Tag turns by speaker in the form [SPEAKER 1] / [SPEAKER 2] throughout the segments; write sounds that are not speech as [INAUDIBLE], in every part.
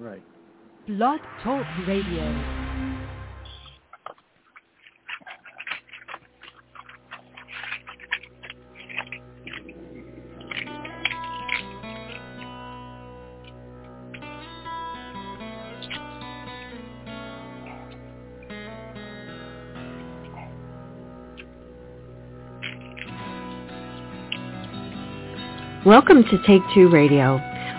[SPEAKER 1] Right.
[SPEAKER 2] Blog Talk Radio.
[SPEAKER 3] Welcome to Take Two Radio.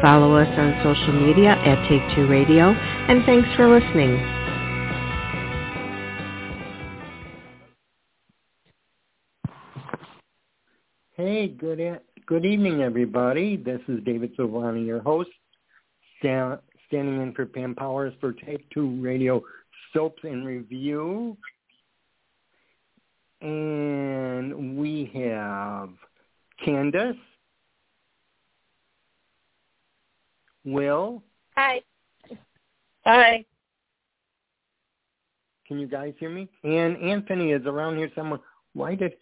[SPEAKER 3] Follow us on social media at Take Two Radio, and thanks for listening.
[SPEAKER 1] Hey, good e- good evening, everybody. This is David Silvani, your host, sta- standing in for Pam Powers for Take Two Radio Soaps and Review. And we have Candace, Will.
[SPEAKER 4] Hi. Hi.
[SPEAKER 1] Can you guys hear me? And Anthony is around here somewhere. Why did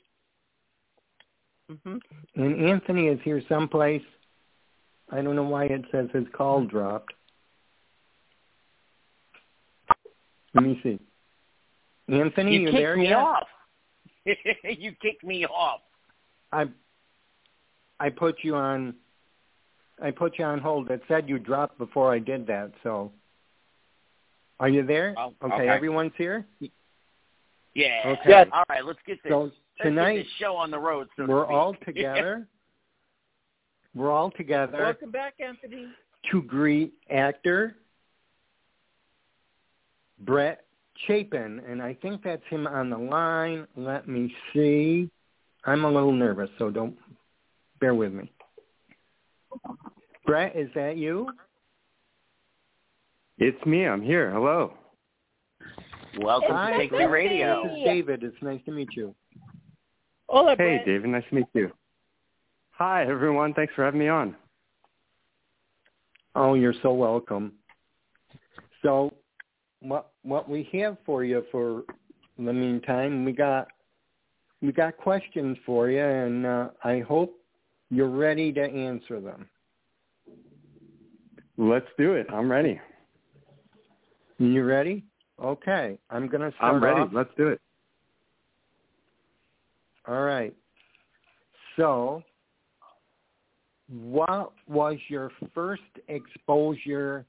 [SPEAKER 4] hmm
[SPEAKER 1] and Anthony is here someplace. I don't know why it says his call dropped. Let me see. Anthony,
[SPEAKER 4] You
[SPEAKER 1] you,
[SPEAKER 4] kicked
[SPEAKER 1] there
[SPEAKER 4] me
[SPEAKER 1] yet?
[SPEAKER 4] off. [LAUGHS] you kicked me off.
[SPEAKER 1] I I put you on I put you on hold. It said you dropped before I did that, so are you there?
[SPEAKER 4] Oh,
[SPEAKER 1] okay,
[SPEAKER 4] okay.
[SPEAKER 1] everyone's here?
[SPEAKER 4] Yeah.
[SPEAKER 1] Okay.
[SPEAKER 4] Yes. All right. Let's get this.
[SPEAKER 1] So
[SPEAKER 4] let's
[SPEAKER 1] tonight
[SPEAKER 4] get this show on the road. So
[SPEAKER 1] we're
[SPEAKER 4] speak.
[SPEAKER 1] all [LAUGHS] together. we're all together
[SPEAKER 4] Welcome back, Anthony.
[SPEAKER 1] to greet actor Brett Chapin, and I think that's him on the line. Let me see. I'm a little nervous, so don't bear with me. Brett, is that you?
[SPEAKER 5] It's me. I'm here. Hello.
[SPEAKER 4] Welcome
[SPEAKER 1] Hi,
[SPEAKER 4] to Take Two Radio.
[SPEAKER 1] This is David. It's nice to meet you.
[SPEAKER 4] Hola,
[SPEAKER 5] Hey, David. Nice to meet you. Hi, everyone. Thanks for having me on.
[SPEAKER 1] Oh, you're so welcome. So, what what we have for you for the meantime, we got we got questions for you, and uh, I hope you're ready to answer them.
[SPEAKER 5] Let's do it. I'm ready.
[SPEAKER 1] You ready? Okay, I'm gonna start
[SPEAKER 5] I'm ready.
[SPEAKER 1] off.
[SPEAKER 5] Let's do it.
[SPEAKER 1] All right. So, what was your first exposure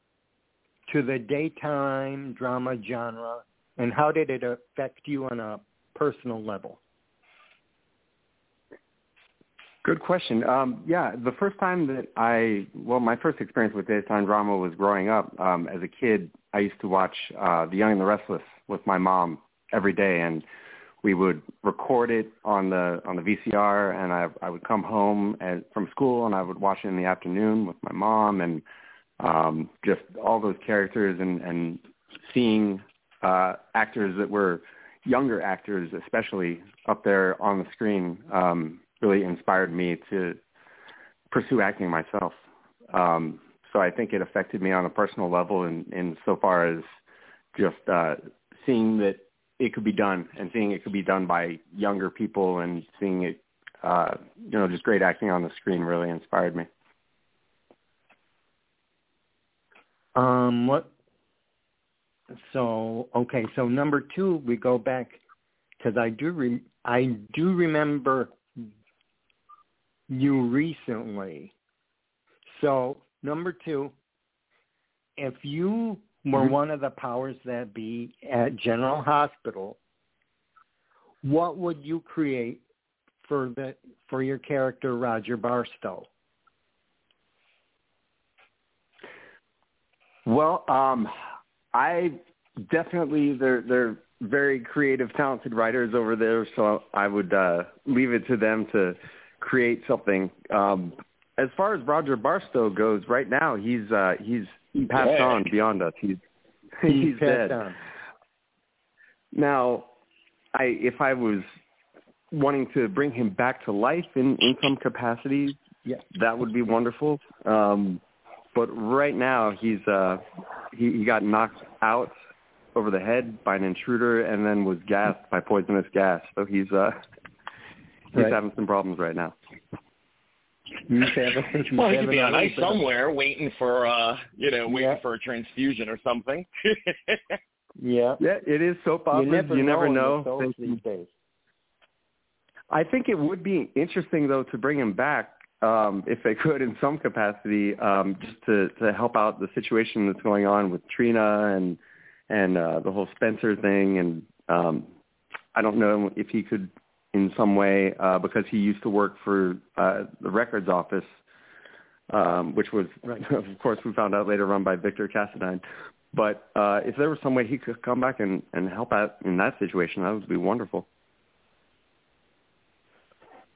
[SPEAKER 1] to the daytime drama genre, and how did it affect you on a personal level?
[SPEAKER 5] Good question. Um, yeah, the first time that I, well, my first experience with daytime drama was growing up. Um, as a kid, I used to watch uh, The Young and the Restless with my mom every day, and we would record it on the on the VCR, and I I would come home and, from school, and I would watch it in the afternoon with my mom, and um, just all those characters, and and seeing uh, actors that were younger actors, especially up there on the screen. Um, really inspired me to pursue acting myself. Um, so I think it affected me on a personal level in, in so far as just uh, seeing that it could be done and seeing it could be done by younger people and seeing it, uh, you know, just great acting on the screen really inspired me.
[SPEAKER 1] Um, what? So okay, so number two, we go back because I do re- I do remember you recently. So number two, if you were
[SPEAKER 5] Mhm.
[SPEAKER 1] one of the powers that be at General Hospital, what would you create for the for your character Roger Barstow?
[SPEAKER 5] Well, um, I definitely they're they're very creative, talented writers over there, so I would uh, leave it to them to create something. Um, as far as Roger Barstow goes, right now he's uh, he's passed
[SPEAKER 4] Yeah.
[SPEAKER 5] on beyond us. [LAUGHS] He's He's
[SPEAKER 1] passed
[SPEAKER 5] dead.
[SPEAKER 1] on.
[SPEAKER 5] Now, I if I was wanting to bring him back to life in in some capacity,
[SPEAKER 1] Yeah.
[SPEAKER 5] that would be wonderful. Um, but right now, he's uh, he, he got knocked out over the head by an intruder and then was gassed by poisonous gas. So he's uh, he's
[SPEAKER 1] Right.
[SPEAKER 5] having some problems right now.
[SPEAKER 1] He's having, he's
[SPEAKER 4] Well, he could be
[SPEAKER 1] a
[SPEAKER 4] on ice
[SPEAKER 1] bit of-
[SPEAKER 4] somewhere, waiting for uh, you know, waiting
[SPEAKER 1] Yeah.
[SPEAKER 4] for a transfusion or something. [LAUGHS]
[SPEAKER 1] Yeah.
[SPEAKER 5] Yeah, it is soap operas.
[SPEAKER 1] You never
[SPEAKER 5] you
[SPEAKER 1] know
[SPEAKER 5] never
[SPEAKER 1] in
[SPEAKER 5] know.
[SPEAKER 1] soaps
[SPEAKER 5] Thank you.
[SPEAKER 1] these days.
[SPEAKER 5] I think it would be interesting though to bring him back um, if they could in some capacity, um, just to, to help out the situation that's going on with Trina and and uh, the whole Spencer thing. And um, I don't know if he could in some way uh, because he used to work for uh, the records office, um, which was [LAUGHS] of course we found out later run by Victor Cassadine. But uh, if there was some way he could come back and, and help out in that situation, that would be wonderful.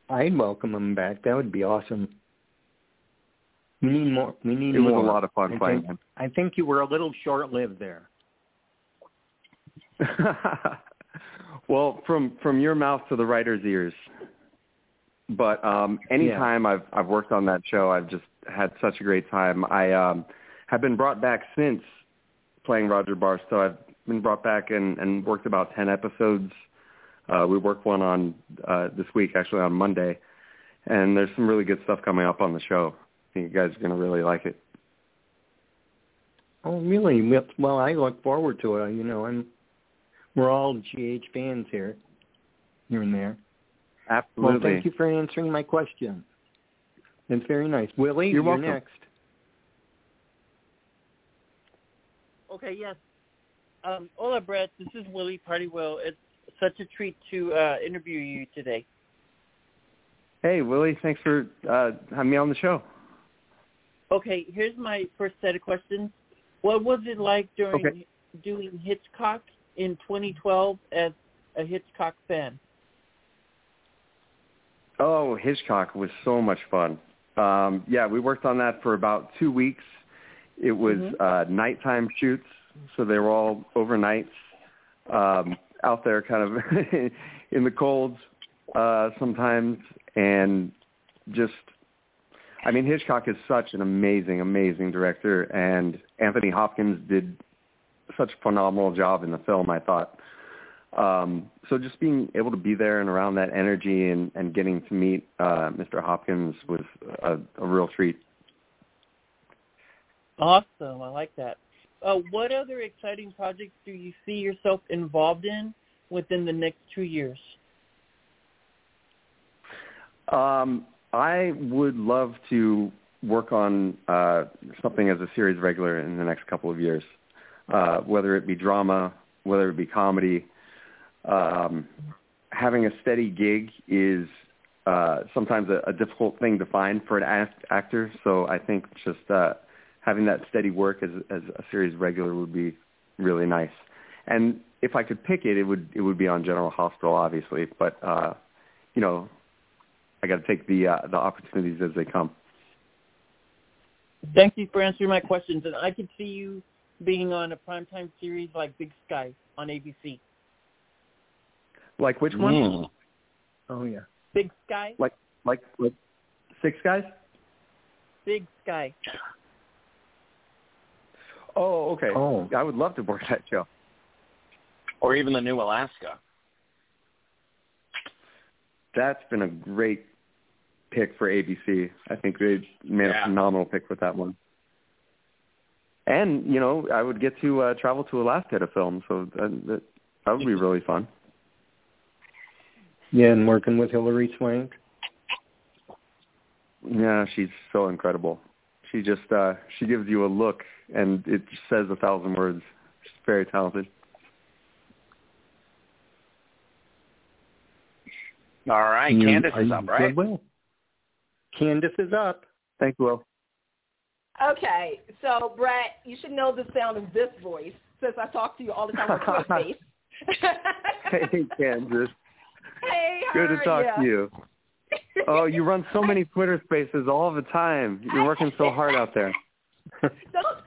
[SPEAKER 1] I'd welcome him back. That would be awesome. We need more. We need
[SPEAKER 5] It was
[SPEAKER 1] more.
[SPEAKER 5] a lot of fun
[SPEAKER 1] I
[SPEAKER 5] playing
[SPEAKER 1] think,
[SPEAKER 5] him.
[SPEAKER 1] I think you were a little short-lived there. [LAUGHS]
[SPEAKER 5] well, from from your mouth to the writer's ears. But um anytime I've I've worked on that show, I've just had such a great time. I um have been brought back since playing Roger Barstow. I've been brought back and and worked about 10 episodes. Uh we worked one on uh this week actually on Monday. And there's some really good stuff coming up on the show. I think you guys are going to really like it.
[SPEAKER 1] Oh, really? Well- Well, I look forward to it. You know, I'm. We're all GH fans here, here and there.
[SPEAKER 5] Absolutely.
[SPEAKER 1] Well, thank you for answering my question. That's very nice. Willie,
[SPEAKER 5] You're
[SPEAKER 1] you're,
[SPEAKER 5] welcome.
[SPEAKER 1] next.
[SPEAKER 4] Okay, yes. Um, hola, Brett. This is Willie Party Will. It's such a treat to uh, interview you today.
[SPEAKER 5] Hey, Willie, thanks for uh having me on the show.
[SPEAKER 4] Okay, here's my first set of questions. What was it like during
[SPEAKER 5] Okay.
[SPEAKER 4] doing Hitchcock in 2012 as a Hitchcock fan?
[SPEAKER 5] Oh, Hitchcock was so much fun. Um, yeah, we worked on that for about two weeks. It was
[SPEAKER 4] Mhm.
[SPEAKER 5] uh, nighttime shoots, so they were all overnights um, out there, kind of [LAUGHS] in the colds uh, sometimes, and just. I mean, Hitchcock is such an amazing, amazing director, and Anthony Hopkins did such a phenomenal job in the film. I thought. Um, so just being able to be there and around that energy and, and getting to meet uh, Mr. Hopkins was a, a real treat.
[SPEAKER 4] Awesome. I like that. Uh, what other exciting projects do you see yourself involved in within the next two years?
[SPEAKER 5] Um, I would love to work on uh, something as a series regular in the next couple of years, uh, whether it be drama, whether it be comedy. Um, having a steady gig is uh, sometimes a, a difficult thing to find for an act- actor. So I think just uh, having that steady work as, as a series regular would be really nice. And if I could pick it, it would it would be on General Hospital, obviously. But uh, you know, I got to take the uh, the opportunities as they come.
[SPEAKER 4] Thank you for answering my questions. And I could see you being on a primetime series like Big Sky on ABC.
[SPEAKER 5] Like which one? Hmm.
[SPEAKER 1] Oh yeah.
[SPEAKER 4] Big Sky?
[SPEAKER 5] Like like like Six Guys?
[SPEAKER 4] Big Sky.
[SPEAKER 5] Oh, okay.
[SPEAKER 1] Oh.
[SPEAKER 5] I would love to work that show.
[SPEAKER 4] Or even the new Alaska.
[SPEAKER 5] That's been a great pick for ABC. I think they made
[SPEAKER 4] Yeah.
[SPEAKER 5] a phenomenal pick with that one. And you know, I would get to uh, travel to Alaska to film, so that, that that would be really fun.
[SPEAKER 1] Yeah, and working with Hilary Swank.
[SPEAKER 5] Yeah, she's so incredible. She just uh she gives you a look and it says a thousand words. She's very talented.
[SPEAKER 4] All right.
[SPEAKER 1] You-
[SPEAKER 4] Candace
[SPEAKER 1] are
[SPEAKER 4] is up, right?
[SPEAKER 1] Goodwill? Candace is up.
[SPEAKER 5] Thank you, Will.
[SPEAKER 6] Okay, so Brett, you should know the sound of this voice since I talk to you all the time on [LAUGHS] Twitter
[SPEAKER 5] Hey, Candace.
[SPEAKER 6] Hey, how
[SPEAKER 5] Good to talk
[SPEAKER 6] ya?
[SPEAKER 5] to you. Oh, you run so many Twitter spaces all the time. You're working so hard out there. [LAUGHS]
[SPEAKER 6] Don't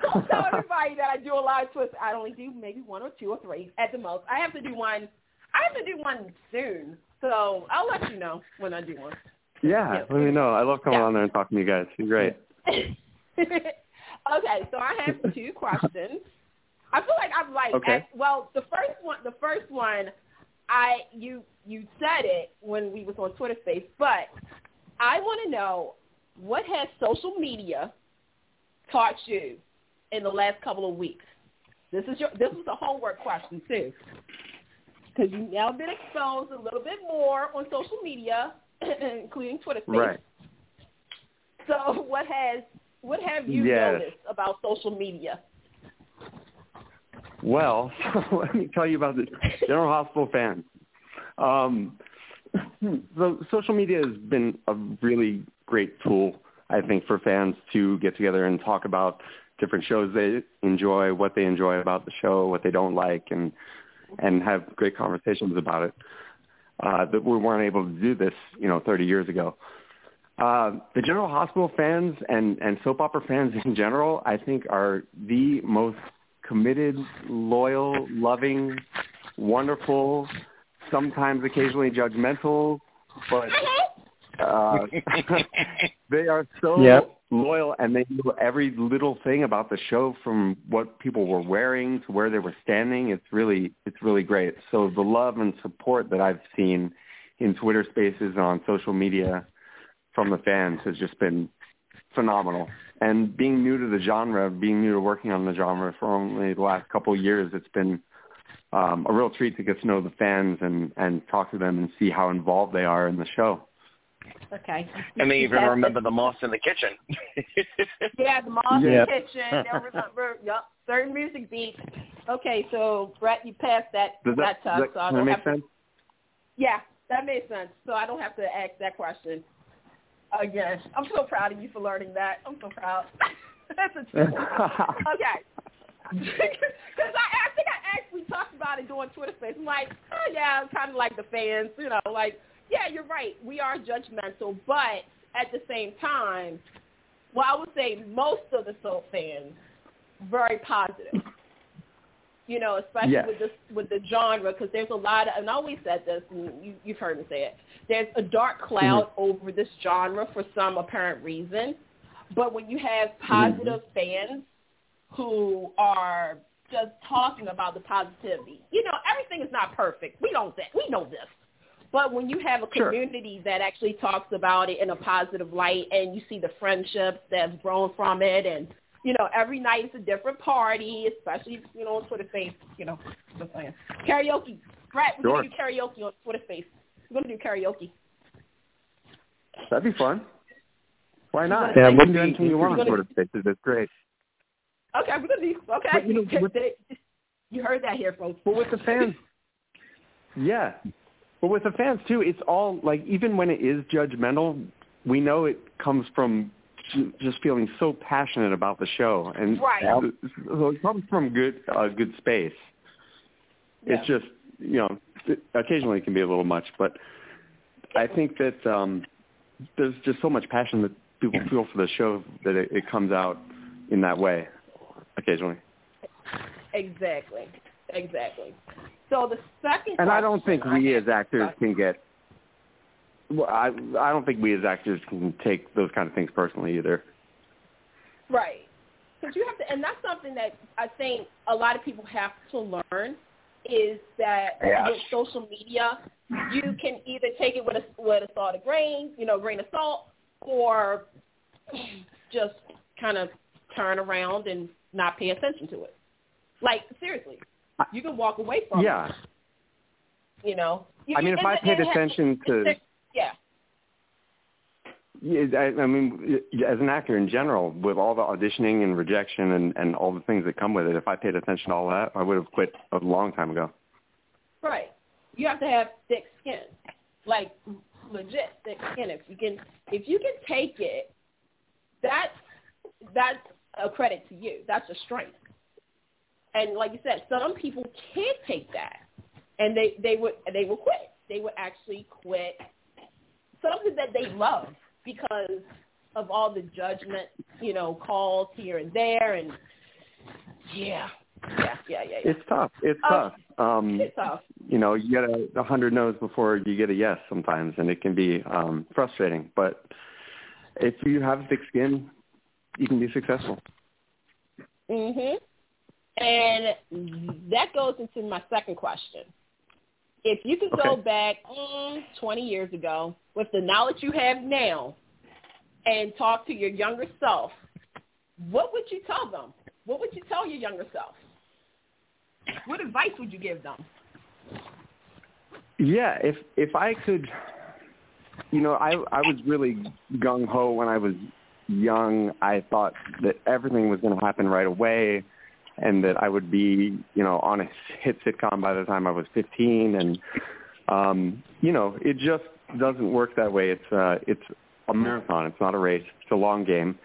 [SPEAKER 6] don't tell everybody that I do a lot of twists. I only do maybe one or two or three at the most. I have to do one. I have to do one soon, so I'll let you know when I do one.
[SPEAKER 5] Yeah, let me know. I love coming
[SPEAKER 6] Yeah.
[SPEAKER 5] on there and talking to you guys. You're great. [LAUGHS] [LAUGHS]
[SPEAKER 6] okay, so I have [LAUGHS] two questions. I feel like I'm like,
[SPEAKER 5] Okay.
[SPEAKER 6] asked- well, the first one, the first one, I you you said it when we was on Twitter Space, but I want to know what has social media taught you in the last couple of weeks. This is your this was a homework question too, because you've now been exposed a little bit more on social media, [CLEARS THROAT] including Twitter Space.
[SPEAKER 5] Right.
[SPEAKER 6] So what has what have you
[SPEAKER 5] Yes.
[SPEAKER 6] noticed about social media?
[SPEAKER 5] Well, [LAUGHS] let me tell you about the General Hospital fans. Um, [CLEARS THROAT] so social media has been a really great tool, I think, for fans to get together and talk about different shows they enjoy, what they enjoy about the show, what they don't like, and and have great conversations about it. Uh, that we weren't able to do this, you know, 30 years ago. Uh, the General Hospital fans and, and soap opera fans [LAUGHS] in general, I think, are the most committed, loyal, loving, wonderful, sometimes occasionally judgmental, but uh, [LAUGHS] they are so
[SPEAKER 1] Yep.
[SPEAKER 5] loyal and they know every little thing about the show from what people were wearing to where they were standing. It's really it's really great. So the love and support that I've seen in Twitter spaces and on social media from the fans has just been phenomenal. And being new to the genre, being new to working on the genre for only the last couple of years, it's been um, a real treat to get to know the fans and, and talk to them and see how involved they are in the show.
[SPEAKER 6] Okay.
[SPEAKER 7] And they even
[SPEAKER 6] That's-
[SPEAKER 7] remember the moss in the kitchen. [LAUGHS]
[SPEAKER 6] Yeah, the moss in
[SPEAKER 1] Yep.
[SPEAKER 6] the kitchen. They'll remember yep, certain music beats. Okay, so Brett, you passed that
[SPEAKER 5] Does that,
[SPEAKER 6] that test,
[SPEAKER 5] does
[SPEAKER 6] so I
[SPEAKER 5] that,
[SPEAKER 6] don't
[SPEAKER 5] make
[SPEAKER 6] have to.
[SPEAKER 5] sense?
[SPEAKER 6] Yeah, that makes sense. So I don't have to ask that question again. I'm so proud of you for learning that. I'm so proud. [LAUGHS] That's a [LAUGHS] two. Okay. Because I, I think I actually talked about it during Twitter Space. I'm like, oh yeah, kind of like the fans, you know, like, yeah, you're right. We are judgmental, but at the same time, well, I would say most of the soul fans very positive. You know, especially
[SPEAKER 5] Yes.
[SPEAKER 6] with this with the genre, because there's a lot of, and I always said this, and you, you've heard me say it. There's a dark mm-hmm. cloud over this genre for some apparent reason, but when you have mm-hmm. positive fans who are just talking about the positivity. You know, everything is not perfect. We know that. We know this. But when you have a
[SPEAKER 5] Sure.
[SPEAKER 6] community that actually talks about it in a positive light and you see the friendships that's grown from it and, you know, every night it's a different party, especially, you know, on Twitter Space, you know, just saying. Karaoke. Brett, we're going to do karaoke on Twitter Space. We're going to do karaoke.
[SPEAKER 5] That'd be fun. Why not?
[SPEAKER 1] Yeah, we'll
[SPEAKER 5] can do
[SPEAKER 1] be-
[SPEAKER 5] anything you want on Twitter Spaces. That's great.
[SPEAKER 6] Okay, we're going to do, okay.
[SPEAKER 5] But, you know, with-
[SPEAKER 6] you heard that here, folks.
[SPEAKER 5] But with the fans, yeah. But with the fans too, it's all like even when it is judgmental, we know it comes from just feeling so passionate about the show, and
[SPEAKER 6] Right.
[SPEAKER 5] so it comes from good uh, good space. It's just you know it, occasionally it can be a little much, but I think that um, there's just so much passion that people feel for the show that it, it comes out in that way occasionally.
[SPEAKER 6] Exactly. Exactly. So the second
[SPEAKER 5] And I don't think we as actors can get. Well, I I don't think we as actors can take those kind of things personally either.
[SPEAKER 6] Right. Because you have to, and that's something that I think a lot of people have to learn is that
[SPEAKER 7] Yes.
[SPEAKER 6] with social media, you can either take it with a with a salt of grain, you know, grain of salt, or just kind of turn around and not pay attention to it. Like seriously, you can walk away from
[SPEAKER 5] Yeah,
[SPEAKER 6] it. You know. You-
[SPEAKER 5] I mean, if
[SPEAKER 6] and-
[SPEAKER 5] I paid
[SPEAKER 6] and has-
[SPEAKER 5] attention to,
[SPEAKER 6] yeah.
[SPEAKER 5] yeah, I, I mean, as an actor in general, with all the auditioning and rejection and and all the things that come with it, if I paid attention to all that, I would have quit a long time ago.
[SPEAKER 6] Right. You have to have thick skin, like legit thick skin. If you can, if you can take it, that's that's a credit to you. That's a strength. And like you said, some people can't take that, and they they would they will quit. They would actually quit something that they love because of all the judgment, you know, calls here and there, and Yeah. Yeah, yeah, yeah, yeah.
[SPEAKER 5] It's tough. It's
[SPEAKER 6] Oh,
[SPEAKER 5] tough. Um,
[SPEAKER 6] It's tough.
[SPEAKER 5] you know, you get a, a hundred no's before you get a yes sometimes, and it can be um, frustrating. But if you have thick skin, you can be successful.
[SPEAKER 6] Mhm. And that goes into my second question. If you could go back mm, 20 years ago with the knowledge you have now and talk to your younger self, what would you tell them? What would you tell your younger self? What advice would you give them?
[SPEAKER 5] Yeah, if if I could, you know, I I was really gung ho when I was young. I thought that everything was going to happen right away, and that I would be, you know, on a hit sitcom by the time I was 15. And um, you know, it just doesn't work that way. It's uh, it's a marathon. It's not a race. It's a long game,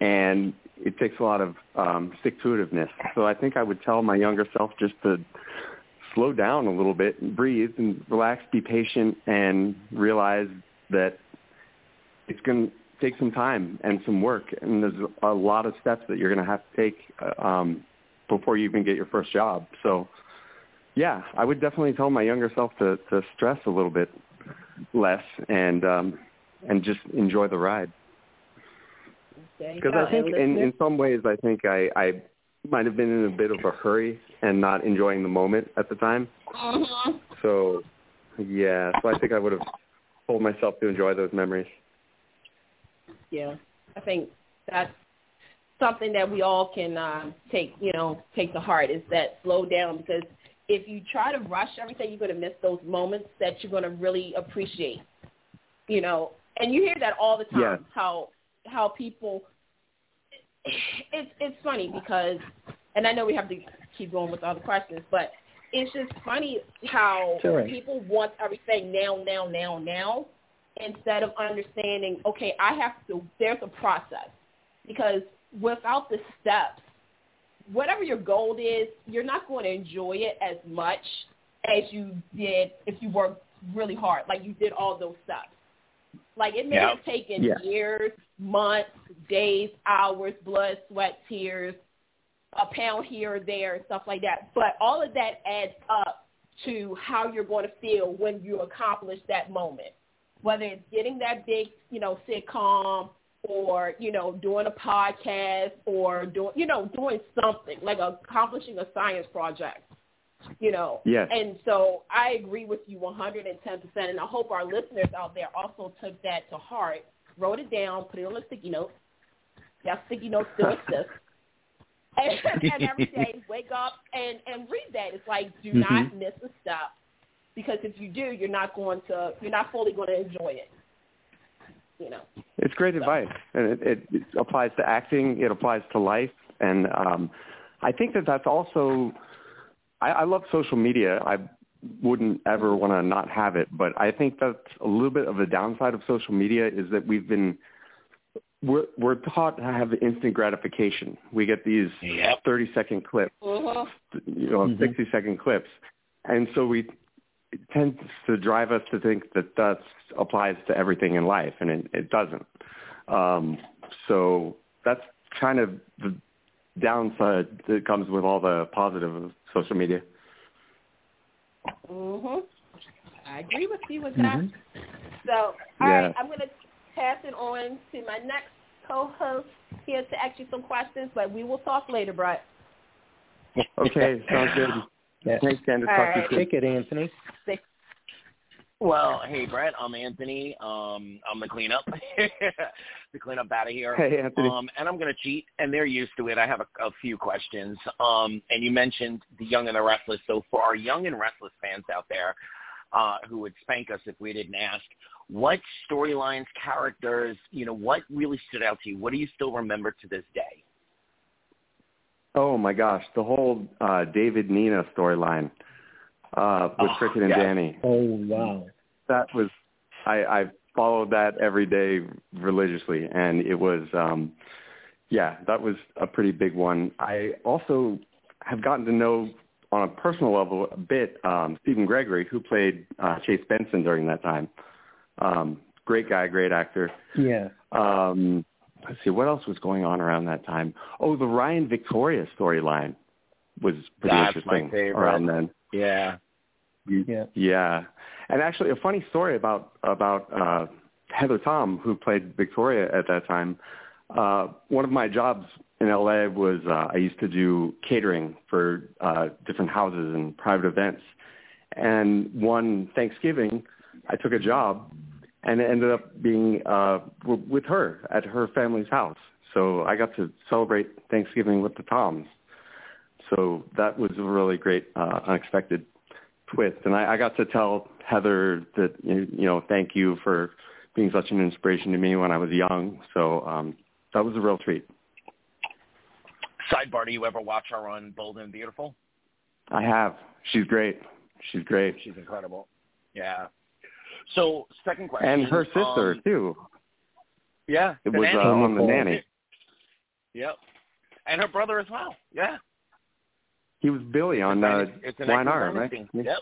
[SPEAKER 5] and it takes a lot of um, stick to itiveness. So I think I would tell my younger self just to slow down a little bit and breathe and relax, be patient, and realize that it's going to take some time and some work, and there's a lot of steps that you're going to have to take uh, um, before you even get your first job. So, yeah, I would definitely tell my younger self to, to stress a little bit less and um, and just enjoy the ride. Because
[SPEAKER 6] Uh,
[SPEAKER 5] I think in, in some ways, I think I, I might have been in a bit of a hurry and not enjoying the moment at the time.
[SPEAKER 6] Mhm.
[SPEAKER 5] So, yeah, so I think I would have told myself to enjoy those memories.
[SPEAKER 6] Yeah, I think that's something that we all can uh, take, you know, take to heart is that slow down because if you try to rush everything, you're going to miss those moments that you're going to really appreciate. You know, and you hear that all the time.
[SPEAKER 5] Yeah.
[SPEAKER 6] How how people. It's it's funny because, and I know we have to keep going with other questions, but it's just funny how
[SPEAKER 1] all right.
[SPEAKER 6] people want everything now, now, now, now, instead of understanding, okay, I have to, there's a process. Because without the steps, whatever your goal is, you're not going to enjoy it as much as you did if you worked really hard, like you did all those steps. Like it may
[SPEAKER 4] Yeah.
[SPEAKER 6] have taken
[SPEAKER 5] Yeah.
[SPEAKER 6] years, months, days, hours, blood, sweat, tears, a pound here or there and stuff like that. But all of that adds up to how you're going to feel when you accomplish that moment. Whether it's getting that big, you know, sitcom or, you know, doing a podcast or doing, you know, doing something like accomplishing a science project, you know.
[SPEAKER 5] Yes.
[SPEAKER 6] And so I agree with you 110%. And I hope our listeners out there also took that to heart, wrote it down, put it on a sticky note. Yeah, sticky notes still exist [LAUGHS] and, and every day wake up and and read that. It's like do
[SPEAKER 5] Mhm.
[SPEAKER 6] not miss a step because if you do, you're not going to you're not fully going to enjoy it. You know.
[SPEAKER 5] It's great advice, and it, it, it applies to acting. It applies to life, and um, I think that that's also. I, I love social media. I wouldn't ever want to not have it, but I think that's a little bit of a downside of social media is that we've been we're we're taught to have instant gratification. We get these
[SPEAKER 4] Yep.
[SPEAKER 5] thirty second clips,
[SPEAKER 6] Mhm.
[SPEAKER 5] you know,
[SPEAKER 1] Mhm.
[SPEAKER 5] 60 second clips. And so we, it tends to drive us to think that that applies to everything in life, and it, it doesn't. Um, so that's kind of the downside that comes with all the positive of social media.
[SPEAKER 6] Mhm. I agree with you with that.
[SPEAKER 1] Mhm.
[SPEAKER 6] So, all right,
[SPEAKER 5] Yeah.
[SPEAKER 6] I'm going to pass it on to my next co-host here to ask you some questions, but we will talk later, Brett.
[SPEAKER 5] Okay, sounds good.
[SPEAKER 1] Yeah.
[SPEAKER 5] Thanks, Candace.
[SPEAKER 6] All
[SPEAKER 5] Talk to you
[SPEAKER 6] right.
[SPEAKER 5] soon.
[SPEAKER 1] Take it, Anthony.
[SPEAKER 4] Well, hey Brett, I'm Anthony. Um, I'm the cleanup, [LAUGHS] the cleanup out of here.
[SPEAKER 5] Hey, Anthony.
[SPEAKER 4] Um, and I'm going to cheat, and they're used to it. I have a, a few questions. Um, and you mentioned the Young and the Restless. So for our Young and Restless fans out there uh, who would spank us if we didn't ask, what storylines, characters, you know, what really stood out to you? What do you still remember to this day?
[SPEAKER 5] Oh my gosh, the whole uh, David Nina storyline uh, with
[SPEAKER 4] Oh,
[SPEAKER 5] Cricket and
[SPEAKER 4] yeah.
[SPEAKER 5] Danny.
[SPEAKER 1] Oh wow.
[SPEAKER 5] that was I, I followed that every day religiously and it was um yeah, that was a pretty big one. I also have gotten to know on a personal level a bit um Stephen Gregory who played uh Chase Benson during that time. Um great guy, great actor.
[SPEAKER 1] Yeah.
[SPEAKER 5] Um let's see what else was going on around that time. Oh, the Ryan Victoria storyline was pretty
[SPEAKER 4] That's
[SPEAKER 5] interesting
[SPEAKER 4] my favorite.
[SPEAKER 5] around then.
[SPEAKER 4] Yeah.
[SPEAKER 1] Yeah.
[SPEAKER 5] Yeah, and actually, a funny story about about uh, Heather Tom, who played Victoria at that time. Uh, one of my jobs in LA was uh, I used to do catering for uh, different houses and private events. And one Thanksgiving, I took a job, and it ended up being uh, with her at her family's house. So I got to celebrate Thanksgiving with the Toms. So that was a really great, uh, unexpected twist. And I, I got to tell Heather that you you know thank you for being such an inspiration to me when I was young. So um, that was a real treat.
[SPEAKER 4] Sidebar: Do you ever watch her on Bold and Beautiful?
[SPEAKER 5] I have. She's great. She's great.
[SPEAKER 4] She's incredible. Yeah. So, second question.
[SPEAKER 5] And her sister
[SPEAKER 4] um,
[SPEAKER 5] too.
[SPEAKER 4] Yeah.
[SPEAKER 5] It
[SPEAKER 4] the
[SPEAKER 5] was
[SPEAKER 4] nanny.
[SPEAKER 5] uh, on the nanny.
[SPEAKER 4] Yep. And her brother as well. Yeah.
[SPEAKER 5] He was Billy on
[SPEAKER 4] It's
[SPEAKER 5] uh,
[SPEAKER 4] nice- it's a
[SPEAKER 5] Blind
[SPEAKER 4] nice
[SPEAKER 5] Iron, right?
[SPEAKER 4] Yep.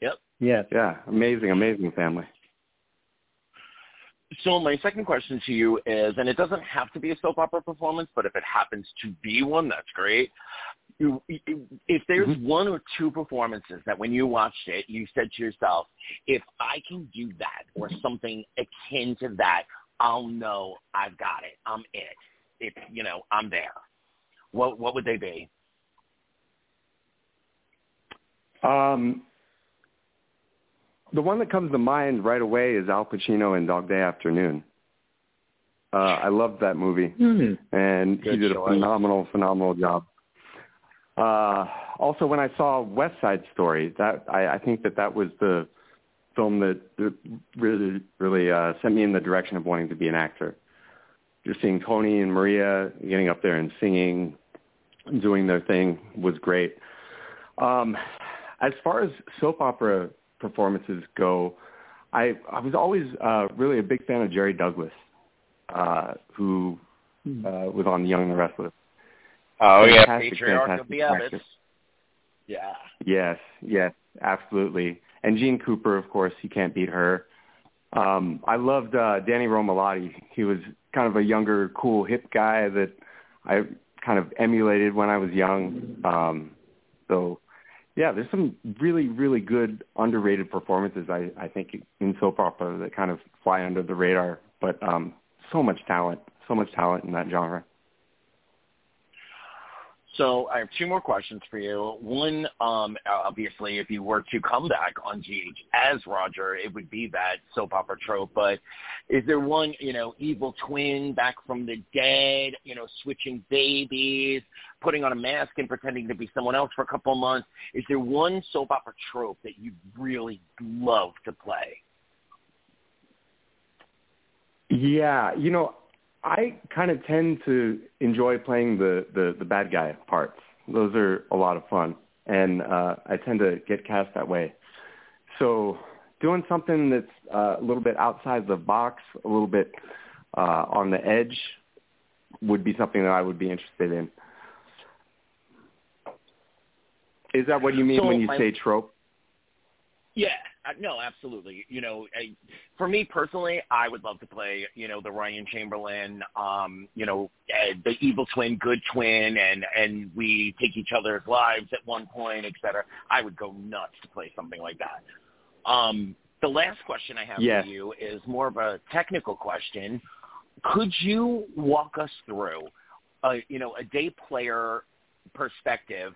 [SPEAKER 4] Yep.
[SPEAKER 1] Yes.
[SPEAKER 5] Yeah, amazing, amazing family.
[SPEAKER 4] So my second question to you is, and it doesn't have to be a soap opera performance, but if it happens to be one, that's great. You, if there's
[SPEAKER 5] Mhm.
[SPEAKER 4] one or two performances that when you watched it, you said to yourself, if I can do that or something akin to that, I'll know I've got it. I'm it. If you know, I'm there. What what would they be?
[SPEAKER 5] Um, the one that comes to mind right away is Al Pacino in Dog Day Afternoon. Uh, I loved that movie,
[SPEAKER 1] Hmm.
[SPEAKER 5] and he
[SPEAKER 4] Good
[SPEAKER 5] did a phenomenal, phenomenal job. Uh, also, when I saw West Side Story, that I, I think that that was the film that, really, really uh, sent me in the direction of wanting to be an actor. Just seeing Tony and Maria getting up there and singing, doing their thing was great. Um, as far as soap opera performances go, I I was always uh, really a big fan of Jerry Douglas, uh, who uh, was on Young and the Restless.
[SPEAKER 4] Oh
[SPEAKER 5] yeah,
[SPEAKER 4] Patriarch
[SPEAKER 5] Fantastic,
[SPEAKER 4] of the
[SPEAKER 5] Abbotts.
[SPEAKER 4] Yeah.
[SPEAKER 5] Yes, yes, absolutely. And Jeanne Cooper, of course, you can't beat her. Um, I loved uh, Danny Romalotti. He was kind of a younger, cool, hip guy that I kind of emulated when I was young. Um, so, yeah, there's some really, really good underrated performances. I, I think in soap opera that kind of fly under the radar, but um, so much talent, so much talent in that genre.
[SPEAKER 4] So I have two more questions for you. One, um, obviously, if you were to come back on GH as Roger, it would be that soap opera trope. But is there one, you know, evil twin back from the dead, you know, switching babies, putting on a mask and pretending to be someone else for a couple of months? Is there one soap opera trope that you really love to play?
[SPEAKER 5] Yeah, you know, I kind of tend to enjoy playing the, the, the bad guy parts. Those are a lot of fun, and uh, I tend to get cast that way. So doing something that's uh, a little bit outside the box, a little bit uh, on the edge, would be something that I would be interested in. Is that what you mean
[SPEAKER 4] So
[SPEAKER 5] when you
[SPEAKER 4] my-
[SPEAKER 5] say trope?
[SPEAKER 4] Yeah, no, absolutely. You know, I, for me personally, I would love to play, you know, the Ryan Chamberlain, um, you know, uh, the evil twin, good twin, and and we take each other's lives at one point, et cetera. I would go nuts to play something like that. Um, the last question I have
[SPEAKER 5] Yes.
[SPEAKER 4] for you is more of a technical question. Could you walk us through, a, you know, a day player perspective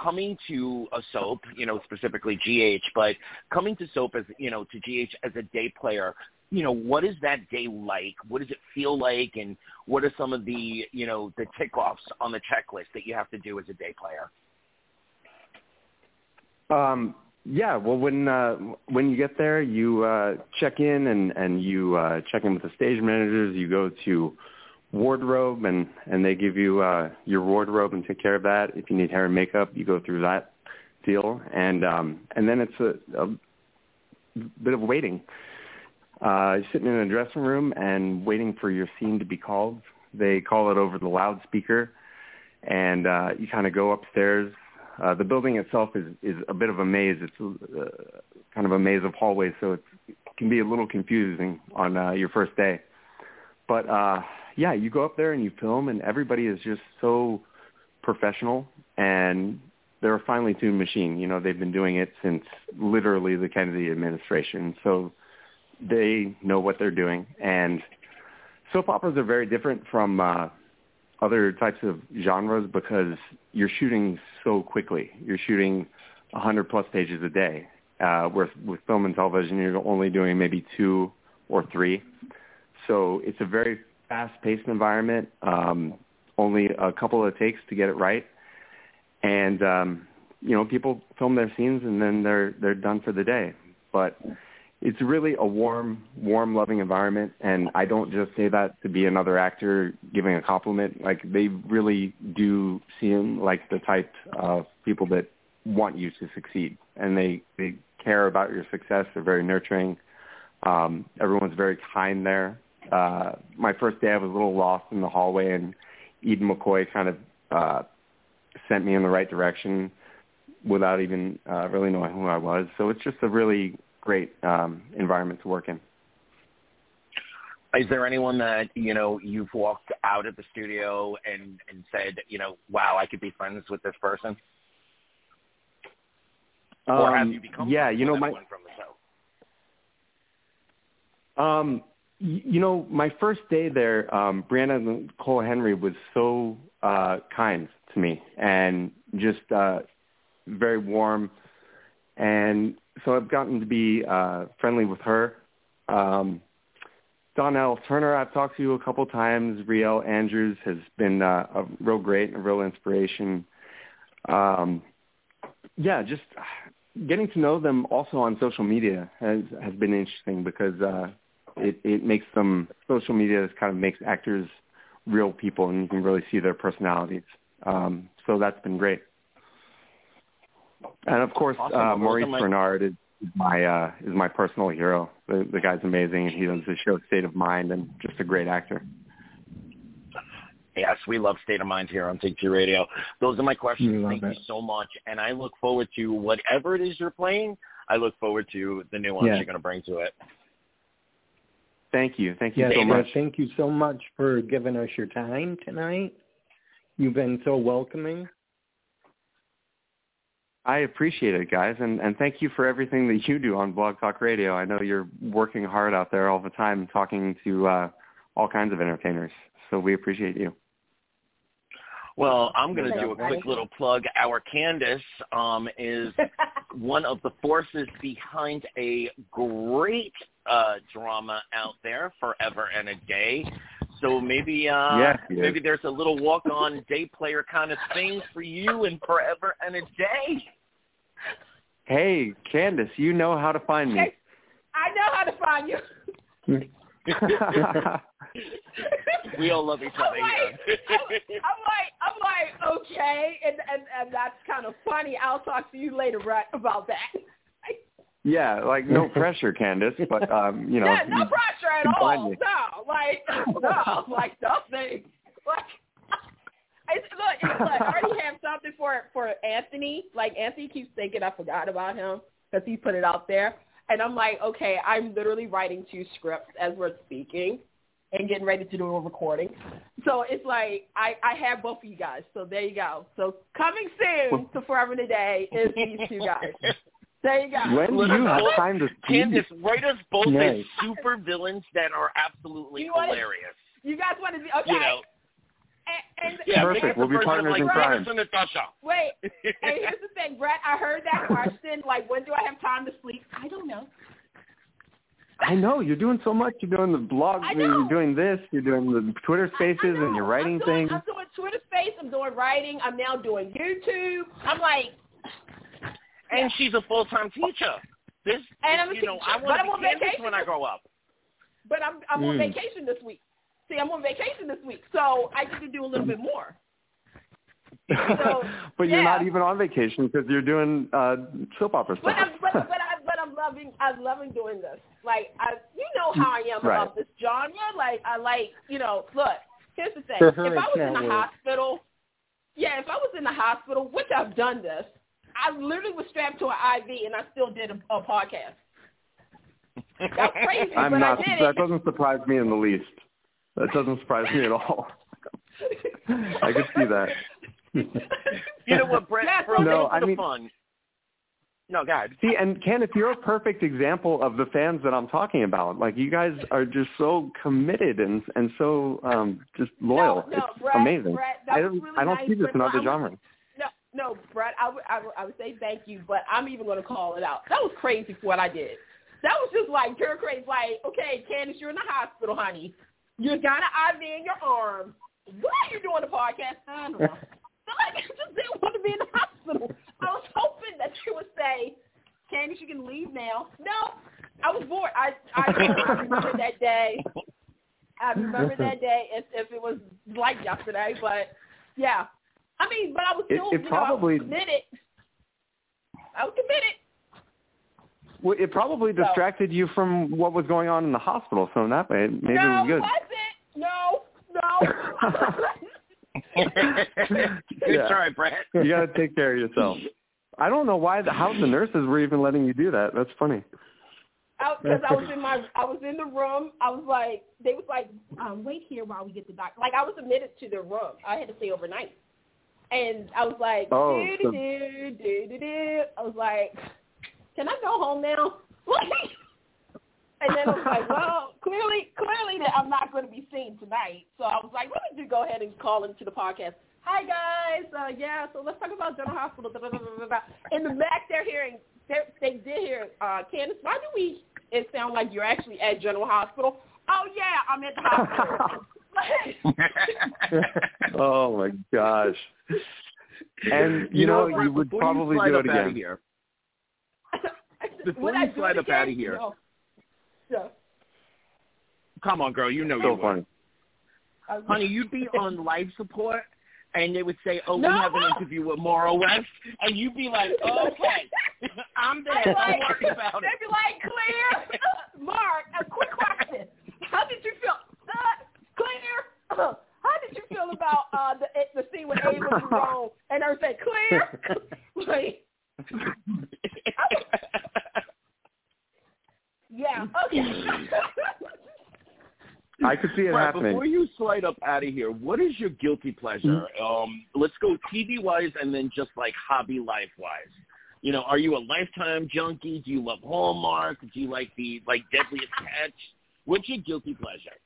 [SPEAKER 4] coming to a soap, you know, specifically GH, but coming to soap as, you know, to GH as a day player, you know, what is that day like? What does it feel like? And what are some of the, you know, the tick offs on the checklist that you have to do as a day player?
[SPEAKER 5] Um, yeah, well, when uh, when you get there, you uh, check in and and you uh, check in with the stage managers. You go to wardrobe and and they give you uh, your wardrobe and take care of that. If you need hair and makeup, you go through that deal, and um, and then it's a, a bit of waiting. Uh, sitting in a dressing room and waiting for your scene to be called. They call it over the loudspeaker, and uh, you kind of go upstairs. Uh, the building itself is is a bit of a maze. It's uh, kind of a maze of hallways, so it can be a little confusing on uh, your first day. But uh, yeah, you go up there and you film, and everybody is just so professional, and they're a finely tuned machine. You know, they've been doing it since literally the Kennedy administration, so they know what they're doing. And soap operas are very different from uh, other types of genres because you're shooting so quickly. You're shooting 100 plus pages a day. Uh, where with film and television, you're only doing maybe two or three. So it's a very fast-paced environment. Um, only a couple of takes to get it right, and um, you know people film their scenes and then they're they're done for the day. But it's really a warm, warm, loving environment, and I don't just say that to be another actor giving a compliment. Like they really do seem like the type of people that want you to succeed, and they they care about your success. They're very nurturing. Um, everyone's very kind there. Uh, my first day, I was a little lost in the hallway, and Eden McCoy kind of uh, sent me in the right direction without even uh, really knowing who I was. So it's just a really great um, environment to work in.
[SPEAKER 4] Is there anyone that you know you've walked out of the studio and and said, you know, wow, I could be friends with this person?
[SPEAKER 5] Um,
[SPEAKER 4] or have you become
[SPEAKER 5] yeah, you know, my
[SPEAKER 4] from the show?
[SPEAKER 5] Um, you know, my first day there, um, Brianna Cole Henry was so uh, kind to me and just uh, very warm, and so I've gotten to be uh, friendly with her. Um, Donnell Turner, I've talked to you a couple times. Réal Andrews has been uh, a real great and a real inspiration. Um, yeah, just getting to know them also on social media has has been interesting because uh, it it makes them social media kind of makes actors real people and you can really see their personalities. Um, so that's been great. And of course,
[SPEAKER 4] awesome.
[SPEAKER 5] uh, Maurice
[SPEAKER 4] my...
[SPEAKER 5] Bernard is my uh, is my personal hero. The, the guy's amazing, and he does the show State of Mind, and just a great actor.
[SPEAKER 4] Yes, we love State of Mind here on Take Two Radio. Those are my questions. Thank
[SPEAKER 1] it.
[SPEAKER 4] you so much, and I look forward to whatever it is you're playing. I look forward to the new ones
[SPEAKER 1] Yeah.
[SPEAKER 4] you're going to bring to it.
[SPEAKER 5] Thank you, thank you
[SPEAKER 1] Yes,
[SPEAKER 5] so much.
[SPEAKER 1] thank you so much for giving us your time tonight. You've been so welcoming.
[SPEAKER 5] I appreciate it, guys, and, and thank you for everything that you do on Blog Talk Radio. I know you're working hard out there all the time, talking to uh, all kinds of entertainers. So we appreciate you.
[SPEAKER 4] Well, I'm going to do a quick little plug. Our Candace um, is [LAUGHS] one of the forces behind a great uh, drama out there, Forever and a Day. So maybe uh,
[SPEAKER 5] Yes, yes.
[SPEAKER 4] maybe there's a little walk-on day player kind of thing for you in Forever and a Day.
[SPEAKER 5] Hey, Candace, you know how to find me.
[SPEAKER 6] Okay. I know how to find you. [LAUGHS]
[SPEAKER 4] We all love each
[SPEAKER 6] I'm
[SPEAKER 4] other
[SPEAKER 6] like,
[SPEAKER 4] here.
[SPEAKER 6] I'm like, I'm like, okay, and and and that's kind of funny. I'll talk to you later, right, about that.
[SPEAKER 5] Yeah, like no pressure, Candace, but um, you know,
[SPEAKER 6] yeah, no pressure at all.
[SPEAKER 5] me.
[SPEAKER 6] No, like, no, [LAUGHS] like nothing. Like, [LAUGHS] it's, look, it's like, I already have something for for Anthony. Like Anthony keeps thinking I forgot about him because he put it out there, and I'm like, okay, I'm literally writing two scripts as we're speaking. And getting ready to do a recording, so it's like I I have both of you guys. So there you go. So coming soon [LAUGHS] to Forever Today is these two guys. There you go.
[SPEAKER 5] when do you have time to speak?
[SPEAKER 4] Candace, write us both as super villains that are absolutely
[SPEAKER 6] You wanna-
[SPEAKER 4] hilarious.
[SPEAKER 6] You guys want to be okay?
[SPEAKER 4] You know,
[SPEAKER 6] and, and,
[SPEAKER 4] yeah,
[SPEAKER 5] Perfect.
[SPEAKER 4] make it the
[SPEAKER 5] We'll be partners
[SPEAKER 4] like
[SPEAKER 5] in crime.
[SPEAKER 6] Wait, [LAUGHS] and here's the thing, Brett. I heard that question. Like, when do I have time to sleep? I don't know.
[SPEAKER 5] I know you're doing so much. You're doing the blog.
[SPEAKER 6] I know.
[SPEAKER 5] You're doing this. You're doing the Twitter Spaces,
[SPEAKER 6] I, I
[SPEAKER 5] and you're writing
[SPEAKER 6] I'm doing,
[SPEAKER 5] things.
[SPEAKER 6] I'm doing Twitter Space. I'm doing writing. I'm now doing YouTube. I'm like,
[SPEAKER 4] And she's a full-time teacher. This,
[SPEAKER 6] And I'm a
[SPEAKER 4] you know,
[SPEAKER 6] teacher,
[SPEAKER 4] I want
[SPEAKER 6] I'm
[SPEAKER 4] to
[SPEAKER 6] on
[SPEAKER 4] be Candace
[SPEAKER 6] vacation.
[SPEAKER 4] when I grow up.
[SPEAKER 6] but I'm I'm on
[SPEAKER 1] Mm.
[SPEAKER 6] vacation this week. See, I'm on vacation this week, so I get to do a little bit more. So, [LAUGHS]
[SPEAKER 5] but you're not even on vacation because you're doing uh, soap opera
[SPEAKER 6] But
[SPEAKER 5] stuff.
[SPEAKER 6] I'm but, [LAUGHS] but I but I'm loving I'm loving doing this. Like I you know how I am
[SPEAKER 5] Right.
[SPEAKER 6] about this genre. Like I like you know, look, here's the thing.
[SPEAKER 1] Her,
[SPEAKER 6] if I was in the
[SPEAKER 1] work.
[SPEAKER 6] hospital yeah, if I was in the hospital, which I've done this, I literally was strapped to an IV and I still did a, a podcast. That's [LAUGHS] crazy,
[SPEAKER 5] I'm
[SPEAKER 6] but
[SPEAKER 5] not.
[SPEAKER 6] I did
[SPEAKER 5] That
[SPEAKER 6] it.
[SPEAKER 5] doesn't surprise me in the least. that doesn't surprise me at all. [LAUGHS] I could see that. [LAUGHS]
[SPEAKER 4] you know what, Brett?
[SPEAKER 6] Yeah,
[SPEAKER 4] for
[SPEAKER 5] no,
[SPEAKER 4] I
[SPEAKER 5] I mean,
[SPEAKER 4] fun. No, go ahead.
[SPEAKER 5] See, and Ken, if you're a perfect example of the fans that I'm talking about. Like you guys are just so committed and and so um just loyal.
[SPEAKER 6] No, no,
[SPEAKER 5] it's
[SPEAKER 6] Brett,
[SPEAKER 5] amazing.
[SPEAKER 6] Brett, that
[SPEAKER 5] I don't
[SPEAKER 6] really
[SPEAKER 5] I don't
[SPEAKER 6] nice,
[SPEAKER 5] see this in other genres.
[SPEAKER 6] No, Brett, I would, I would, I would say thank you, but I'm even going to call it out. That was crazy for what I did. That was just like pure crazy. Like, okay, Candace, you're in the hospital, honey. You got an IV in your arm. Why are you doing the podcast? I don't know. [LAUGHS] I just didn't want to be in the hospital. I was hoping that you would say, Candace, you can leave now. No, I was bored. I, I, I [LAUGHS] remember that day. I remember that day if, if it was like yesterday, but yeah. I mean, but I was
[SPEAKER 5] It-
[SPEAKER 6] still,
[SPEAKER 5] it
[SPEAKER 6] you
[SPEAKER 5] probably-
[SPEAKER 6] know, I was committed. I was committed.
[SPEAKER 5] Well, it probably
[SPEAKER 6] So-
[SPEAKER 5] distracted you from what was going on in the hospital, so in that way, maybe
[SPEAKER 6] no,
[SPEAKER 5] it was good.
[SPEAKER 6] No, wasn't. No, no. [LAUGHS] [LAUGHS]
[SPEAKER 4] Good
[SPEAKER 5] Yeah.
[SPEAKER 4] try, Brett.
[SPEAKER 5] you got to take care of yourself. I don't know why the how the nurses were even letting you do that. That's funny.
[SPEAKER 6] because I was in my I was in the room. I was like they was like, um, wait here while we get the doctor. Like I was admitted to the room. I had to stay overnight. And I was like,
[SPEAKER 5] Oh,
[SPEAKER 6] do
[SPEAKER 5] so-
[SPEAKER 6] do do do do. I was like, can I go home now? [LAUGHS] and then I was like, [LAUGHS] well, clearly, clearly that I'm not going to be seen tonight. So I was like, let me just go ahead and call into the podcast. Hi guys, uh, yeah. So let's talk about General Hospital. Da, da, da, da, da. In the back, they're hearing. They're, they did hear uh, Candace. Why do we? It sound like you're actually at General Hospital. Oh yeah, I'm at the hospital. [LAUGHS]
[SPEAKER 5] oh my gosh. [LAUGHS] And you, know,
[SPEAKER 4] what,
[SPEAKER 5] you would probably
[SPEAKER 4] slide
[SPEAKER 5] do it again.
[SPEAKER 4] here, [COUGHS]
[SPEAKER 6] Would
[SPEAKER 4] Before
[SPEAKER 6] I
[SPEAKER 4] you slide
[SPEAKER 6] it
[SPEAKER 4] up out
[SPEAKER 6] of
[SPEAKER 4] here.
[SPEAKER 6] No. Yeah.
[SPEAKER 4] come on, girl, you know you
[SPEAKER 5] So
[SPEAKER 4] would.
[SPEAKER 5] funny.
[SPEAKER 6] I-
[SPEAKER 4] Honey, you'd be on life support, and they would say, "Oh,
[SPEAKER 6] No.
[SPEAKER 4] we have an interview with Maura West," and you'd be like, [LAUGHS] "Okay, [LAUGHS] I'm there. Don't
[SPEAKER 6] like-
[SPEAKER 4] worry about it."
[SPEAKER 6] They'd be like, clear. Mark, a quick question. How did you feel? Uh, clear. How did you feel about uh, the the scene with Ava [LAUGHS] Jerome and everything? Clear. [LAUGHS] like, yeah. Okay. [LAUGHS]
[SPEAKER 5] I could see it
[SPEAKER 4] Brett,
[SPEAKER 5] happening.
[SPEAKER 4] before you slide up out of here, what is your guilty pleasure? Um, let's go TV wise, and then just like hobby life wise. You know, are you a lifetime junkie? Do you love Hallmark? Do you like the like Deadliest Catch? What's your guilty pleasure?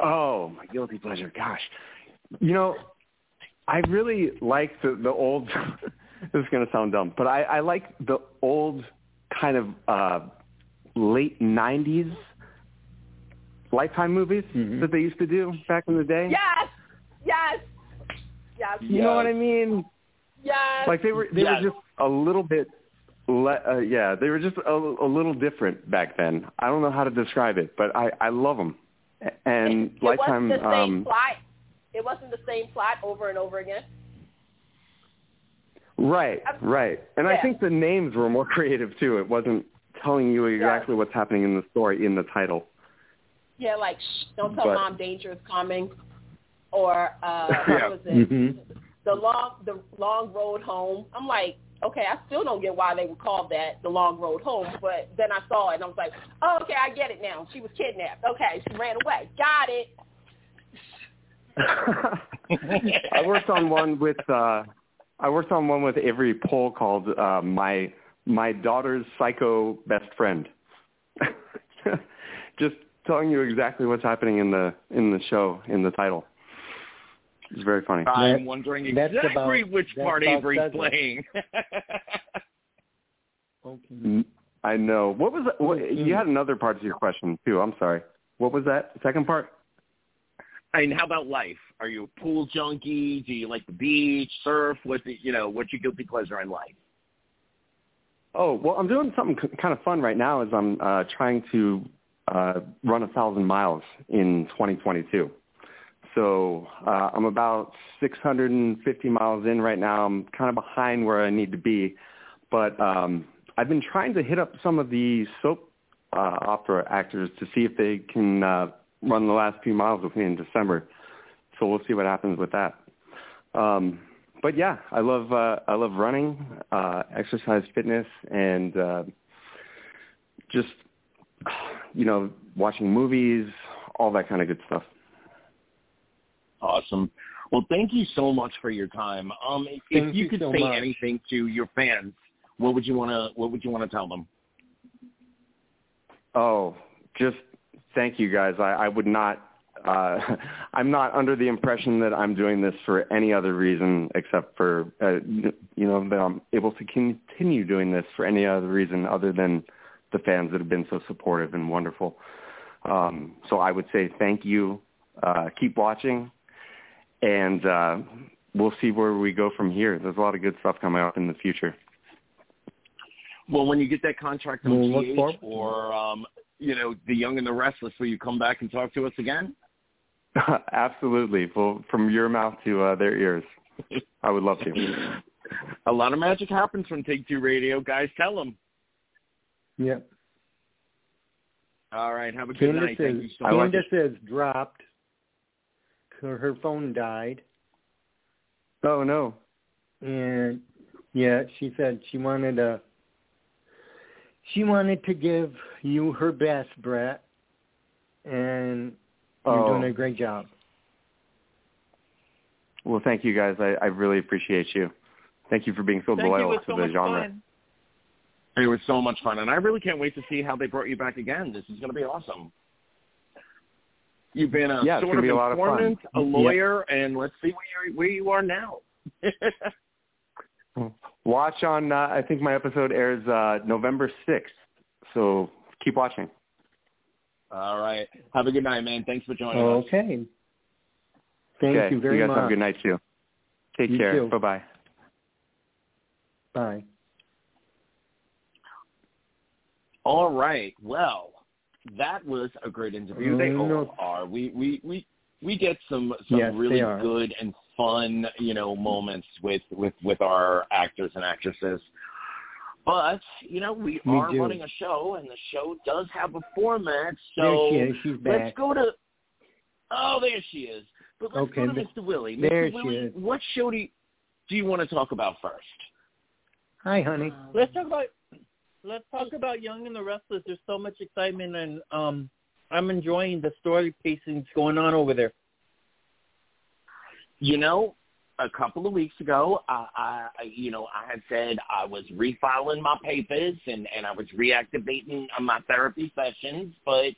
[SPEAKER 5] Oh, my guilty pleasure. Gosh. You know, I really like the, the old, [LAUGHS] this is going to sound dumb, but I, I like the old kind of uh, late 90s Lifetime movies
[SPEAKER 1] Mhm.
[SPEAKER 5] that they used to do back in the day.
[SPEAKER 6] yes. Yes. Yes.
[SPEAKER 5] You know what I mean?
[SPEAKER 6] Yes.
[SPEAKER 5] Like they were they
[SPEAKER 4] Yes.
[SPEAKER 5] were just a little bit le- uh, yeah, they were just a, a little different back then. I don't know how to describe it, but I I love them. And
[SPEAKER 6] it
[SPEAKER 5] Lifetime
[SPEAKER 6] wasn't the same
[SPEAKER 5] um
[SPEAKER 6] plot. It wasn't the same plot over and over again.
[SPEAKER 5] Right, right. And I think the names were more [LAUGHS] creative too. It wasn't telling you exactly what's happening in the story in the title.
[SPEAKER 6] Yeah, like shh, don't tell
[SPEAKER 5] But-
[SPEAKER 6] mom danger is coming, or uh, [LAUGHS]
[SPEAKER 5] Yeah.
[SPEAKER 6] what was it?
[SPEAKER 1] Mhm.
[SPEAKER 6] The long the long road home. I'm like, okay, I still don't get why they would call that the long road home, but then I saw it and I was like, oh, okay, I get it now. She was kidnapped. Okay, she ran away. Got it. [LAUGHS]
[SPEAKER 5] I worked on one with uh I worked on one with Avery Pohl called uh my my daughter's psycho best friend. [LAUGHS] Just telling you exactly what's happening in the in the show in the title. It's very funny.
[SPEAKER 4] I'm
[SPEAKER 1] That-
[SPEAKER 4] wondering exactly
[SPEAKER 1] about-
[SPEAKER 4] which part Avery's playing.
[SPEAKER 1] Okay.
[SPEAKER 5] Mm, I know. What was that? what, you had another part to your question too. I'm sorry. What was that second part?
[SPEAKER 4] and how about life? Are you a pool junkie? Do you like the beach, surf? What's it, you know? What's your guilty pleasure in life?
[SPEAKER 5] Oh, well, I'm doing something k- kind of fun right now. Is I'm uh, trying to uh, run a thousand miles in 2022. So uh, I'm about 650 miles in right now. I'm kind of behind where I need to be, but um, I've been trying to hit up some of the soap uh, opera actors to see if they can uh, run the last few miles with me in December. So we'll see what happens with that. Um, but yeah, I love uh, I love running, uh, exercise, fitness, and uh, just you know watching movies, all that kind of good stuff.
[SPEAKER 4] Awesome. Well, thank you so much for your time. Um, if, if you,
[SPEAKER 1] you
[SPEAKER 4] could
[SPEAKER 1] so
[SPEAKER 4] say
[SPEAKER 1] much.
[SPEAKER 4] anything to your fans, what would you want to What would you want to tell them?
[SPEAKER 5] Oh, just thank you guys. I, I would not. Uh, [LAUGHS] I'm not under the impression that I'm doing this for any other reason except for uh, you know that I'm able to continue doing this for any other reason other than the fans that have been so supportive and wonderful. Um, so I would say thank you. Uh, keep watching, and uh, we'll see where we go from here. There's a lot of good stuff coming up in the future.
[SPEAKER 4] Well, when you get that contract on
[SPEAKER 1] We'll look GH
[SPEAKER 4] or um, you know the Young and the Restless, will you come back and talk to us again? [LAUGHS]
[SPEAKER 5] Absolutely. Well, from your mouth to uh, their ears. I would love to. [LAUGHS]
[SPEAKER 4] A lot of magic happens from Take Two Radio, guys. Tell them.
[SPEAKER 1] Yep.
[SPEAKER 4] All right. Have a good
[SPEAKER 1] Candace
[SPEAKER 4] night. Thank you so much.
[SPEAKER 1] Candace is dropped. Her, her phone died,
[SPEAKER 5] Oh no.
[SPEAKER 1] and yeah, she said she wanted to. She wanted to give you her best, Brett, and you're
[SPEAKER 5] Oh.
[SPEAKER 1] doing a great job.
[SPEAKER 5] Well, thank you guys. I, I really appreciate you. Thank you for being so
[SPEAKER 7] Thank you. It
[SPEAKER 5] loyal
[SPEAKER 7] was
[SPEAKER 5] to
[SPEAKER 7] so
[SPEAKER 5] the
[SPEAKER 7] much
[SPEAKER 5] genre.
[SPEAKER 7] fun.
[SPEAKER 4] It was so much fun, and I really can't wait to see how they brought you back again. This is going to be awesome. You've been a
[SPEAKER 5] Yeah,
[SPEAKER 4] sort of
[SPEAKER 5] be a of fun.
[SPEAKER 4] informant, a
[SPEAKER 1] Yep.
[SPEAKER 4] lawyer, and let's see where you where you are now. [LAUGHS]
[SPEAKER 5] Watch on. Uh, I think my episode airs uh, November sixth. So keep watching.
[SPEAKER 4] All right. Have a good night, man. Thanks for joining us.
[SPEAKER 1] Okay. Thank
[SPEAKER 5] okay.
[SPEAKER 1] you very much.
[SPEAKER 5] You guys
[SPEAKER 1] much.
[SPEAKER 5] have a good night too. Take
[SPEAKER 1] You
[SPEAKER 5] care.
[SPEAKER 1] too.
[SPEAKER 5] Bye bye.
[SPEAKER 1] Bye.
[SPEAKER 4] All right. Well, that was a great interview. Mm-hmm. They
[SPEAKER 1] Oh,
[SPEAKER 4] all are. We we we we get some some
[SPEAKER 1] Yes,
[SPEAKER 4] really good and fun, you know, moments with with with our actors and actresses. But you know, we,
[SPEAKER 1] We
[SPEAKER 4] are
[SPEAKER 1] do.
[SPEAKER 4] running a show, and the show does have a format.
[SPEAKER 1] There
[SPEAKER 4] So
[SPEAKER 1] she is. She's
[SPEAKER 4] let's go to. Oh, there she is. But let's
[SPEAKER 1] Okay,
[SPEAKER 4] go to
[SPEAKER 1] but-
[SPEAKER 4] Mr. Willie.
[SPEAKER 1] there
[SPEAKER 4] Mr.
[SPEAKER 1] she
[SPEAKER 4] Willie,
[SPEAKER 1] is.
[SPEAKER 4] what show do you, do you want to talk about first?
[SPEAKER 1] Hi, honey.
[SPEAKER 7] Let's talk about let's talk about Young and the Restless. There's so much excitement, and um, I'm enjoying the story pacings going on over there.
[SPEAKER 4] You know, a couple of weeks ago, I, I, you know, I had said I was refiling my papers and and I was reactivating my therapy sessions, but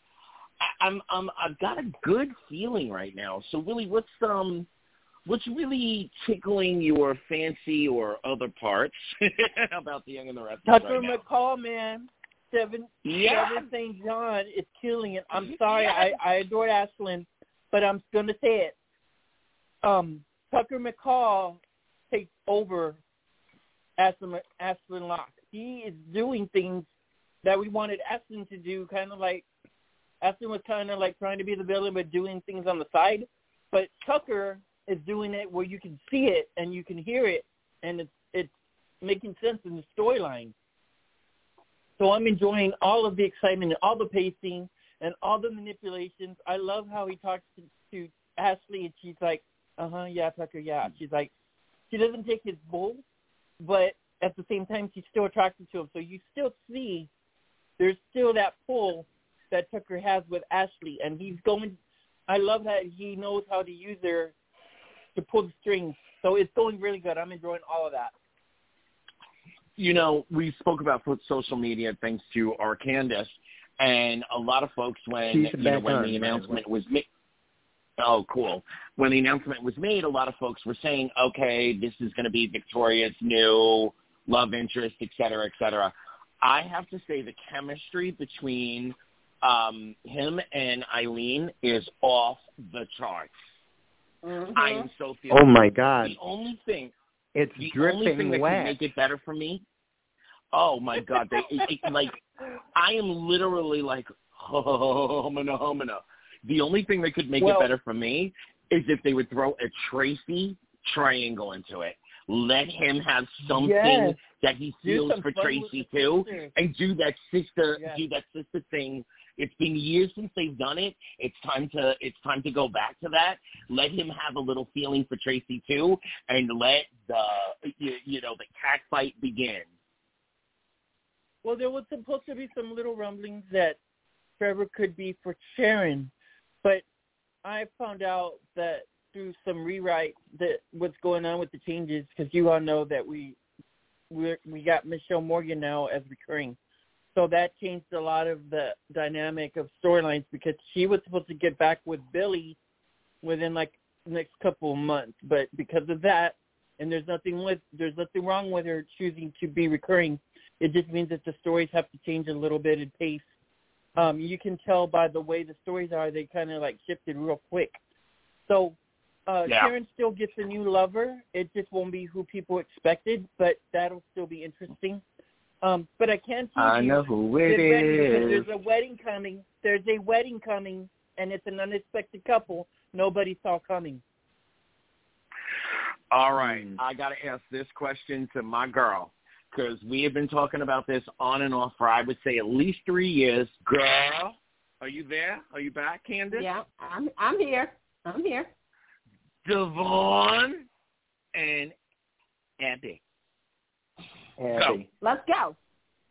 [SPEAKER 4] I, I'm I'm I've got a good feeling right now. So, Willie, what's um, what's really tickling your fancy or other parts [LAUGHS] about the Young and the Restless
[SPEAKER 7] Tucker
[SPEAKER 4] right?
[SPEAKER 7] McCall, man, seven
[SPEAKER 4] Yeah.
[SPEAKER 7] Trevor St. John is killing it. I'm sorry, I I adore Ashland, but I'm going to say it. Um, Tucker McCall takes over Ashland Ashland Locke. He is doing things that we wanted Ashland to do, kind of like Ashland was kind of like trying to be the villain, but doing things on the side. But Tucker is doing it where you can see it and you can hear it, and it's it's making sense in the storyline. So I'm enjoying all of the excitement and all the pacing and all the manipulations. I love how he talks to, to Ashley and she's like, uh huh, yeah, Tucker, yeah. She's like, she doesn't take his bull, but at the same time she's still attracted to him. So you still see there's still that pull that Tucker has with Ashley, and he's going. I love that he knows how to use her to pull the strings. So it's going really good. I'm enjoying all of that.
[SPEAKER 4] you know, we spoke about social media thanks to our Candace, and a lot of folks when you know when the
[SPEAKER 1] the
[SPEAKER 4] announcement was made. Oh, cool! When the announcement was made, a lot of folks were saying, "Okay, this is going to be Victoria's new love interest, et cetera, et cetera." I have to say the chemistry between um, him and Eileen is off the charts. Mm-hmm. I am so feeling.
[SPEAKER 1] Oh my God,
[SPEAKER 4] The only thing
[SPEAKER 1] it's
[SPEAKER 4] the only thing
[SPEAKER 1] dripping
[SPEAKER 4] that
[SPEAKER 1] wet.
[SPEAKER 4] can make it better for me. Oh my god! They it, it, like I am literally like [LAUGHS] humana humana. The only thing that could make
[SPEAKER 7] Well-
[SPEAKER 4] it better for me is if they would throw a Tracy triangle into it. Let him have something
[SPEAKER 7] Yes.
[SPEAKER 4] that he feels
[SPEAKER 7] some
[SPEAKER 4] for Tracy too,
[SPEAKER 7] sisters.
[SPEAKER 4] and do that sister
[SPEAKER 7] Yes.
[SPEAKER 4] do that sister thing. It's been years since they've done it. It's time to it's time to go back to that. Let him have a little feeling for Tracy too, and let the you, you know the cat fight begin.
[SPEAKER 7] Well, there was supposed to be some little rumblings that Trevor could be for Sharon, but I found out that through some rewrite that what's going on with the changes because you all know that we we we got Michelle Morgan now as recurring, so that changed a lot of the dynamic of storylines because she was supposed to get back with Billy within like the next couple of months, but because of that, and there's nothing with there's nothing wrong with her choosing to be recurring. It just means that the stories have to change a little bit in pace. Um, you can tell by the way the stories are; they kind of like shifted real quick. So uh,
[SPEAKER 4] Yeah.
[SPEAKER 7] Karen still gets a new lover. It just won't be who people expected, but that'll still be interesting. Um, but I can't tell you.
[SPEAKER 4] I
[SPEAKER 7] you,
[SPEAKER 4] know who it
[SPEAKER 7] get
[SPEAKER 4] is.
[SPEAKER 7] there's a wedding coming. There's a wedding coming, and it's an unexpected couple nobody saw coming.
[SPEAKER 4] All right,
[SPEAKER 1] Mm.
[SPEAKER 4] I got to ask this question to my girl because we have been talking about this on and off for I would say at least three years. Girl, are you there? Are you back, Candace?
[SPEAKER 6] Yeah, I'm I'm here. I'm here.
[SPEAKER 4] Devon and Abby.
[SPEAKER 1] Abby.
[SPEAKER 6] Let's go.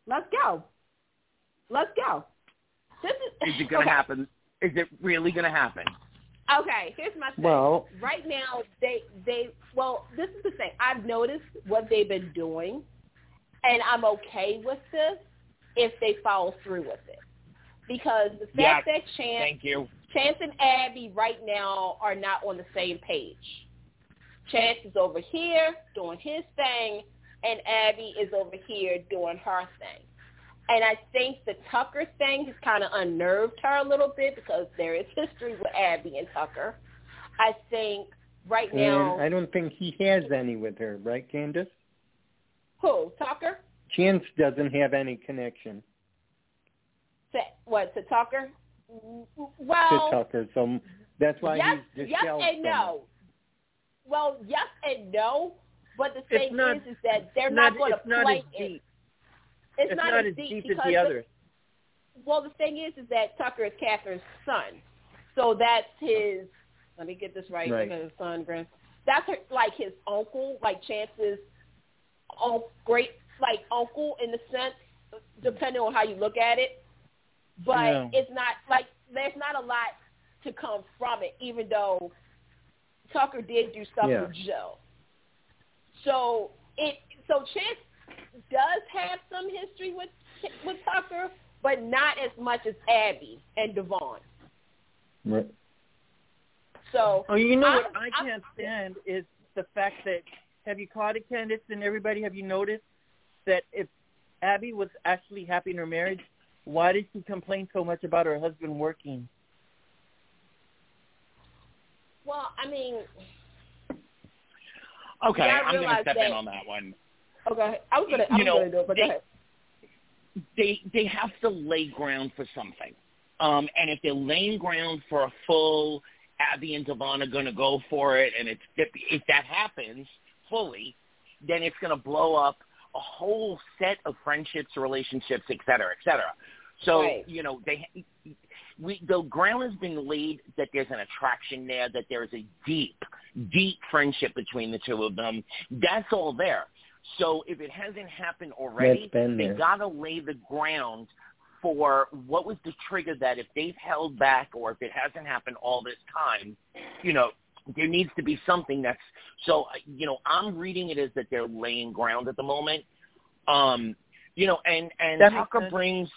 [SPEAKER 6] Let's go. Let's go. This is
[SPEAKER 4] Is it [LAUGHS] going to
[SPEAKER 6] okay.
[SPEAKER 4] happen? Is it really going to happen?
[SPEAKER 6] Okay, here's my thing.
[SPEAKER 1] Well-
[SPEAKER 6] right now they they well, this is the thing. I've noticed what they've been doing, and I'm okay with this if they follow through with it. Because the fact that Chance
[SPEAKER 4] Thank you.
[SPEAKER 6] Chance and Abby right now are not on the same page. Chance is over here doing his thing, and Abby is over here doing her thing. And I think the Tucker thing has kind of unnerved her a little bit because there is history with Abby and Tucker. I think right now,
[SPEAKER 1] And I don't think he has any with her, right, Candace?
[SPEAKER 6] who Tucker?
[SPEAKER 1] Chance doesn't have any connection
[SPEAKER 6] To, what to Tucker? Well.
[SPEAKER 1] To Tucker, so that's why
[SPEAKER 6] yes,
[SPEAKER 1] he's
[SPEAKER 6] yes and no. Well, yes and no. But the thing
[SPEAKER 7] not-
[SPEAKER 6] is, is that they're
[SPEAKER 7] not,
[SPEAKER 6] not, going to play it. It's,
[SPEAKER 7] It's
[SPEAKER 6] not,
[SPEAKER 7] not
[SPEAKER 6] as
[SPEAKER 7] as
[SPEAKER 6] deep,
[SPEAKER 7] as the others.
[SPEAKER 6] well, the thing is, is that Tucker is Catherine's son, so that's his. Let me get this right.
[SPEAKER 1] Right.
[SPEAKER 6] His son, grand. That's her, like his uncle, like Chance's, um, great like uncle in the sense, depending on how you look at it. But
[SPEAKER 7] Yeah.
[SPEAKER 6] it's not like there's not a lot to come from it, even though Tucker did do stuff
[SPEAKER 1] Yeah.
[SPEAKER 6] with Joe. So it so Chance does have some history with with Tucker, but not as much as Abby and Devon.
[SPEAKER 1] Right.
[SPEAKER 6] So
[SPEAKER 7] Oh, you know
[SPEAKER 6] I'm-
[SPEAKER 7] what I
[SPEAKER 6] I'm-
[SPEAKER 7] can't stand is the fact that have you caught it, Candace, and everybody? Have you noticed that if Abby was actually happy in her marriage, why did she complain so much about her husband working?
[SPEAKER 6] Well, I mean,
[SPEAKER 4] Okay,
[SPEAKER 6] Yeah,
[SPEAKER 4] I'm going to step
[SPEAKER 6] that-
[SPEAKER 4] in on that one.
[SPEAKER 6] okay, I was gonna, I
[SPEAKER 4] You
[SPEAKER 6] was
[SPEAKER 4] know,
[SPEAKER 6] gonna do it, but
[SPEAKER 4] they-
[SPEAKER 6] go ahead.
[SPEAKER 4] they they have to lay ground for something. Um, and if they're laying ground for a full Abby and Devon are going to go for it, and it's if, if that happens fully, then it's going to blow up a whole set of friendships, relationships, et cetera, et cetera. So
[SPEAKER 6] Right.
[SPEAKER 4] you know they we the ground has been laid that there's an attraction there, that there's a deep, deep friendship between the two of them. That's all there. So if it hasn't happened already, they
[SPEAKER 1] there.
[SPEAKER 4] got to lay the ground for what was the trigger that if they've held back or if it hasn't happened all this time, you know, there needs to be something that's so uh, you know I'm reading it as that they're laying ground at the moment. Um, you know, and and
[SPEAKER 7] That
[SPEAKER 4] Tucker brings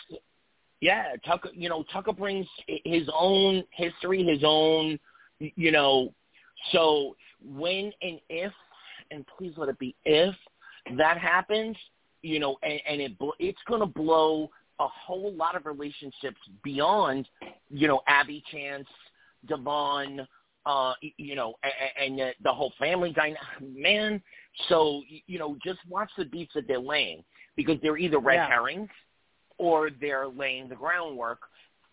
[SPEAKER 4] yeah, Tucker, you know, Tucker brings his own history, his own, you know, so when and if, and please let it be if that happens, you know, and, and it bl- it's going to blow a whole lot of relationships beyond, you know, Abby Chance, Devon, uh, you know, and the, the whole family dynamic. Man, so you know, just watch the beats that they're laying because they're either red
[SPEAKER 7] Yeah.
[SPEAKER 4] herrings or they're laying the groundwork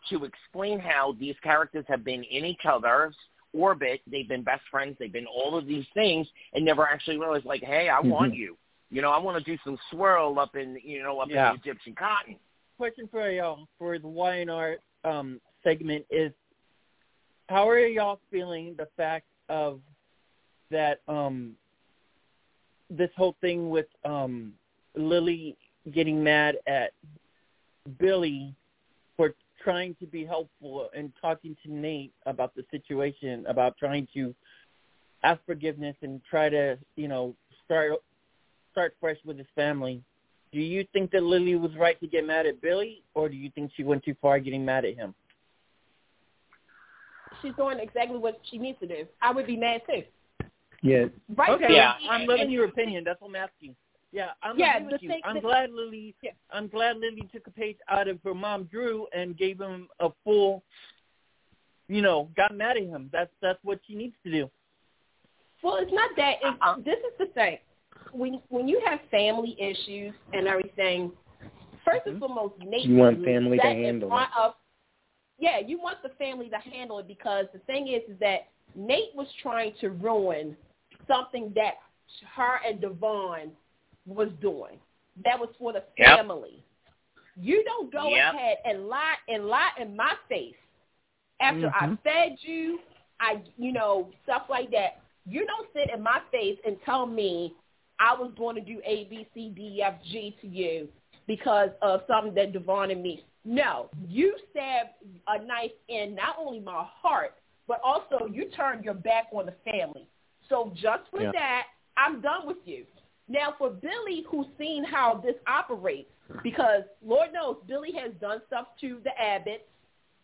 [SPEAKER 4] to explain how these characters have been in each other's orbit. They've been best friends. They've been all of these things, and never actually realized, like, hey, I want
[SPEAKER 1] Mhm.
[SPEAKER 4] you. You know, I want to do some swirl up in, you know, up
[SPEAKER 7] Yeah.
[SPEAKER 4] in Egyptian cotton.
[SPEAKER 7] Question for y'all for the Y and R um, segment is: How are y'all feeling the fact of that um, this whole thing with um, Lily getting mad at Billy for trying to be helpful and talking to Nate about the situation, about trying to ask forgiveness and try to, you know, start start fresh with his family. Do you think that Lily was right to get mad at Billy, or do you think she went too far getting mad at him?
[SPEAKER 6] She's doing exactly what she needs to do. I would be mad too.
[SPEAKER 1] Yeah.
[SPEAKER 6] Right.
[SPEAKER 7] Okay.
[SPEAKER 4] Yeah.
[SPEAKER 7] I'm loving your opinion. That's what I'm asking. Yeah, I'm
[SPEAKER 6] Yeah,
[SPEAKER 7] agree with
[SPEAKER 6] the
[SPEAKER 7] you.
[SPEAKER 6] thing
[SPEAKER 7] I'm
[SPEAKER 6] that-
[SPEAKER 7] glad Lily.
[SPEAKER 6] Yeah.
[SPEAKER 7] I'm glad Lily took a page out of her mom Dru and gave him a full. You know, got mad at him. That's that's what she needs to do.
[SPEAKER 6] Well, it's not that. It's,
[SPEAKER 4] Uh-uh.
[SPEAKER 6] This is the thing. When when you have family issues and everything, 1st and mm-hmm. foremost, Nate
[SPEAKER 1] You want
[SPEAKER 6] was
[SPEAKER 1] family to handle
[SPEAKER 6] front Of, yeah, you want the family to handle it because the thing is, is that Nate was trying to ruin something that her and Devon was doing. That was for the
[SPEAKER 4] Yep.
[SPEAKER 6] family. You don't go
[SPEAKER 4] Yep.
[SPEAKER 6] ahead and lie and lie in my face after I
[SPEAKER 7] Mhm.
[SPEAKER 6] fed you, I you know stuff like that. You don't sit in my face and tell me I was going to do A B C D F G to you because of something that Devon and me. No, you stabbed a knife in not only my heart, but also you turned your back on the family. So just for
[SPEAKER 1] Yeah.
[SPEAKER 6] that, I'm done with you. Now for Billy, who's seen how this operates, because Lord knows Billy has done stuff to the Abbotts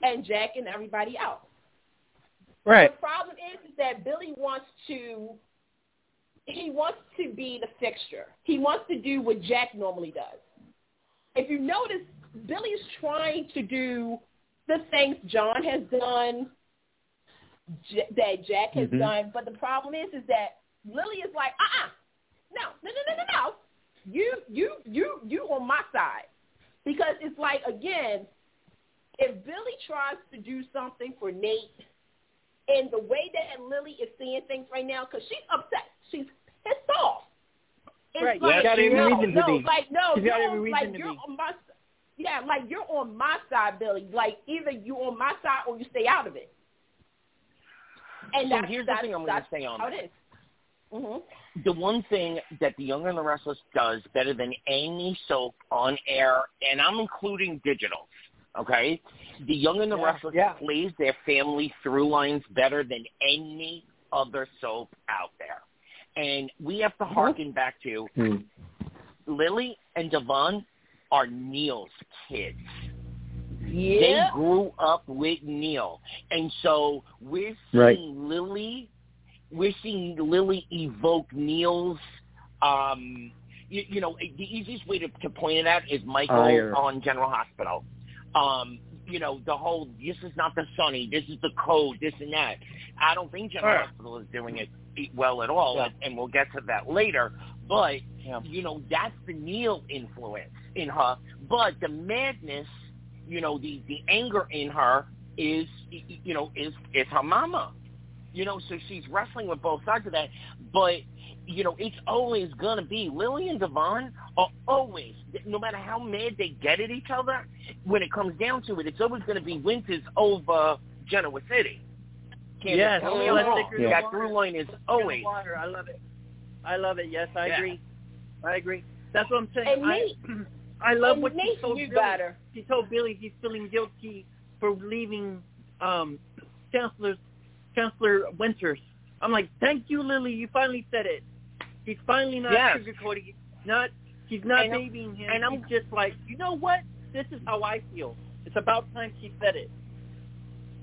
[SPEAKER 6] and Jack and everybody else.
[SPEAKER 7] Right.
[SPEAKER 6] The problem is, is that Billy wants to he wants to be the fixture. He wants to do what Jack normally does. If you notice, Billy's trying to do the things John has done, J- that Jack has
[SPEAKER 1] Mhm.
[SPEAKER 6] done, but the problem is, is that Lily is like, uh-uh, no, no, no, no, no, no. You, you, you, you on my side. Because it's like, again, if Billy tries to do something for Nate and the way that Lily is seeing things right now, because she's upset, she's pissed off. It's
[SPEAKER 7] Right,
[SPEAKER 6] like,
[SPEAKER 7] got every
[SPEAKER 6] no,
[SPEAKER 7] reason to be.
[SPEAKER 6] like no,
[SPEAKER 7] She's got
[SPEAKER 6] no,
[SPEAKER 7] every reason
[SPEAKER 6] like
[SPEAKER 7] to
[SPEAKER 6] you're
[SPEAKER 7] be.
[SPEAKER 6] on my, yeah, like you're on my side, Billy. Like either you on my side or you stay out of it. And
[SPEAKER 4] So
[SPEAKER 6] that's,
[SPEAKER 4] here's the thing I'm gonna
[SPEAKER 6] that's
[SPEAKER 4] say on
[SPEAKER 6] how
[SPEAKER 4] that.
[SPEAKER 6] it is. Mhm.
[SPEAKER 4] the one thing that The Young and the Restless does better than any soap on air, and I'm including digital, okay? The Young and the
[SPEAKER 7] Yeah,
[SPEAKER 4] Restless
[SPEAKER 7] yeah.
[SPEAKER 4] plays their family through lines better than any other soap out there. And we have to harken back to
[SPEAKER 1] Hmm.
[SPEAKER 4] Lily and Devon are Neil's kids.
[SPEAKER 6] Yeah.
[SPEAKER 4] They grew up with Neil. And so we're seeing
[SPEAKER 1] Right.
[SPEAKER 4] Lily we're seeing Lily evoke Neil's um you, you know, the easiest way to, to point it out is Michael
[SPEAKER 1] Ire.
[SPEAKER 4] on General Hospital. Um, you know, the whole this is not the Sonny, this is the code, this and that. I don't think General
[SPEAKER 7] Right.
[SPEAKER 4] Hospital is doing it well at all,
[SPEAKER 7] Yeah.
[SPEAKER 4] and, and we'll get to that later. But
[SPEAKER 7] Yeah.
[SPEAKER 4] you know, that's the Neil influence in her. But the madness, you know, the the anger in her is, you know, is is her mama. You know, so she's wrestling with both sides of that. But you know, it's always gonna be Lily and Devon are always, no matter how mad they get at each other, when it comes down to it, it's always gonna be Winters over Genoa City. Can't
[SPEAKER 7] Yes,
[SPEAKER 4] tell me I'm
[SPEAKER 7] let's stick
[SPEAKER 1] Yeah.
[SPEAKER 4] That
[SPEAKER 7] water.
[SPEAKER 4] through line is always
[SPEAKER 7] water. I love it. I love it. Yes, I
[SPEAKER 4] Yeah.
[SPEAKER 7] agree. I agree. That's what I'm saying.
[SPEAKER 6] And
[SPEAKER 7] I,
[SPEAKER 6] Nate- [CLEARS THROAT]
[SPEAKER 7] I love
[SPEAKER 6] and
[SPEAKER 7] what she
[SPEAKER 6] Nate
[SPEAKER 7] told
[SPEAKER 6] knew
[SPEAKER 7] Billy.
[SPEAKER 6] better.
[SPEAKER 7] She told Billy he's feeling guilty for leaving um, Chancellor Chancellor Winters. I'm like, thank you, Lily. You finally said it. She's finally not
[SPEAKER 4] Yes.
[SPEAKER 7] sugarcoating. Not she's not
[SPEAKER 4] And I'm-
[SPEAKER 7] babying him.
[SPEAKER 4] and I'm-
[SPEAKER 7] just like, you know what? This is how I feel. It's about time she said it.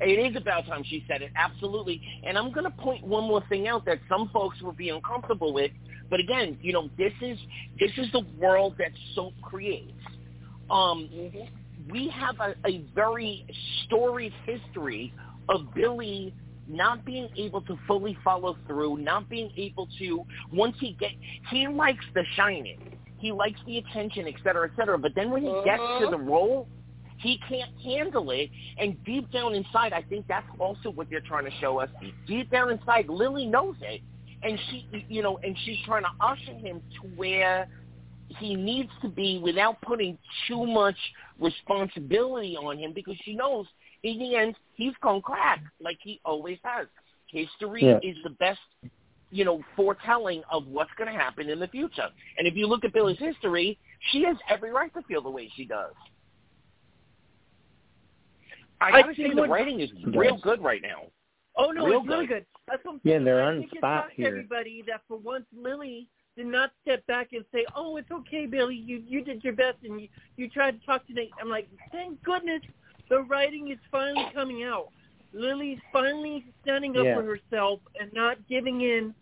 [SPEAKER 4] It is about time she said it, absolutely. And I'm going to point one more thing out that some folks will be uncomfortable with. But again, you know, this is this is the world that soap creates. Um, we have a, a very storied history of Billy not being able to fully follow through, not being able to once he get he likes the shining, he likes the attention, et cetera, et cetera. But then when he gets to
[SPEAKER 6] Mhm.
[SPEAKER 4] the role, he can't handle it. And deep down inside, I think that's also what they're trying to show us. Deep down inside, Lily knows it, and she, you know, and she's trying to usher him to where he needs to be without putting too much responsibility on him because she knows in the end he's gonna crack like he always has. History
[SPEAKER 1] Yeah.
[SPEAKER 4] is the best, you know, foretelling of what's going to happen in the future. And if you look at Billy's history, she has every right to feel the way she does. I gotta say the writing is real good right now.
[SPEAKER 7] Oh no,
[SPEAKER 4] real
[SPEAKER 7] it's really
[SPEAKER 4] good.
[SPEAKER 7] good. That's what I'm
[SPEAKER 1] Yeah, they're
[SPEAKER 7] I
[SPEAKER 1] on
[SPEAKER 7] think
[SPEAKER 1] spot
[SPEAKER 7] it's
[SPEAKER 1] here.
[SPEAKER 7] everybody that for once Lily did not step back and say, "Oh, it's okay, Billy. You you did your best and you you tried to talk to Nate." I'm like, thank goodness the writing is finally coming out. Lily's finally standing up
[SPEAKER 1] Yeah.
[SPEAKER 7] for herself and not giving in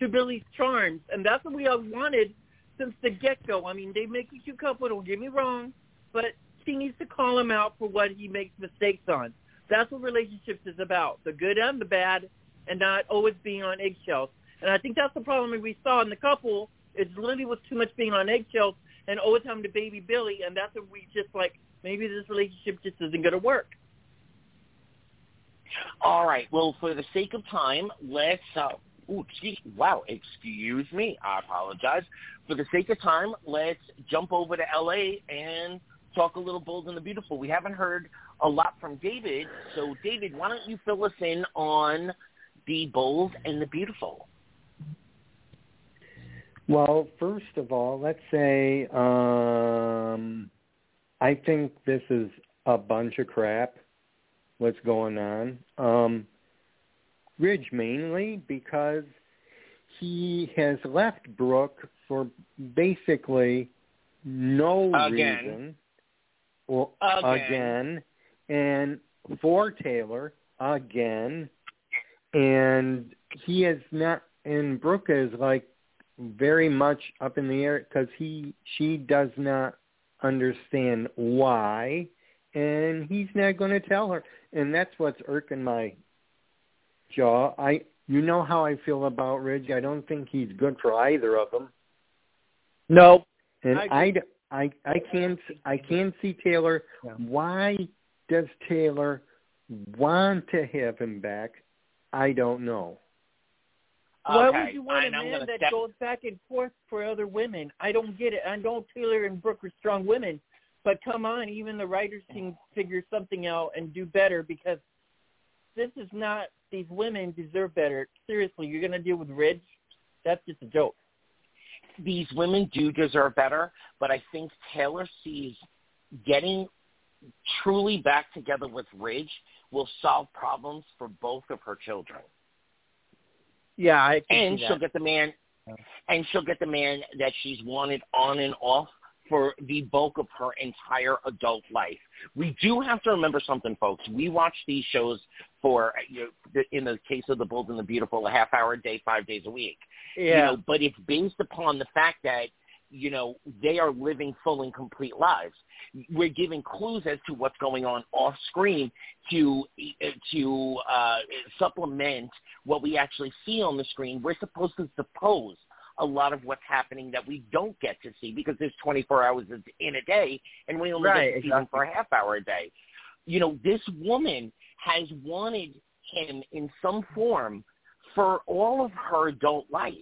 [SPEAKER 7] to Billy's charms, and that's what we all wanted since the get go. I mean, they make a cute couple. Don't get me wrong, but she needs to call him out for what he makes mistakes on. That's what relationships is about, the good and the bad, and not always being on eggshells. And I think that's the problem we saw in the couple is Lily was too much being on eggshells and always having to baby Billy, and that's what we just like, maybe this relationship just isn't going to work.
[SPEAKER 4] All right. Well, for the sake of time, let's. Uh, ooh, excuse, wow, excuse me. I apologize. For the sake of time, let's jump over to L.A. and talk a little Bold and the Beautiful. We haven't heard a lot from David, so David, why don't you fill us in on the Bold and the Beautiful?
[SPEAKER 1] Well, first of all, let's say um, I think this is a bunch of crap. What's going on? Um, Ridge mainly because he has left Brooke for basically no
[SPEAKER 4] Again.
[SPEAKER 1] reason. Well,
[SPEAKER 4] Again.
[SPEAKER 1] again, and for Taylor again, and he is not. And Brooke is like very much up in the air because he she does not understand why, and he's not going to tell her, and that's what's irking my jaw. I you know how I feel about Ridge. I don't think he's good for either of them,
[SPEAKER 7] No.
[SPEAKER 1] and
[SPEAKER 7] I
[SPEAKER 1] I I I can't I can't see Taylor.
[SPEAKER 7] Yeah.
[SPEAKER 1] Why does Taylor want to have him back? I don't know.
[SPEAKER 7] Why
[SPEAKER 4] okay.
[SPEAKER 7] would you want a man that
[SPEAKER 4] step-
[SPEAKER 7] goes back and forth for other women? I don't get it. I know Taylor and Brooke are strong women, but come on, even the writers can figure something out and do better because this is not. These women deserve better. Seriously, you're gonna deal with Ridge? That's just a joke.
[SPEAKER 4] these women do deserve better, but I think Taylor sees getting truly back together with Ridge will solve problems for both of her children.
[SPEAKER 7] Yeah, I
[SPEAKER 4] And she'll get the man and she'll get the man that she's wanted on and off for the bulk of her entire adult life. We do have to remember something, folks. We watch these shows for, you know, in the case of The Bold and the Beautiful, a half hour a day, five days a week.
[SPEAKER 7] Yeah.
[SPEAKER 4] You know, but it's based upon the fact that you know they are living full and complete lives. We're giving clues as to what's going on off screen to to uh, supplement what we actually see on the screen. We're supposed to suppose a lot of what's happening that we don't get to see because there's 24 hours in a day and we only
[SPEAKER 7] Right,
[SPEAKER 4] get to see them for a half hour a day. You know, this woman has wanted him in some form for all of her adult life.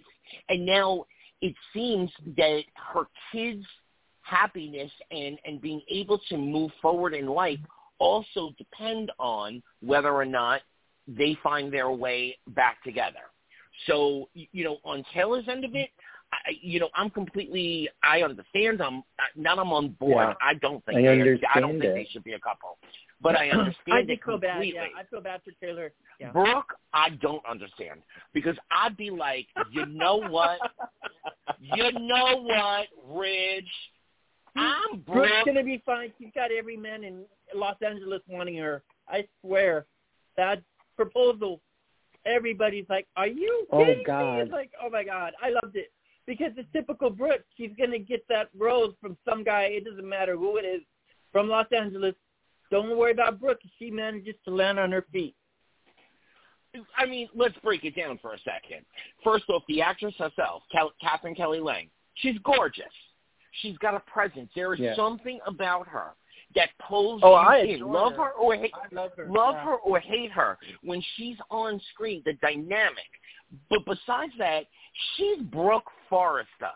[SPEAKER 4] And now it seems that her kids' happiness and, and being able to move forward in life also depend on whether or not they find their way back together. So, you know, on Taylor's end of it, I, you know, I'm completely, I understand. I'm not. I'm on board.
[SPEAKER 1] Yeah.
[SPEAKER 4] I don't think
[SPEAKER 1] I
[SPEAKER 4] they, I don't think
[SPEAKER 1] it.
[SPEAKER 4] they should be a couple. But I [CLEARS THROAT] understand
[SPEAKER 7] I
[SPEAKER 4] it
[SPEAKER 7] did feel bad.
[SPEAKER 4] completely.
[SPEAKER 7] Yeah, I feel bad for Taylor. Yeah.
[SPEAKER 4] Brooke, I don't understand because I'd be like, you know what? you know what, Ridge? I'm [LAUGHS]
[SPEAKER 7] Brooke's gonna be fine. She's got every man in Los Angeles wanting her. I swear. That proposal, everybody's like, "Are you
[SPEAKER 1] Oh,
[SPEAKER 7] kidding me?" It's like, "Oh my God, I loved it." Because it's typical Brooke. She's gonna get that rose from some guy. It doesn't matter who it is, from Los Angeles. Don't worry about Brooke. She manages to land on her feet.
[SPEAKER 4] I mean, let's break it down for a second. First off, the actress herself, Cal- Katherine Kelly Lang, she's gorgeous. She's got a presence. There is
[SPEAKER 1] Yeah.
[SPEAKER 4] something about her that pulls
[SPEAKER 7] Oh,
[SPEAKER 4] you
[SPEAKER 7] I
[SPEAKER 4] in.
[SPEAKER 7] adore
[SPEAKER 4] Love
[SPEAKER 7] her.
[SPEAKER 4] her or hate,
[SPEAKER 7] I love her.
[SPEAKER 4] love
[SPEAKER 7] Yeah.
[SPEAKER 4] her or hate her when she's on screen, the dynamic. But besides that, she's Brooke Forrester.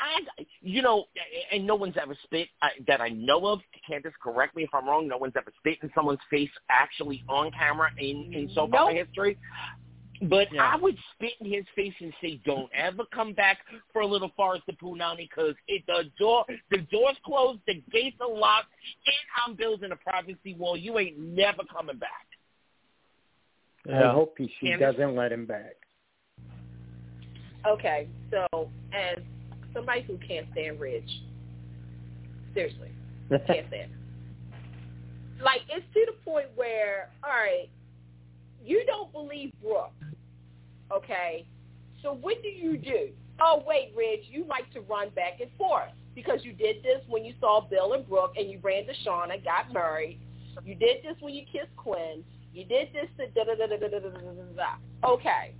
[SPEAKER 4] I, you know, and no one's ever spit uh, that I know of. Candace, correct me if I'm wrong. No one's ever spit in someone's face actually on camera in in soap opera history. But
[SPEAKER 7] Yeah.
[SPEAKER 4] I would spit in his face and say, "Don't ever come back for a little Forest of Punani because it the door the door's closed, the gates are locked, and I'm building a privacy wall. You ain't never coming back."
[SPEAKER 1] I hope he, she
[SPEAKER 4] Candace?
[SPEAKER 1] doesn't let him back.
[SPEAKER 6] Okay, so as somebody who can't stand Ridge, seriously, can't stand. Like it's to the point where, all right, you don't believe Brooke, okay? So what do you do? Oh wait, Ridge, you like to run back and forth because you did this when you saw Bill and Brooke, and you ran to Shauna, got married. You did this when you kissed Quinn. You did this. Da, da, da, da, da, da, da, da, da. Okay.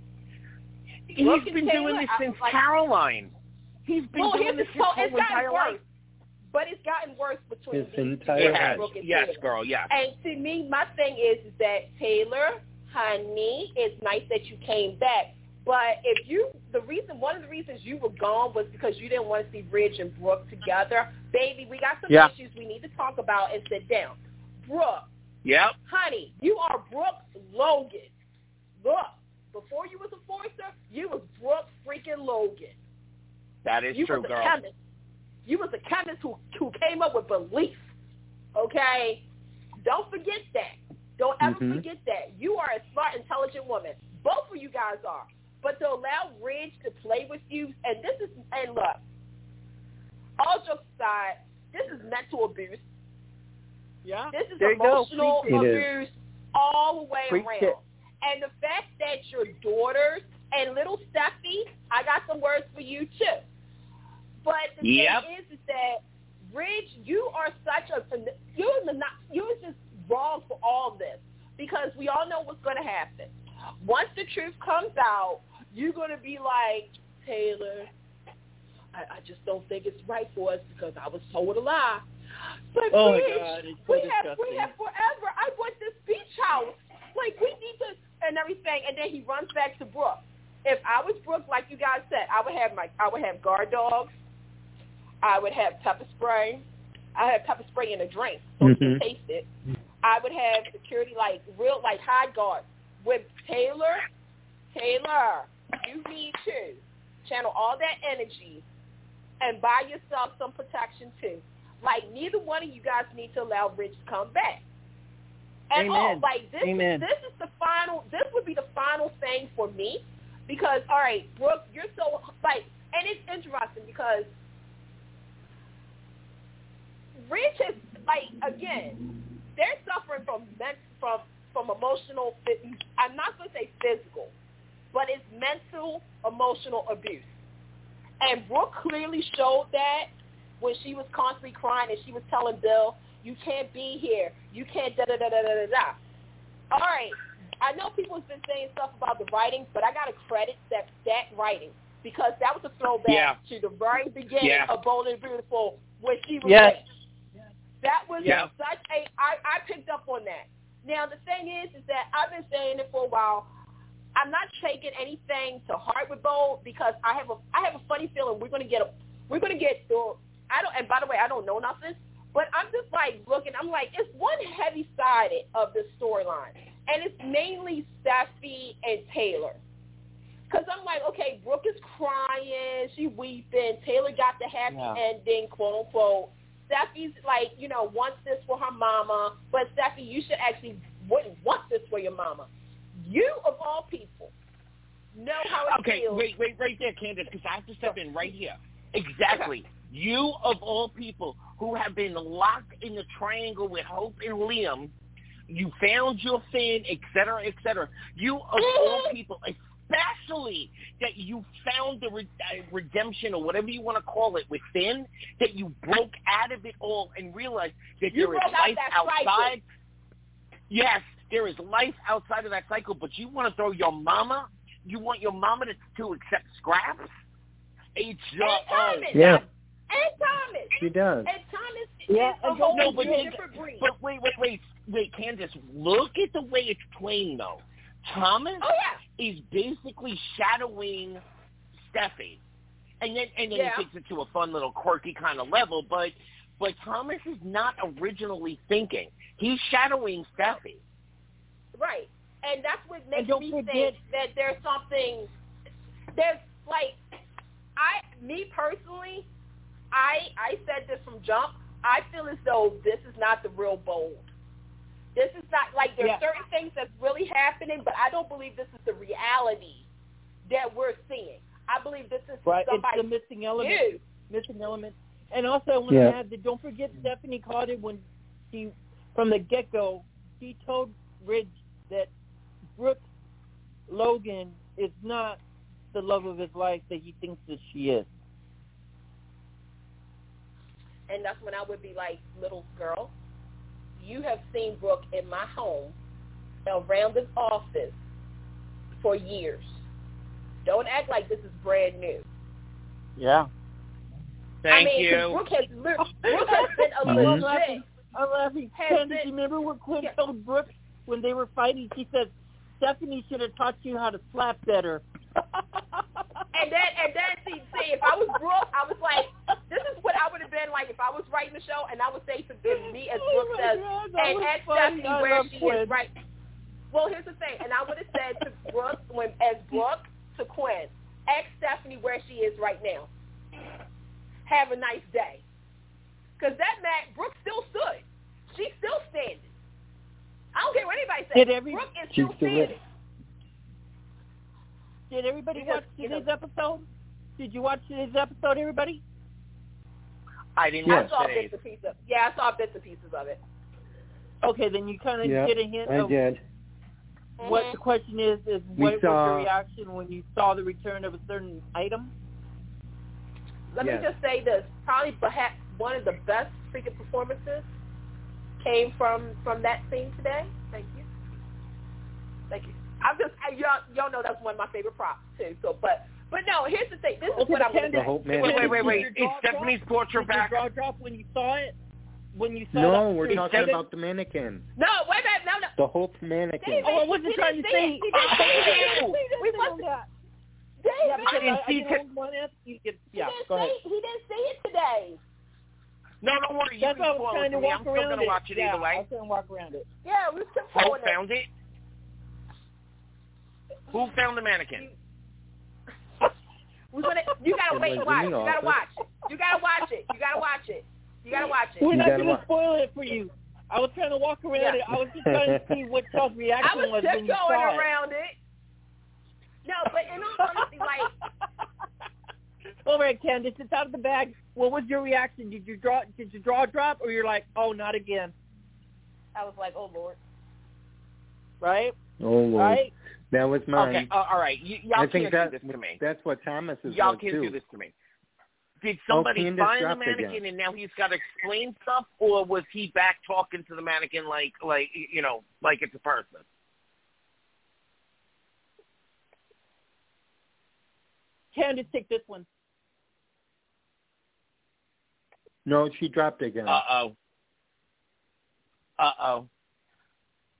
[SPEAKER 4] He's
[SPEAKER 6] Brooke and
[SPEAKER 4] been
[SPEAKER 6] Taylor,
[SPEAKER 4] doing this since
[SPEAKER 6] like-
[SPEAKER 4] Caroline. He's been
[SPEAKER 6] well,
[SPEAKER 4] doing this
[SPEAKER 6] the
[SPEAKER 4] his
[SPEAKER 6] so
[SPEAKER 4] whole entire
[SPEAKER 6] worse,
[SPEAKER 4] life.
[SPEAKER 6] but it's gotten worse between
[SPEAKER 1] His
[SPEAKER 6] these
[SPEAKER 1] entire
[SPEAKER 6] two,
[SPEAKER 4] It has.
[SPEAKER 6] Brooke and
[SPEAKER 4] Yes,
[SPEAKER 6] Taylor.
[SPEAKER 4] girl. Yes.
[SPEAKER 6] And to me, my thing is, is that Taylor, honey, it's nice that you came back. But if you, the reason, one of the reasons you were gone was because you didn't want to see Ridge and Brooke together. Baby, we got some
[SPEAKER 7] Yeah.
[SPEAKER 6] issues we need to talk about and sit down. Brooke,
[SPEAKER 4] Yep.
[SPEAKER 6] honey, you are Brooke Logan. Look, before you was a Forrester, you was Brooke freaking Logan.
[SPEAKER 4] That is
[SPEAKER 6] you
[SPEAKER 4] true,
[SPEAKER 6] was a
[SPEAKER 4] girl.
[SPEAKER 6] chemist. You was a chemist who who came up with BeLieF. Okay, don't forget that. Don't ever
[SPEAKER 1] Mhm.
[SPEAKER 6] forget that. You are a smart, intelligent woman. Both of you guys are. But to allow Ridge to play with you, and this is, and look, all jokes aside, this is mental abuse.
[SPEAKER 7] Yeah.
[SPEAKER 6] This is
[SPEAKER 7] There you go.
[SPEAKER 6] emotional
[SPEAKER 7] Preach
[SPEAKER 1] it. It
[SPEAKER 6] abuse all the way
[SPEAKER 7] Preach
[SPEAKER 6] around.
[SPEAKER 7] it.
[SPEAKER 6] And the fact that your daughters and little Steffy, I got some words for you too. But the
[SPEAKER 4] Yep.
[SPEAKER 6] thing is, is that Ridge, you are such a you're the not you're just wrong for all this because we all know what's going to happen. Once the truth comes out, you're going to be like Taylor. I, I just don't think it's right for us because I was told a lie. But
[SPEAKER 7] Oh my
[SPEAKER 6] Ridge,
[SPEAKER 7] God, it's so
[SPEAKER 6] we have we have forever. I want this beach house. Like we need to and everything. And then he runs back to Brooke. If I was Brooke, like you guys said, I would have my I would have guard dogs. I would have pepper spray. I have pepper spray in a drink so you can taste it. I would have security like real like high guard with Taylor. Taylor, you need to channel all that energy and buy yourself some protection too. Like neither one of you guys need to allow Ridge to come back. At oh,
[SPEAKER 7] all.
[SPEAKER 6] Like this
[SPEAKER 7] Amen.
[SPEAKER 6] is this is the final this would be the final thing for me. Because all right, Brooke, you're so like and it's interesting because Ridge is like again, they're suffering from from from emotional. I'm not going to say physical, but it's mental emotional abuse. And Brooke clearly showed that when she was constantly crying and she was telling Bill, "You can't be here. You can't da da da da da da da." All right, I know people have been saying stuff about the writing, but I got to credit that that writing because that was a throwback
[SPEAKER 4] Yeah.
[SPEAKER 6] to the very beginning
[SPEAKER 4] Yeah.
[SPEAKER 6] of Bold and Beautiful when she was
[SPEAKER 7] Yes.
[SPEAKER 6] raped. That was
[SPEAKER 4] Yeah.
[SPEAKER 6] such a I, I picked up on that. Now the thing is is that I've been saying it for a while. I'm not taking anything to heart with Bold because I have a I have a funny feeling we're gonna get a we're gonna get through I don't and by the way I don't know nothing, but I'm just like looking I'm like it's one heavy sided of this storyline. And it's mainly Steffy and Taylor. Cause I'm like, okay, Brooke is crying, she weeping. Taylor got the happy
[SPEAKER 7] Yeah.
[SPEAKER 6] ending, quote unquote. Steffy's like, you know, wants this for her mama, but Steffy, you should actually wouldn't want this for your mama. You of all people know how it
[SPEAKER 4] Okay,
[SPEAKER 6] feels.
[SPEAKER 4] wait, wait, right there, Candace, because I have to step in right here. Exactly. You of all people who have been locked in the triangle with Hope and Liam, you found your fin, et cetera, et cetera. You of all [LAUGHS] people, especially that you found the re- uh, redemption or whatever you want to call it within, that you broke out of it all and realized that
[SPEAKER 6] You
[SPEAKER 4] there is
[SPEAKER 6] broke out
[SPEAKER 4] life
[SPEAKER 6] that cycle.
[SPEAKER 4] outside. Yes, there is life outside of that cycle, but you want to throw your mama you want your mama to, to accept scraps? It's your
[SPEAKER 6] and Thomas.
[SPEAKER 1] Yeah.
[SPEAKER 6] And Thomas.
[SPEAKER 1] She does.
[SPEAKER 6] And Thomas
[SPEAKER 7] Yeah,
[SPEAKER 6] is a
[SPEAKER 7] and
[SPEAKER 6] whole
[SPEAKER 4] no, but, then-
[SPEAKER 6] different breed.
[SPEAKER 4] but wait, wait, wait, wait, Candace, look at the way it's playing though. Thomas
[SPEAKER 6] oh yeah.
[SPEAKER 4] is basically shadowing Steffy, and then and then
[SPEAKER 6] Yeah.
[SPEAKER 4] he takes it to a fun little quirky kind of level. But but Thomas is not originally thinking; he's shadowing Steffy.
[SPEAKER 6] Right. and that's what makes
[SPEAKER 7] don't
[SPEAKER 6] me
[SPEAKER 7] forget-
[SPEAKER 6] think that there's something. There's like, I, me personally, I, I said this from jump. I feel as though this is not the real bold. This is not like there's
[SPEAKER 7] Yeah.
[SPEAKER 6] certain things that's really happening, but I don't believe this is the reality that we're seeing. I believe this is
[SPEAKER 7] Right, it's the missing element.
[SPEAKER 6] new.
[SPEAKER 7] Missing element. And also, I want
[SPEAKER 1] Yeah.
[SPEAKER 7] to add that don't forget Stephanie caught it when she, from the get go, she told Ridge that Brooke Logan is not the love of his life that he thinks that she is.
[SPEAKER 6] And that's when I would be like, little girl, you have seen Brooke in my home around this office for years. Don't act like this is brand new.
[SPEAKER 7] Yeah.
[SPEAKER 4] Thank
[SPEAKER 6] I mean, 'cause
[SPEAKER 4] you.
[SPEAKER 6] Brooke has, li- [LAUGHS] Brooke has been a
[SPEAKER 1] Mhm.
[SPEAKER 7] I'm laughing. I'm laughing.
[SPEAKER 6] Has
[SPEAKER 7] Ken,
[SPEAKER 6] been-
[SPEAKER 7] do you remember what Quinn
[SPEAKER 6] Yeah.
[SPEAKER 7] told Brooke when they were fighting? She said, Stephanie should have taught you how to slap better. [LAUGHS]
[SPEAKER 6] And then, and then, see, see, if I was Brooke, I was like, this is what I would have been like if I was writing the show, and I would say to to me as [LAUGHS]
[SPEAKER 7] Oh
[SPEAKER 6] Brooke
[SPEAKER 7] my
[SPEAKER 6] says,
[SPEAKER 7] God,
[SPEAKER 6] and ask. Stephanie
[SPEAKER 7] I
[SPEAKER 6] where she
[SPEAKER 7] Quinn.
[SPEAKER 6] is right. Well, here's the thing, and I would have said to Brooke, when as Brooke to Quinn, ask Stephanie where she is right now. Have a nice day, because that Mac Brooke still stood. She's still standing. I don't care what anybody says.
[SPEAKER 7] Did every-
[SPEAKER 6] Brooke is still
[SPEAKER 1] still
[SPEAKER 6] standing.
[SPEAKER 7] Did everybody
[SPEAKER 6] Because,
[SPEAKER 7] watch
[SPEAKER 6] you
[SPEAKER 7] today's
[SPEAKER 6] know-
[SPEAKER 7] episode? Did you watch today's episode, everybody?
[SPEAKER 4] I didn't
[SPEAKER 1] Yes.
[SPEAKER 6] I saw bits
[SPEAKER 4] today's.
[SPEAKER 6] and pieces. Of, yeah, I saw bits and pieces of it.
[SPEAKER 7] Okay, then you kind of
[SPEAKER 1] Yeah,
[SPEAKER 7] get a hint
[SPEAKER 1] I
[SPEAKER 7] of
[SPEAKER 1] did.
[SPEAKER 7] what mm-hmm. the question is, is
[SPEAKER 1] We
[SPEAKER 7] what was
[SPEAKER 1] saw-
[SPEAKER 7] your reaction when you saw the return of a certain item?
[SPEAKER 6] Let
[SPEAKER 1] Yes.
[SPEAKER 6] me just say this: probably perhaps one of the best freaking performances came from from that scene today. Thank you, thank you. I'm just I, y'all y'all know that's one of my favorite props too. So, but but no, here's the thing. This is
[SPEAKER 7] Okay,
[SPEAKER 6] what I'm going to
[SPEAKER 7] Candace-
[SPEAKER 1] The
[SPEAKER 4] Wait, wait, wait, wait. Is Stephanie's
[SPEAKER 7] drop?
[SPEAKER 4] portrait
[SPEAKER 7] Did
[SPEAKER 4] back?
[SPEAKER 7] your jaw drop when you saw it? When you saw
[SPEAKER 1] No,
[SPEAKER 7] that
[SPEAKER 1] we're
[SPEAKER 7] first
[SPEAKER 1] talking
[SPEAKER 7] item?
[SPEAKER 1] about the mannequin.
[SPEAKER 6] No, wait a minute, no, no.
[SPEAKER 1] The Hope Mannequin.
[SPEAKER 7] Oh, I wasn't trying to say.
[SPEAKER 6] see it. He didn't see it.
[SPEAKER 7] We
[SPEAKER 6] We
[SPEAKER 7] didn't
[SPEAKER 6] wasn't- David,
[SPEAKER 7] Yeah, because
[SPEAKER 4] didn't
[SPEAKER 7] I, I
[SPEAKER 4] see it.
[SPEAKER 7] one answer. You yeah, go ahead.
[SPEAKER 6] he didn't see it today.
[SPEAKER 4] No, don't worry. You
[SPEAKER 7] That's
[SPEAKER 4] can
[SPEAKER 7] why I was
[SPEAKER 4] it
[SPEAKER 7] trying to walk
[SPEAKER 4] I'm still
[SPEAKER 7] around
[SPEAKER 4] going
[SPEAKER 7] it.
[SPEAKER 4] to watch it
[SPEAKER 7] yeah,
[SPEAKER 4] either way.
[SPEAKER 7] I was trying to walk around it.
[SPEAKER 6] Yeah, we kept
[SPEAKER 4] Hope
[SPEAKER 6] pulling it.
[SPEAKER 4] found it. Who found the mannequin?
[SPEAKER 6] We're gonna. You gotta wait and watch. You gotta watch. You gotta watch it. You gotta watch it. You gotta watch it.
[SPEAKER 7] We're not
[SPEAKER 1] gotta
[SPEAKER 7] gonna spoil it for you. I was trying to walk around
[SPEAKER 6] Yeah.
[SPEAKER 7] it. I was just trying to see what y'all's [LAUGHS] reaction
[SPEAKER 6] I was
[SPEAKER 7] was
[SPEAKER 6] just
[SPEAKER 7] when you
[SPEAKER 6] going
[SPEAKER 7] saw it.
[SPEAKER 6] around it. No, but in all honesty, like [LAUGHS]
[SPEAKER 7] All right, Candace, it's out of the bag. What was your reaction? Did you draw? Did you draw a drop, or you're like, oh, not again,
[SPEAKER 6] I was like, oh lord.
[SPEAKER 7] right?
[SPEAKER 1] Oh, Lord.
[SPEAKER 7] Right?
[SPEAKER 1] That was mine.
[SPEAKER 4] Okay, uh, all right. Y- y'all
[SPEAKER 1] I think
[SPEAKER 4] can't
[SPEAKER 1] that,
[SPEAKER 4] do this to me.
[SPEAKER 1] that's what Thomas is doing.
[SPEAKER 4] Y'all
[SPEAKER 1] like,
[SPEAKER 4] can't
[SPEAKER 1] too.
[SPEAKER 4] do this to me. Did somebody
[SPEAKER 1] Candace
[SPEAKER 4] find the mannequin
[SPEAKER 1] again.
[SPEAKER 4] and now he's got to explain stuff, or was he back talking to the mannequin like, like you know, like it's a person?
[SPEAKER 7] Candace, take this one.
[SPEAKER 1] No, she dropped again.
[SPEAKER 4] Uh oh. Uh oh.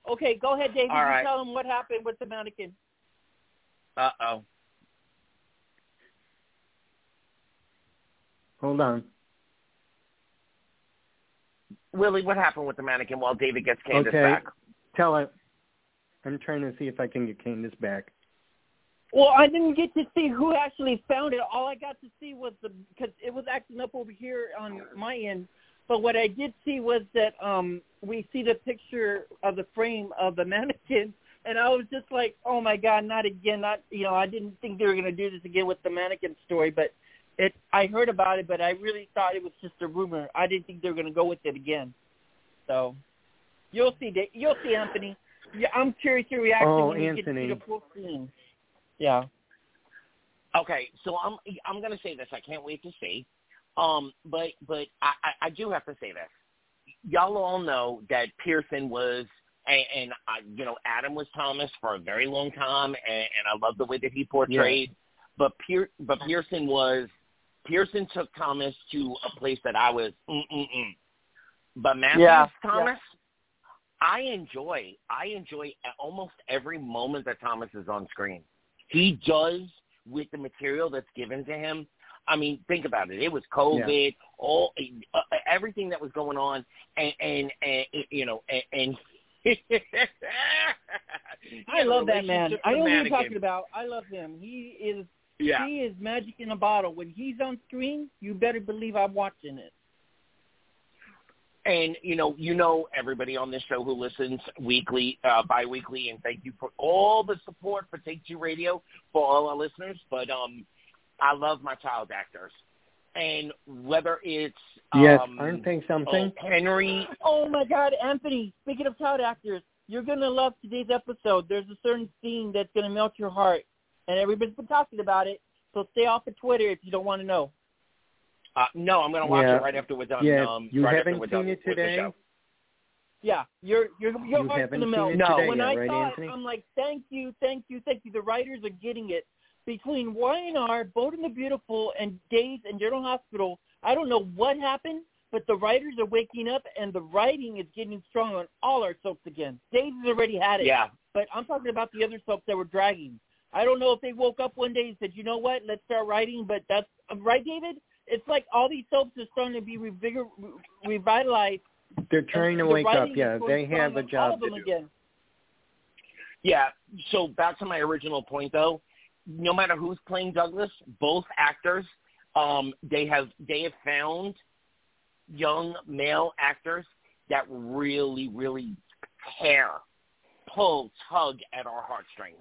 [SPEAKER 7] Okay, go ahead, David.
[SPEAKER 4] All
[SPEAKER 7] you tell him what happened with the mannequin.
[SPEAKER 4] Uh oh.
[SPEAKER 1] Hold on.
[SPEAKER 4] Willie, what happened with the mannequin while David gets Candace
[SPEAKER 1] okay.
[SPEAKER 4] back?
[SPEAKER 1] Tell it. I'm trying to see if I can get Candace back.
[SPEAKER 7] Well, I didn't get to see who actually found it. All I got to see was the because it was acting up over here on my end. But what I did see was that um we see the picture of the frame of the [LAUGHS] mannequin, and I was just like, oh my god, not again! Not you know, I didn't think they were going to do this again with the mannequin story, but it. I heard about it, but I really thought it was just a rumor. I didn't think they were going to go with it again. So you'll see, Da- you'll see, Anthony. Yeah, I'm curious your reaction
[SPEAKER 1] Oh,
[SPEAKER 7] when you get to see the full scene. Yeah.
[SPEAKER 4] Okay, so I'm I'm gonna say this. I can't wait to see. Um, but but I, I, I do have to say this. Y'all all know that Pierson was and, and I, you know Adam was Thomas for a very long time, and, and I love the way that he portrayed. But Pier, but Pierson was Pierson took Thomas to a place that I was mm mm mm. But Matthews
[SPEAKER 7] Yeah,
[SPEAKER 4] Thomas, I enjoy I enjoy almost every moment that Thomas is on screen. He does with the material that's given to him. I mean, think about it. It was COVID, all uh, everything that was going on, and and, and you know, and, and [LAUGHS]
[SPEAKER 7] I love that man. I know
[SPEAKER 4] with
[SPEAKER 7] you're talking about. I love him. He is
[SPEAKER 4] Yeah.
[SPEAKER 7] he is magic in a bottle. When he's on screen, you better believe I'm watching it.
[SPEAKER 4] And you know, you know everybody on this show who listens weekly, uh, bi-weekly, and thank you for all the support for Take Two Radio for all our listeners. But um, I love my child actors, and whether it's
[SPEAKER 1] yes,
[SPEAKER 4] um,
[SPEAKER 1] aren't they something?
[SPEAKER 4] oh, Henry,
[SPEAKER 7] Oh my God, Anthony! Speaking of child actors, you're gonna love today's episode. There's a certain scene that's gonna melt your heart, and everybody's been talking about it. So stay off of Twitter if you don't want to know.
[SPEAKER 4] uh, no, I'm going to watch
[SPEAKER 1] Yeah.
[SPEAKER 4] it right after we're done.
[SPEAKER 1] Yeah,
[SPEAKER 4] um,
[SPEAKER 1] you
[SPEAKER 4] right
[SPEAKER 1] haven't
[SPEAKER 4] we're
[SPEAKER 1] seen
[SPEAKER 4] done
[SPEAKER 1] it
[SPEAKER 4] with the
[SPEAKER 1] today?
[SPEAKER 4] show.
[SPEAKER 7] Yeah, your your your
[SPEAKER 1] You
[SPEAKER 7] heart's
[SPEAKER 1] haven't
[SPEAKER 7] gonna
[SPEAKER 1] seen
[SPEAKER 7] melt.
[SPEAKER 1] it
[SPEAKER 4] No.
[SPEAKER 1] today
[SPEAKER 7] when
[SPEAKER 1] yet,
[SPEAKER 7] I
[SPEAKER 1] right,
[SPEAKER 7] saw
[SPEAKER 1] Anthony?
[SPEAKER 7] it, I'm like, thank you, thank you, thank you. The writers are getting it. Between Y&R, Bold and the Beautiful, and Days and General Hospital, I don't know what happened, but the writers are waking up, and the writing is getting strong on all our soaps again. Days has already had it,
[SPEAKER 4] Yeah,
[SPEAKER 7] but I'm talking about the other soaps that were dragging. I don't know if they woke up one day and said, you know what, let's start writing, but that's um, right, David. It's like all these soaps are starting to be revigor- revitalized
[SPEAKER 1] They're trying to
[SPEAKER 7] the
[SPEAKER 1] wake up. Yeah, they have a job to do.
[SPEAKER 7] again.
[SPEAKER 4] Yeah. So back to my original point, though. No matter who's playing Douglas, both actors, um, they have they have found young male actors that really, really tear, pull, tug at our heartstrings.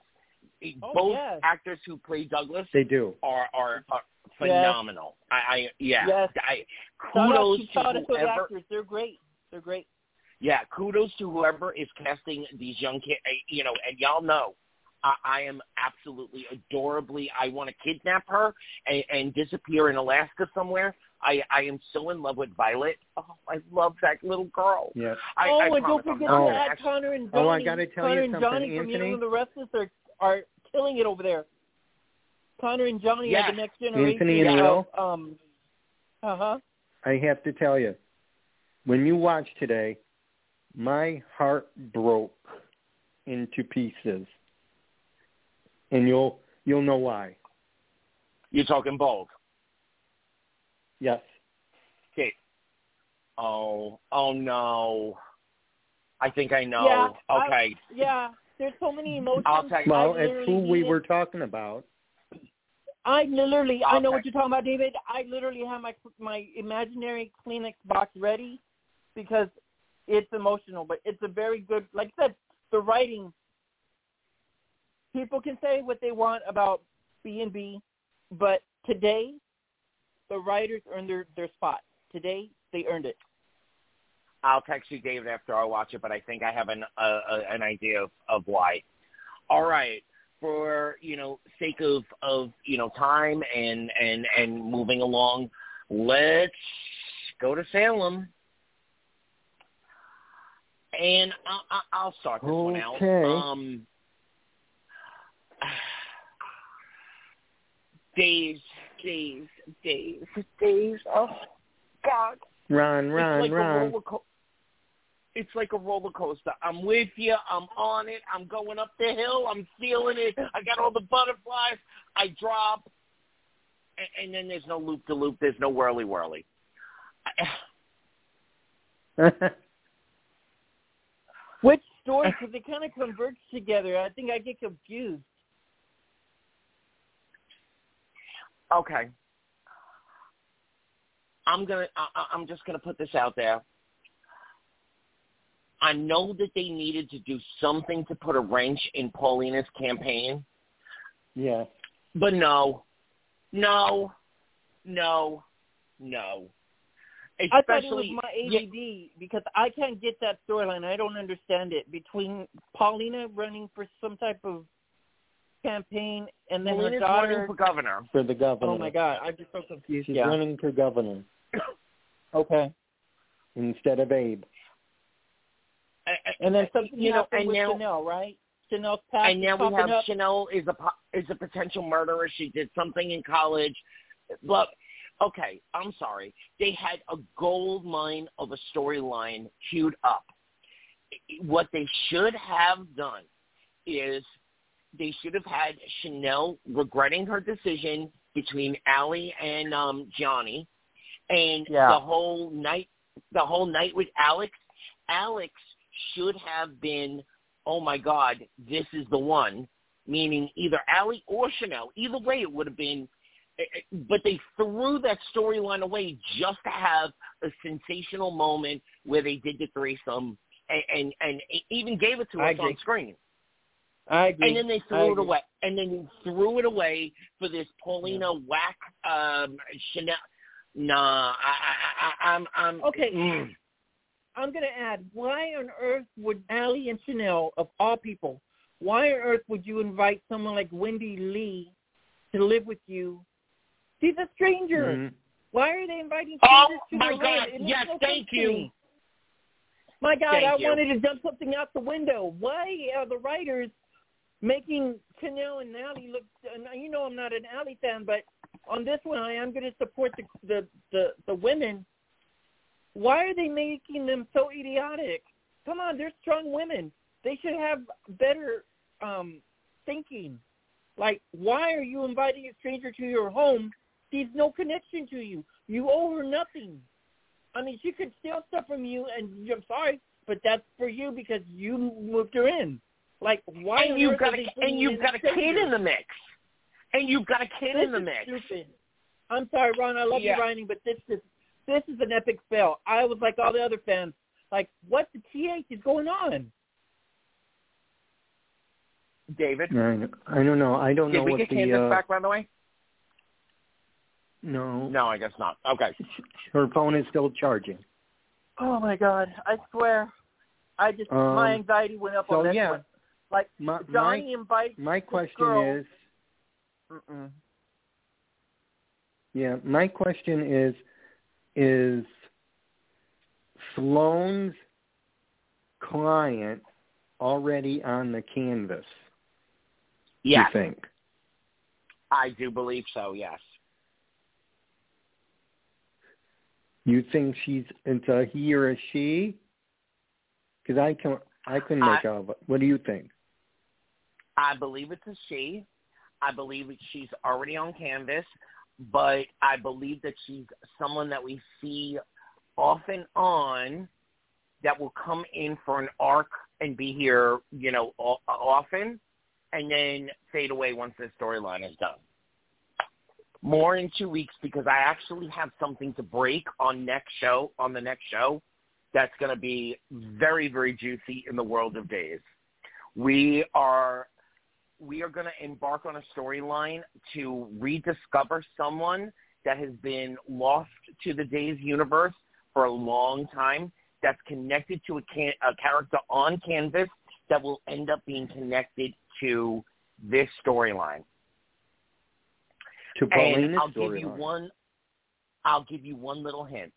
[SPEAKER 7] Oh,
[SPEAKER 4] both
[SPEAKER 7] yes.
[SPEAKER 4] actors who play Douglas
[SPEAKER 1] They do.
[SPEAKER 4] are are, are phenomenal. I, I yeah.
[SPEAKER 7] Yes.
[SPEAKER 4] I, kudos
[SPEAKER 7] to,
[SPEAKER 4] to
[SPEAKER 7] shout to
[SPEAKER 4] whoever.
[SPEAKER 7] actors. They're great. They're great.
[SPEAKER 4] Yeah, kudos to whoever is casting these young kids. You know, and y'all know, I, I am absolutely adorably. I want to kidnap her and, and disappear in Alaska somewhere. I I am so in love with Violet. Oh, I love that little girl.
[SPEAKER 1] Yes.
[SPEAKER 4] I,
[SPEAKER 7] oh,
[SPEAKER 4] I
[SPEAKER 7] and don't forget
[SPEAKER 4] not
[SPEAKER 1] Oh.
[SPEAKER 7] to add Connor and Johnny.
[SPEAKER 1] Oh, I gotta tell you
[SPEAKER 7] Connor and
[SPEAKER 1] something,
[SPEAKER 7] Johnny from Young
[SPEAKER 1] Anthony.
[SPEAKER 7] and the Restless are are killing it over there. Connor and Johnny
[SPEAKER 4] Yes.
[SPEAKER 7] are the next generation.
[SPEAKER 1] Anthony and
[SPEAKER 7] of,
[SPEAKER 1] Will?
[SPEAKER 7] Um. Uh huh.
[SPEAKER 1] I have to tell you, when you watch today, my heart broke into pieces, and you'll you'll know why.
[SPEAKER 4] You're talking bold.
[SPEAKER 1] Yes.
[SPEAKER 4] Okay. Oh, oh no. I think I know.
[SPEAKER 7] Yeah, I-
[SPEAKER 4] okay.
[SPEAKER 7] Yeah. There's so many emotions.
[SPEAKER 4] I'll take-
[SPEAKER 1] Well,
[SPEAKER 7] I
[SPEAKER 1] it's who we
[SPEAKER 7] needed-
[SPEAKER 1] were talking about.
[SPEAKER 7] I literally, I know
[SPEAKER 4] Okay.
[SPEAKER 7] what you're talking about, David. I literally have my my imaginary Kleenex box ready because it's emotional, but it's a very good. Like I said, the writing. People can say what they want about B and B, but today, the writers earned their their spot. Today, they earned it.
[SPEAKER 4] I'll text you, David, after I watch it, but I think I have an an idea of, of why. All right, for you know sake of of you know time and and and moving along, let's go to Salem, and I, I, I'll start this one out.
[SPEAKER 1] Okay.
[SPEAKER 4] Um, [SIGHS] days, days, days, days. Oh God
[SPEAKER 1] Ron,
[SPEAKER 4] it's
[SPEAKER 1] Ron,
[SPEAKER 4] like a co- it's like a roller coaster. I'm with you. I'm on it. I'm going up the hill. I'm feeling it. I got all the butterflies. I drop, and, and then there's no loop to loop. There's no whirly whirly. [LAUGHS]
[SPEAKER 7] Which story? Because they kind of converge together. I think I get confused.
[SPEAKER 4] Okay. I'm gonna. I, I'm just gonna put this out there. I know that they needed to do something to put a wrench in Paulina's campaign.
[SPEAKER 1] yeah.
[SPEAKER 4] But no, no, no, no.
[SPEAKER 7] I thought it was
[SPEAKER 4] Especially,
[SPEAKER 7] my
[SPEAKER 4] yeah,
[SPEAKER 7] ADD because I can't get that storyline. I don't understand it between Paulina running for some type of campaign and then
[SPEAKER 4] Paulina's
[SPEAKER 7] her daughter.
[SPEAKER 4] running for governor.
[SPEAKER 1] For the governor.
[SPEAKER 7] oh my God, I'm just so confused.
[SPEAKER 1] She's
[SPEAKER 7] yeah.
[SPEAKER 1] running for governor [COUGHS]
[SPEAKER 7] Okay.
[SPEAKER 1] instead of Abe.
[SPEAKER 7] And then something
[SPEAKER 4] you know,
[SPEAKER 7] happened
[SPEAKER 4] and
[SPEAKER 7] with
[SPEAKER 4] now,
[SPEAKER 7] Chanel, right? Chanel's past
[SPEAKER 4] and now
[SPEAKER 7] is
[SPEAKER 4] we
[SPEAKER 7] popping
[SPEAKER 4] have
[SPEAKER 7] up.
[SPEAKER 4] Chanel is a is a potential murderer. She did something in college. Look, okay, I'm sorry. They had a gold mine of a storyline queued up. What they should have done is they should have had Chanel regretting her decision between Allie and um Johnny, and
[SPEAKER 7] Yeah.
[SPEAKER 4] the whole night, the whole night with Alex. Alex should have been, oh my God, this is the one, meaning either Allie or Chanel. Either way, it would have been. Eh, eh, but they threw that storyline away just to have a sensational moment where they did the threesome and and, and even gave it to
[SPEAKER 7] I
[SPEAKER 4] us
[SPEAKER 7] agree.
[SPEAKER 4] on screen.
[SPEAKER 7] I agree.
[SPEAKER 4] And then they
[SPEAKER 7] I
[SPEAKER 4] threw it
[SPEAKER 7] agree.
[SPEAKER 4] away. And then they threw it away for this Paulina whack um, Chanel. Nah, I, I, I, I'm, I'm
[SPEAKER 7] Okay.
[SPEAKER 4] mm.
[SPEAKER 7] I'm going to add, why on earth would Allie and Chanel, of all people, why on earth would you invite someone like Wendy Lee to live with you? She's a stranger.
[SPEAKER 1] Mhm.
[SPEAKER 7] Why are they inviting
[SPEAKER 4] Oh,
[SPEAKER 7] strangers to
[SPEAKER 4] my
[SPEAKER 7] their
[SPEAKER 4] God.
[SPEAKER 7] home? It
[SPEAKER 4] Yes,
[SPEAKER 7] no
[SPEAKER 4] thank you.
[SPEAKER 7] My God,
[SPEAKER 4] Thank
[SPEAKER 7] I
[SPEAKER 4] you.
[SPEAKER 7] wanted to dump something out the window. Why are the writers making Chanel and Allie look? You know, I'm not an Allie fan, but on this one, I am going to support the the the, the women. Why are they making them so idiotic? Come on, they're strong women. They should have better um thinking. Like, why are you inviting a stranger to your home? She's no connection to you. You owe her nothing. I mean, she could steal stuff from you, and I'm sorry, but that's for you because you moved her in. Like, why?
[SPEAKER 4] and you've got a and you've got a kid in the mix. And you've got a kid
[SPEAKER 7] This
[SPEAKER 4] in the
[SPEAKER 7] is
[SPEAKER 4] mix.
[SPEAKER 7] stupid. I'm sorry, Ron. I love
[SPEAKER 4] Yeah.
[SPEAKER 7] you writing, but this is this is an epic fail. I was like all the other fans, like, what the th is going on?
[SPEAKER 4] David,
[SPEAKER 1] I, I don't know. I don't
[SPEAKER 4] did
[SPEAKER 1] know
[SPEAKER 4] we
[SPEAKER 1] what
[SPEAKER 4] get
[SPEAKER 1] the
[SPEAKER 4] Candace
[SPEAKER 1] uh,
[SPEAKER 4] back by the way?
[SPEAKER 1] no.
[SPEAKER 4] No, I guess not. Okay.
[SPEAKER 1] Her phone is still charging.
[SPEAKER 7] Oh my God! I swear, I just
[SPEAKER 1] Um,
[SPEAKER 7] my anxiety went up
[SPEAKER 1] so,
[SPEAKER 7] on that
[SPEAKER 1] yeah.
[SPEAKER 7] one. Like
[SPEAKER 1] My
[SPEAKER 7] Johnny invites
[SPEAKER 1] my, my question
[SPEAKER 7] girl-
[SPEAKER 1] is
[SPEAKER 7] Mm-mm.
[SPEAKER 1] yeah, my question is is Sloan's client already on the canvas,
[SPEAKER 4] Yes,
[SPEAKER 1] you think?
[SPEAKER 4] I do believe so. Yes.
[SPEAKER 1] You think she's it's a he or a she? Because I can I couldn't make out. But what do you think?
[SPEAKER 4] I believe it's a she. I believe that she's already on canvas, but I believe that she's someone that we see off and on that will come in for an arc and be here, you know, often, and then fade away once the storyline is done. More in two weeks because I actually have something to break on next show on the next show that's going to be very very juicy in the world of days. We are we are going to embark on a storyline to rediscover someone that has been lost to the Days universe for a long time. That's connected to a, can- a character on canvas that will end up being connected to this storyline.
[SPEAKER 1] To
[SPEAKER 4] And
[SPEAKER 1] Paulina's
[SPEAKER 4] I'll give you one. I'll give you one little hint.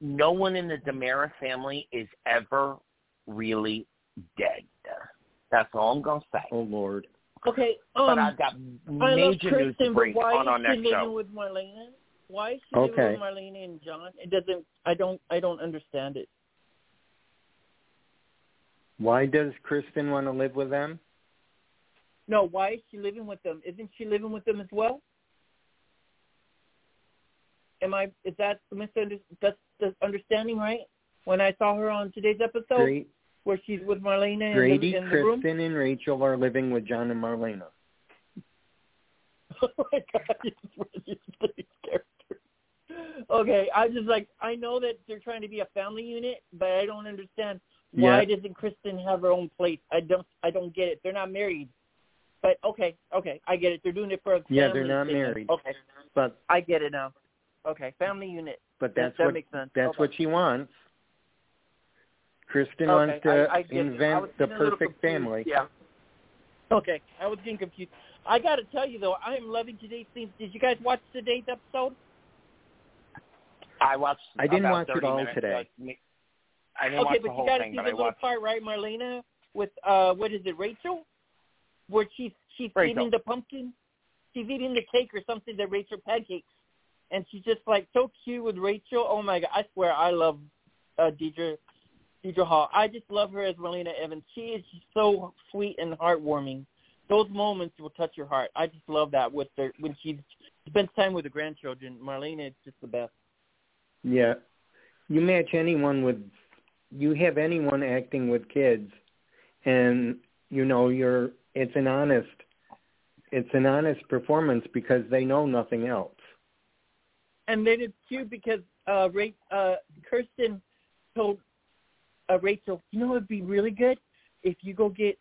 [SPEAKER 4] No one in the DiMera family is ever really dead. That's all I'm gonna say.
[SPEAKER 1] Oh Lord.
[SPEAKER 7] Okay,
[SPEAKER 4] but
[SPEAKER 7] um,
[SPEAKER 4] I've got
[SPEAKER 7] I love
[SPEAKER 4] major news
[SPEAKER 7] Kristen,
[SPEAKER 4] to bring
[SPEAKER 7] why
[SPEAKER 4] on our
[SPEAKER 7] is she
[SPEAKER 4] next
[SPEAKER 7] living
[SPEAKER 4] show.
[SPEAKER 7] with Marlena? Why is she
[SPEAKER 1] Okay.
[SPEAKER 7] living with Marlena and John? It doesn't. I don't. I don't understand it.
[SPEAKER 1] Why does Kristen want to live with them?
[SPEAKER 7] No, why is she living with them? Isn't she living with them as well? Am I? Is that the misunderstanding? That's the understanding, right? When I saw her on today's episode,
[SPEAKER 1] Grady,
[SPEAKER 7] where she's with Marlena in
[SPEAKER 1] Grady
[SPEAKER 7] the, in the room.
[SPEAKER 1] Kristen, and Rachel are living with John and Marlena. [LAUGHS]
[SPEAKER 7] oh my god, [LAUGHS] you just read these characters. Okay, I just like I know that they're trying to be a family unit, but I don't understand why
[SPEAKER 1] Yeah.
[SPEAKER 7] doesn't Kristen have her own place? I don't I don't get it. They're not married. But okay, okay, I get it. They're doing it for a
[SPEAKER 1] Yeah, they're not married.
[SPEAKER 7] Okay,
[SPEAKER 1] But
[SPEAKER 7] I get it now. Okay, family unit.
[SPEAKER 1] but
[SPEAKER 7] That-
[SPEAKER 1] that's
[SPEAKER 7] that
[SPEAKER 1] what
[SPEAKER 7] makes sense.
[SPEAKER 1] that's
[SPEAKER 7] Okay.
[SPEAKER 1] what she wants. Kristen
[SPEAKER 7] Okay,
[SPEAKER 1] wants to
[SPEAKER 7] I, I get it. I
[SPEAKER 1] invent the
[SPEAKER 7] getting a little
[SPEAKER 1] perfect family.
[SPEAKER 7] Yeah. Okay, I was getting confused. I got to tell you though, I am loving today's theme. Did you guys watch today's episode?
[SPEAKER 4] I watched.
[SPEAKER 1] I didn't
[SPEAKER 4] about
[SPEAKER 1] watch it all
[SPEAKER 4] minutes,
[SPEAKER 1] today.
[SPEAKER 4] me- I didn't
[SPEAKER 7] okay,
[SPEAKER 4] watch
[SPEAKER 7] but
[SPEAKER 4] the whole
[SPEAKER 7] you got to see the little
[SPEAKER 4] watched.
[SPEAKER 7] part, right, Marlena, with uh, what is it, Rachel, where she's she's
[SPEAKER 4] Rachel.
[SPEAKER 7] eating the pumpkin, she's eating the cake or something that Rachel pancakes, and she's just like so cute with Rachel. Oh my god, I swear I love uh, Deidre Deidre Hall. I just love her as Marlena Evans. She is so sweet and heartwarming. Those moments will touch your heart. I just love that with her when she spends time with the grandchildren. Marlena is just the best.
[SPEAKER 1] Yeah. You match anyone with you have anyone acting with kids, and you know you're it's an honest it's an honest performance because they know nothing else.
[SPEAKER 7] And then it's cute because uh, Ray, uh, Kirsten told uh, Rachel, you know, it'd be really good if you go get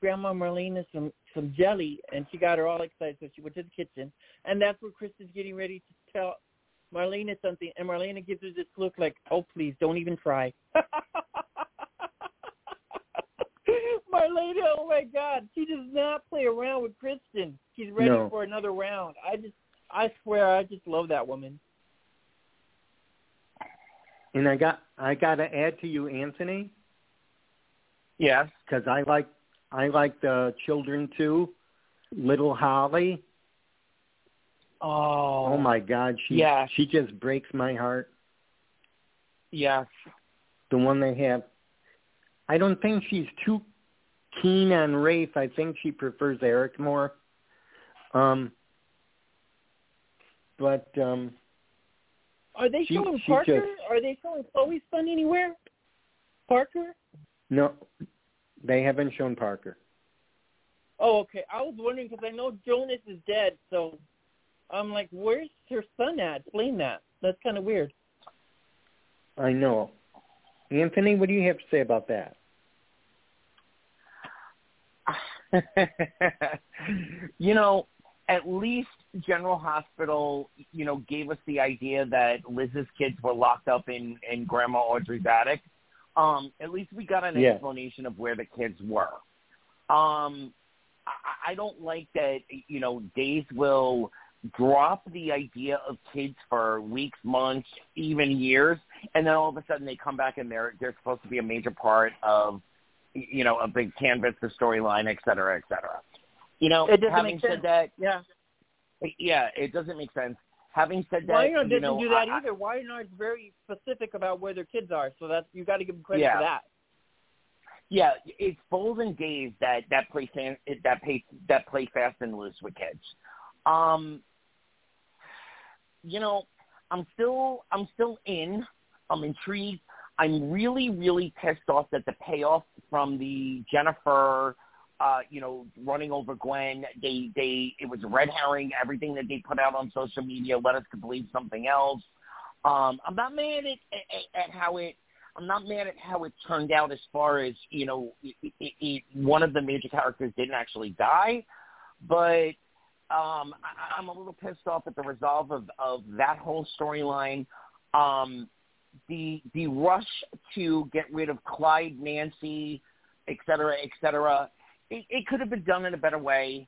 [SPEAKER 7] Grandma Marlena some some jelly, and she got her all excited, so she went to the kitchen, and that's where Chris is getting ready to tell Marlena something, and Marlena gives her this look like, "Oh, please, don't even try." [LAUGHS] Marlena, oh my God, she does not play around with Kristen. She's ready
[SPEAKER 1] No.
[SPEAKER 7] for another round. I just, I swear, I just love that woman.
[SPEAKER 1] And I got I got to add to you, Anthony,
[SPEAKER 4] Yes.
[SPEAKER 1] because I like I like the children too. Little Holly.
[SPEAKER 4] Oh.
[SPEAKER 1] Oh my God, she
[SPEAKER 4] Yes.
[SPEAKER 1] she just breaks my heart.
[SPEAKER 4] Yes.
[SPEAKER 1] The one they have. I don't think she's too keen on Rafe. I think she prefers Eric more. Um, but um,
[SPEAKER 7] Are they
[SPEAKER 1] She-
[SPEAKER 7] showing
[SPEAKER 1] she
[SPEAKER 7] Parker?
[SPEAKER 1] just-
[SPEAKER 7] Are they showing Chloe's son anywhere? Parker?
[SPEAKER 1] no, they haven't shown Parker.
[SPEAKER 7] Oh, okay. I was wondering because I know Jonas is dead, so I'm like, where's her son at? Explain that. That's kind of weird.
[SPEAKER 1] I know. Anthony, what do you have to say about that? [SIGHS]
[SPEAKER 4] you know, at least General Hospital, you know, gave us the idea that Liz's kids were locked up in in Grandma Audrey's attic. Um, at least we got an
[SPEAKER 1] Yeah.
[SPEAKER 4] explanation of where the kids were. Um, I, I don't like that. You know, Days will drop the idea of kids for weeks, months, even years, and then all of a sudden they come back and they're they're supposed to be a major part of you know, a big canvas, the storyline, et cetera, et cetera. You know,
[SPEAKER 7] It doesn't
[SPEAKER 4] having
[SPEAKER 7] make
[SPEAKER 4] said that,
[SPEAKER 7] Yeah.
[SPEAKER 4] Yeah, it doesn't make sense. Having said that, you
[SPEAKER 7] doesn't
[SPEAKER 4] know,
[SPEAKER 7] do that
[SPEAKER 4] I-
[SPEAKER 7] either. Wynard's very specific about where their kids are, so that's you got to give him credit
[SPEAKER 4] Yeah.
[SPEAKER 7] for that.
[SPEAKER 4] yeah, it's Foles and Gaze that that play fan, that play that play fast and loose with kids. Um, you know, I'm still I'm still in. I'm intrigued. I'm really really pissed off that the payoff from the Jennifer, uh, you know, running over Gwen. They they it was a red herring. Everything that they put out on social media led us to believe something else. Um, I'm not mad at, at, at how it I'm not mad at how it turned out as far as you know it, it, it, one of the major characters didn't actually die, but um, I, I'm a little pissed off at the resolve of of that whole storyline. Um, the the rush to get rid of Clyde, Nancy, et cetera, et cetera. It, it could have been done in a better way.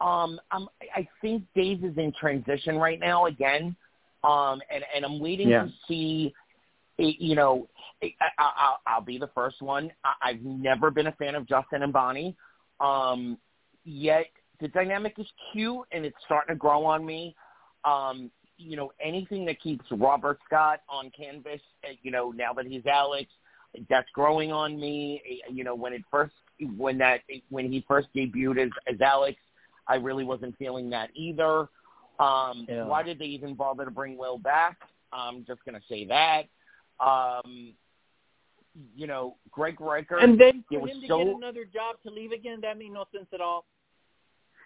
[SPEAKER 4] Um, I'm, I think Dave is in transition right now again, um, and and I'm waiting
[SPEAKER 1] Yeah.
[SPEAKER 4] to see you know, I, I, I'll, I'll be the first one. I, I've never been a fan of Justin and Bonnie. Um, yet the dynamic is cute and it's starting to grow on me. Um, you know, anything that keeps Robert Scott on canvas, uh, you know, now that he's Alex, that's growing on me. Uh, You know, when it first, when that, when he first debuted as, as Alex, I really wasn't feeling that either. Um,
[SPEAKER 7] Yeah.
[SPEAKER 4] Why did they even bother to bring Will back? I'm just going to say that. Um, you know, Greg Riker.
[SPEAKER 7] And then for him to
[SPEAKER 4] so
[SPEAKER 7] get another job to leave again, that made no sense at all.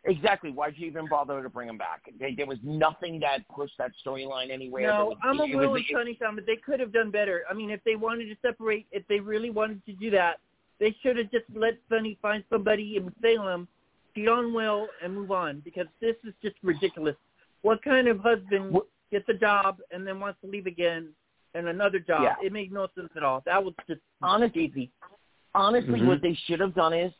[SPEAKER 4] exactly why'd you even bother to bring him back? They, there was nothing that pushed that storyline anywhere.
[SPEAKER 7] No,
[SPEAKER 4] was-
[SPEAKER 7] I'm a
[SPEAKER 4] it
[SPEAKER 7] Will and Sonny fan, but they could have done better. I mean, if they wanted to separate, if they really wanted to do that, they should have just let Sonny find somebody in Salem, cheat on well, and move on. Because this is just ridiculous. What kind of husband
[SPEAKER 4] What-
[SPEAKER 7] gets a job and then wants to leave again and another job?
[SPEAKER 4] Yeah.
[SPEAKER 7] It made no sense at all. That was just
[SPEAKER 4] honest,
[SPEAKER 7] easy.
[SPEAKER 4] honestly,
[SPEAKER 1] Mhm.
[SPEAKER 4] what they should have done is,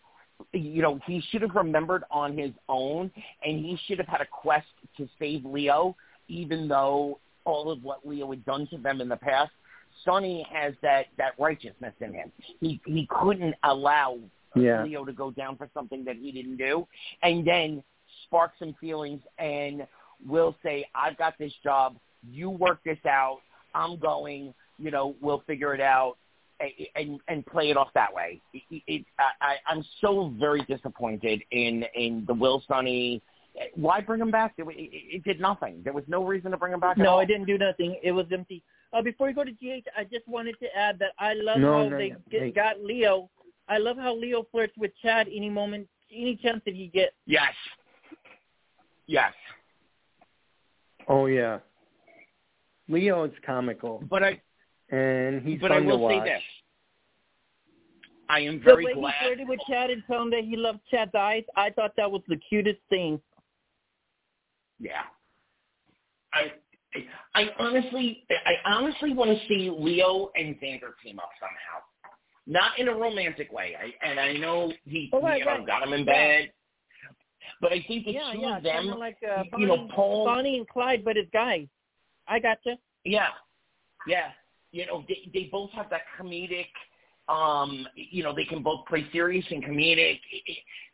[SPEAKER 4] you know, he should have remembered on his own, and he should have had a quest to save Leo, even though all of what Leo had done to them in the past. Sonny has that that righteousness in him. He he couldn't allow
[SPEAKER 1] Yeah.
[SPEAKER 4] Leo to go down for something that he didn't do, and then spark some feelings and will say, "I've got this job. You work this out. I'm going. You know, we'll figure it out." And and play it off that way. It, it, I, I- I'm so very disappointed in in the Will Sonny. Why bring him back? It, it, it did nothing. There was no reason to bring him back. at
[SPEAKER 7] No,
[SPEAKER 4] all.
[SPEAKER 7] it didn't do nothing. It was empty. Uh, before we go to GH, I just wanted to add that I love
[SPEAKER 1] No,
[SPEAKER 7] how
[SPEAKER 1] no,
[SPEAKER 7] they
[SPEAKER 1] no.
[SPEAKER 7] get,
[SPEAKER 1] Hey.
[SPEAKER 7] got Leo. I love how Leo flirts with Chad any moment, any chance that he gets.
[SPEAKER 4] Yes. Yes.
[SPEAKER 1] Oh yeah. Leo is comical,
[SPEAKER 4] But I
[SPEAKER 1] and he's
[SPEAKER 4] but
[SPEAKER 1] fun
[SPEAKER 4] I will
[SPEAKER 1] to watch.
[SPEAKER 4] say this. I am
[SPEAKER 7] The
[SPEAKER 4] very
[SPEAKER 7] way
[SPEAKER 4] glad.
[SPEAKER 7] he flirted with Chad and told him that he loved Chad's eyes, I thought that was the cutest thing.
[SPEAKER 4] Yeah. I I honestly I honestly want to see Leo and Xander team up somehow. Not in a romantic way. I, and I know he
[SPEAKER 7] right,
[SPEAKER 4] you know,
[SPEAKER 7] right.
[SPEAKER 4] got him in bed. But I think the
[SPEAKER 7] yeah,
[SPEAKER 4] two
[SPEAKER 7] yeah,
[SPEAKER 4] of them,
[SPEAKER 7] like uh,
[SPEAKER 4] you know, Paul-
[SPEAKER 7] Bonnie and Clyde, but as guys. I got gotcha.
[SPEAKER 4] yeah, yeah, you know, they they both have that comedic. Um, you know, they can both play serious and comedic.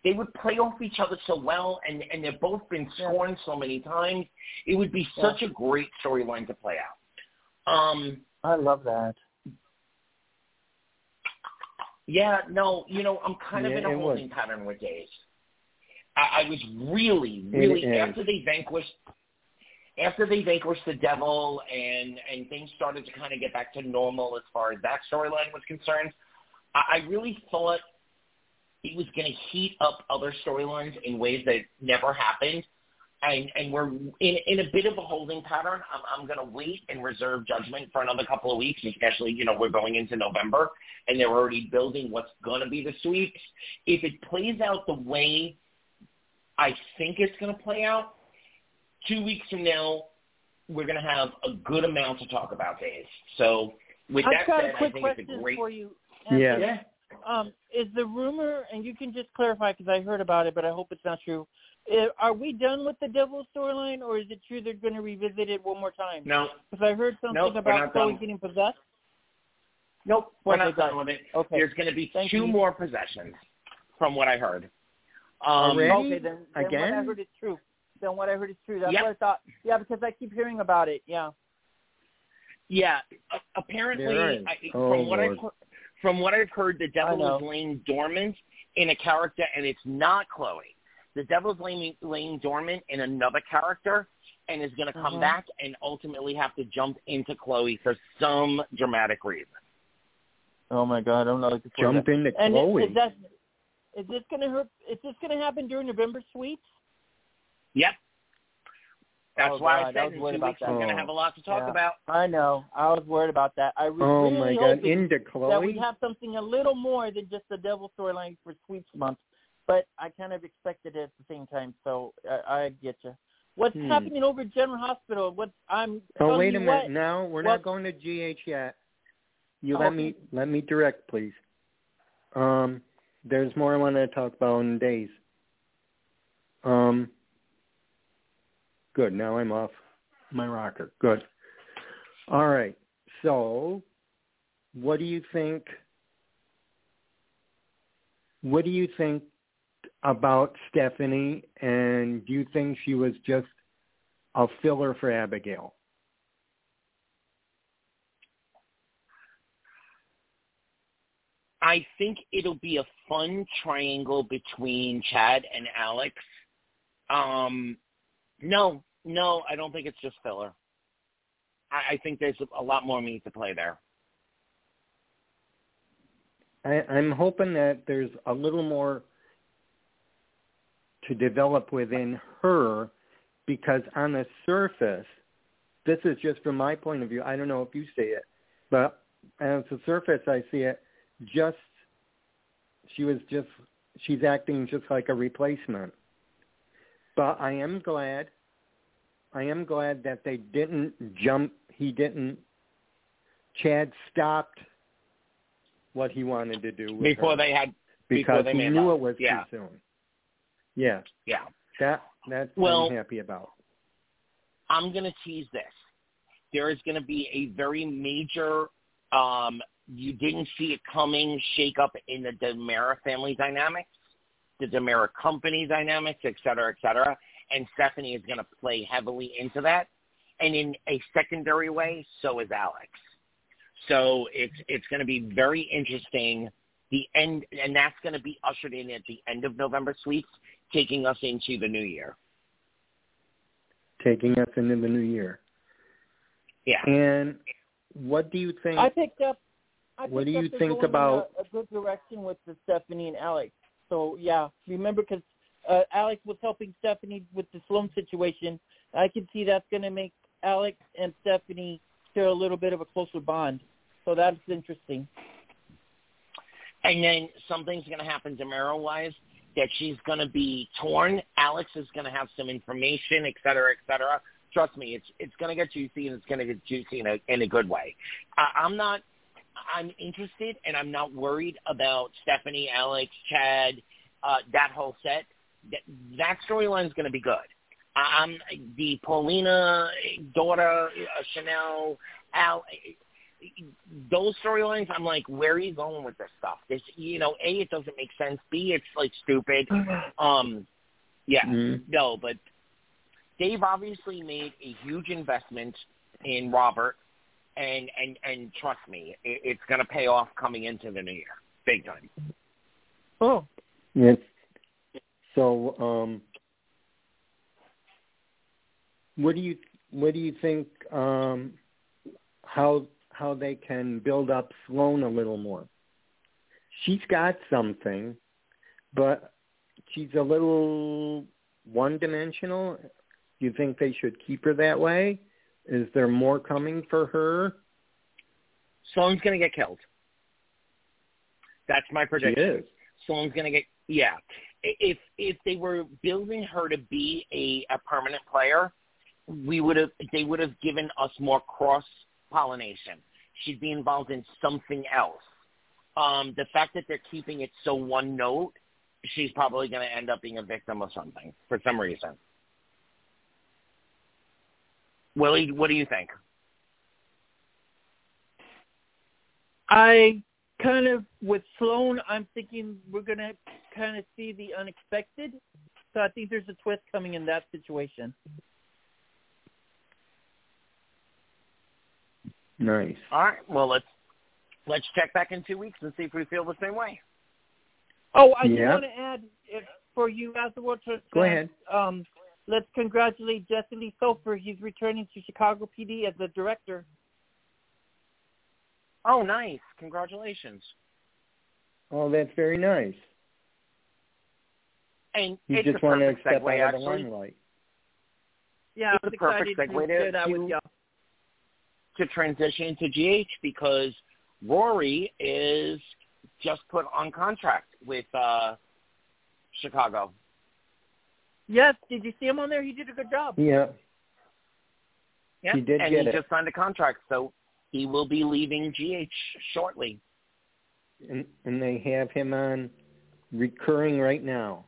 [SPEAKER 4] They would play off each other so well, and and they've both been scorned so many times. It would be
[SPEAKER 7] Yeah.
[SPEAKER 4] such a great storyline to play out. Um,
[SPEAKER 7] I love that.
[SPEAKER 4] Yeah, no, you know, I'm kind of in a holding pattern with Days. I, I was really, really after they vanquished after they vanquished the devil and and things started to kind of get back to normal as far as that storyline was concerned. I, I really thought it was going to heat up other storylines in ways that never happened. And and we're in in a bit of a holding pattern. I'm I'm going to wait and reserve judgment for another couple of weeks, especially you know we're going into November and they're already building what's going to be the sweeps. If it plays out the way I think it's going to play out, two weeks from now we're going to have a good amount to talk about, Days. So with
[SPEAKER 7] I've
[SPEAKER 4] that
[SPEAKER 7] got
[SPEAKER 4] said,
[SPEAKER 7] a
[SPEAKER 4] I
[SPEAKER 7] quick
[SPEAKER 4] think it's
[SPEAKER 7] question
[SPEAKER 4] a great.
[SPEAKER 7] for you.
[SPEAKER 1] Yeah.
[SPEAKER 4] Yeah.
[SPEAKER 7] Um, is the rumor, and you can just clarify because I heard about it, but I hope it's not true. Are we done with the Devil storyline, or is it true they're going to revisit it one more time?
[SPEAKER 4] No,
[SPEAKER 7] Because I heard something
[SPEAKER 4] Nope,
[SPEAKER 7] about
[SPEAKER 4] not
[SPEAKER 7] Chloe
[SPEAKER 4] done.
[SPEAKER 7] getting possessed.
[SPEAKER 4] nope, we're
[SPEAKER 7] Okay,
[SPEAKER 4] not done with it.
[SPEAKER 7] Okay.
[SPEAKER 4] There's going to be
[SPEAKER 7] Thank
[SPEAKER 4] two
[SPEAKER 7] you.
[SPEAKER 4] more possessions, from what I heard. Um,
[SPEAKER 1] Already?
[SPEAKER 7] Okay, then, then what I
[SPEAKER 1] Again?
[SPEAKER 7] heard is true. Then what I heard is true. That's
[SPEAKER 4] Yep.
[SPEAKER 7] what I thought. Yeah, because I keep hearing about it. Yeah.
[SPEAKER 4] Yeah, a- apparently, I,
[SPEAKER 1] Oh,
[SPEAKER 4] from what
[SPEAKER 1] Lord.
[SPEAKER 4] I've from what I've heard, the devil is laying dormant in a character, and it's not Chloe. The devil's laying laying dormant in another character, and is going to come
[SPEAKER 7] Mhm.
[SPEAKER 4] back and ultimately have to jump into Chloe for some dramatic reason.
[SPEAKER 7] Oh my God, I'm not looking forward
[SPEAKER 1] Jump into
[SPEAKER 7] And
[SPEAKER 1] Chloe.
[SPEAKER 7] is, is that is this going to hurt? Is this going to happen during November sweeps?
[SPEAKER 4] Yep. That's
[SPEAKER 7] Oh,
[SPEAKER 4] why
[SPEAKER 7] God,
[SPEAKER 4] I
[SPEAKER 7] I
[SPEAKER 4] said
[SPEAKER 7] was
[SPEAKER 4] in
[SPEAKER 7] worried
[SPEAKER 4] two
[SPEAKER 7] about
[SPEAKER 4] weeks we're going to have a lot to talk
[SPEAKER 7] Yeah.
[SPEAKER 4] about.
[SPEAKER 7] I know. I was worried about that. I was
[SPEAKER 1] oh
[SPEAKER 7] really
[SPEAKER 1] my God,
[SPEAKER 7] hoping
[SPEAKER 1] into
[SPEAKER 7] that we'd have something a little more than just the devil storyline for sweeps month. But I kind of expected it at the same time, so I, I get you. What's
[SPEAKER 1] Hmm.
[SPEAKER 7] happening over at General Hospital? What I'm
[SPEAKER 1] Oh wait a minute.
[SPEAKER 7] what,
[SPEAKER 1] No, we're
[SPEAKER 7] what-
[SPEAKER 1] not going to GH yet. You
[SPEAKER 7] Oh,
[SPEAKER 1] let
[SPEAKER 7] okay.
[SPEAKER 1] me let me direct, please. Um, there's more I want to talk about in days. Um, good. Now I'm off my rocker. Good. All right. So, what do you think? What do you think about Stephanie? And do you think she was just a filler for Abigail?
[SPEAKER 4] I think it'll be a fun triangle between Chad and Alex. Um, no, no, I don't think it's just filler. I, I think there's a lot more meat to play there.
[SPEAKER 1] I, I'm hoping that there's a little more to develop within her because on the surface, this is just from my point of view. I don't know if you see it, but on the surface, I see it just, she was just, she's acting just like a replacement. But I am glad, I am glad that they didn't jump, he didn't, Chad stopped what he wanted to do with
[SPEAKER 4] Before
[SPEAKER 1] her
[SPEAKER 4] they had,
[SPEAKER 1] because
[SPEAKER 4] they
[SPEAKER 1] he knew
[SPEAKER 4] love.
[SPEAKER 1] it was
[SPEAKER 4] Yeah.
[SPEAKER 1] too soon. Yeah,
[SPEAKER 4] yeah.
[SPEAKER 1] that that's
[SPEAKER 4] Well-
[SPEAKER 1] I'm happy about.
[SPEAKER 4] I'm going to tease this. There is going to be a very major, um, you didn't see it coming, shake up in the DiMera family dynamics, the DiMera company dynamics, et cetera, et cetera. And Stephanie is going to play heavily into that. And in a secondary way, so is Alex. So it's it's going to be very interesting. The end, and that's going to be ushered in at the end of November sweeps, taking us into the new year.
[SPEAKER 1] Taking us into the new year.
[SPEAKER 4] Yeah.
[SPEAKER 1] And what do you think?
[SPEAKER 7] I picked up. I
[SPEAKER 1] What do you
[SPEAKER 7] they're
[SPEAKER 1] think about-
[SPEAKER 7] a, a good direction with the Stephanie and Alex? So yeah, remember because uh, Alex was helping Stephanie with the Sloan situation. I can see that's going to make Alex and Stephanie share a little bit of a closer bond. So that's interesting.
[SPEAKER 4] And then something's going to happen Demero-wise that she's going to be torn. Alex is going to have some information, et cetera, et cetera. Trust me, it's it's going to get juicy and it's going to get juicy in a in a good way. I, I'm not. I'm interested and I'm not worried about Stephanie, Alex, Chad, uh, that whole set. That that storyline is going to be good. Um, the Paulina daughter, uh, Chanel, Al, those storylines, I'm like, where are you going with this stuff? This, you know, a, it doesn't make sense. B, it's like stupid. Um, yeah,
[SPEAKER 1] Mhm.
[SPEAKER 4] no, but they've obviously made a huge investment in Robert, and and and trust me, it, it's going to pay off coming into the new year, big time.
[SPEAKER 7] Oh,
[SPEAKER 1] Yes. So, um, what do you what do you think? Um, how how they can build up Sloan a little more? She's got something, but she's a little one dimensional. You think they should keep her that way? Is there more coming for her?
[SPEAKER 4] Sloan's going to get killed. That's my
[SPEAKER 1] She
[SPEAKER 4] prediction.
[SPEAKER 1] is.
[SPEAKER 4] Sloan's gonna get yeah. If if they were building her to be a, a permanent player, we would have they would have given us more cross pollination. She'd be involved in something else. Um, the fact that they're keeping it so one note, she's probably going to end up being a victim of something for some reason. Willie, what do you think?
[SPEAKER 7] I kind of with Sloan, I'm thinking we're gonna kind of see the unexpected. So I think there's a twist coming in that situation.
[SPEAKER 1] Nice.
[SPEAKER 4] All right, well let's let's check back in two weeks and see if we feel the same way.
[SPEAKER 7] Oh, I
[SPEAKER 1] Yeah.
[SPEAKER 7] do want to add if, for you as the World Trade
[SPEAKER 1] Go ahead.
[SPEAKER 7] Um, let's congratulate Jesse Lee Soffer. He's returning to Chicago PD as the director.
[SPEAKER 4] Oh, nice! Congratulations.
[SPEAKER 1] Oh, that's very nice.
[SPEAKER 4] And
[SPEAKER 1] You
[SPEAKER 4] it's
[SPEAKER 1] just
[SPEAKER 4] a
[SPEAKER 1] want to
[SPEAKER 4] perfect
[SPEAKER 1] step
[SPEAKER 4] segue,
[SPEAKER 1] out of the
[SPEAKER 4] actually.
[SPEAKER 1] limelight.
[SPEAKER 7] Yeah,
[SPEAKER 4] It's
[SPEAKER 7] I'm
[SPEAKER 4] a perfect
[SPEAKER 7] excited
[SPEAKER 4] segue
[SPEAKER 7] to
[SPEAKER 4] to-
[SPEAKER 7] that with y'all.
[SPEAKER 4] to transition to GH because Rory is just put on contract with uh Chicago.
[SPEAKER 7] Yes, did you see him on there? He did a good job.
[SPEAKER 1] Yeah.
[SPEAKER 4] Yeah.
[SPEAKER 1] He did
[SPEAKER 4] and
[SPEAKER 1] get
[SPEAKER 4] he
[SPEAKER 1] it.
[SPEAKER 4] just signed a contract, so he will be leaving GH shortly.
[SPEAKER 1] and, and they have him on recurring right now.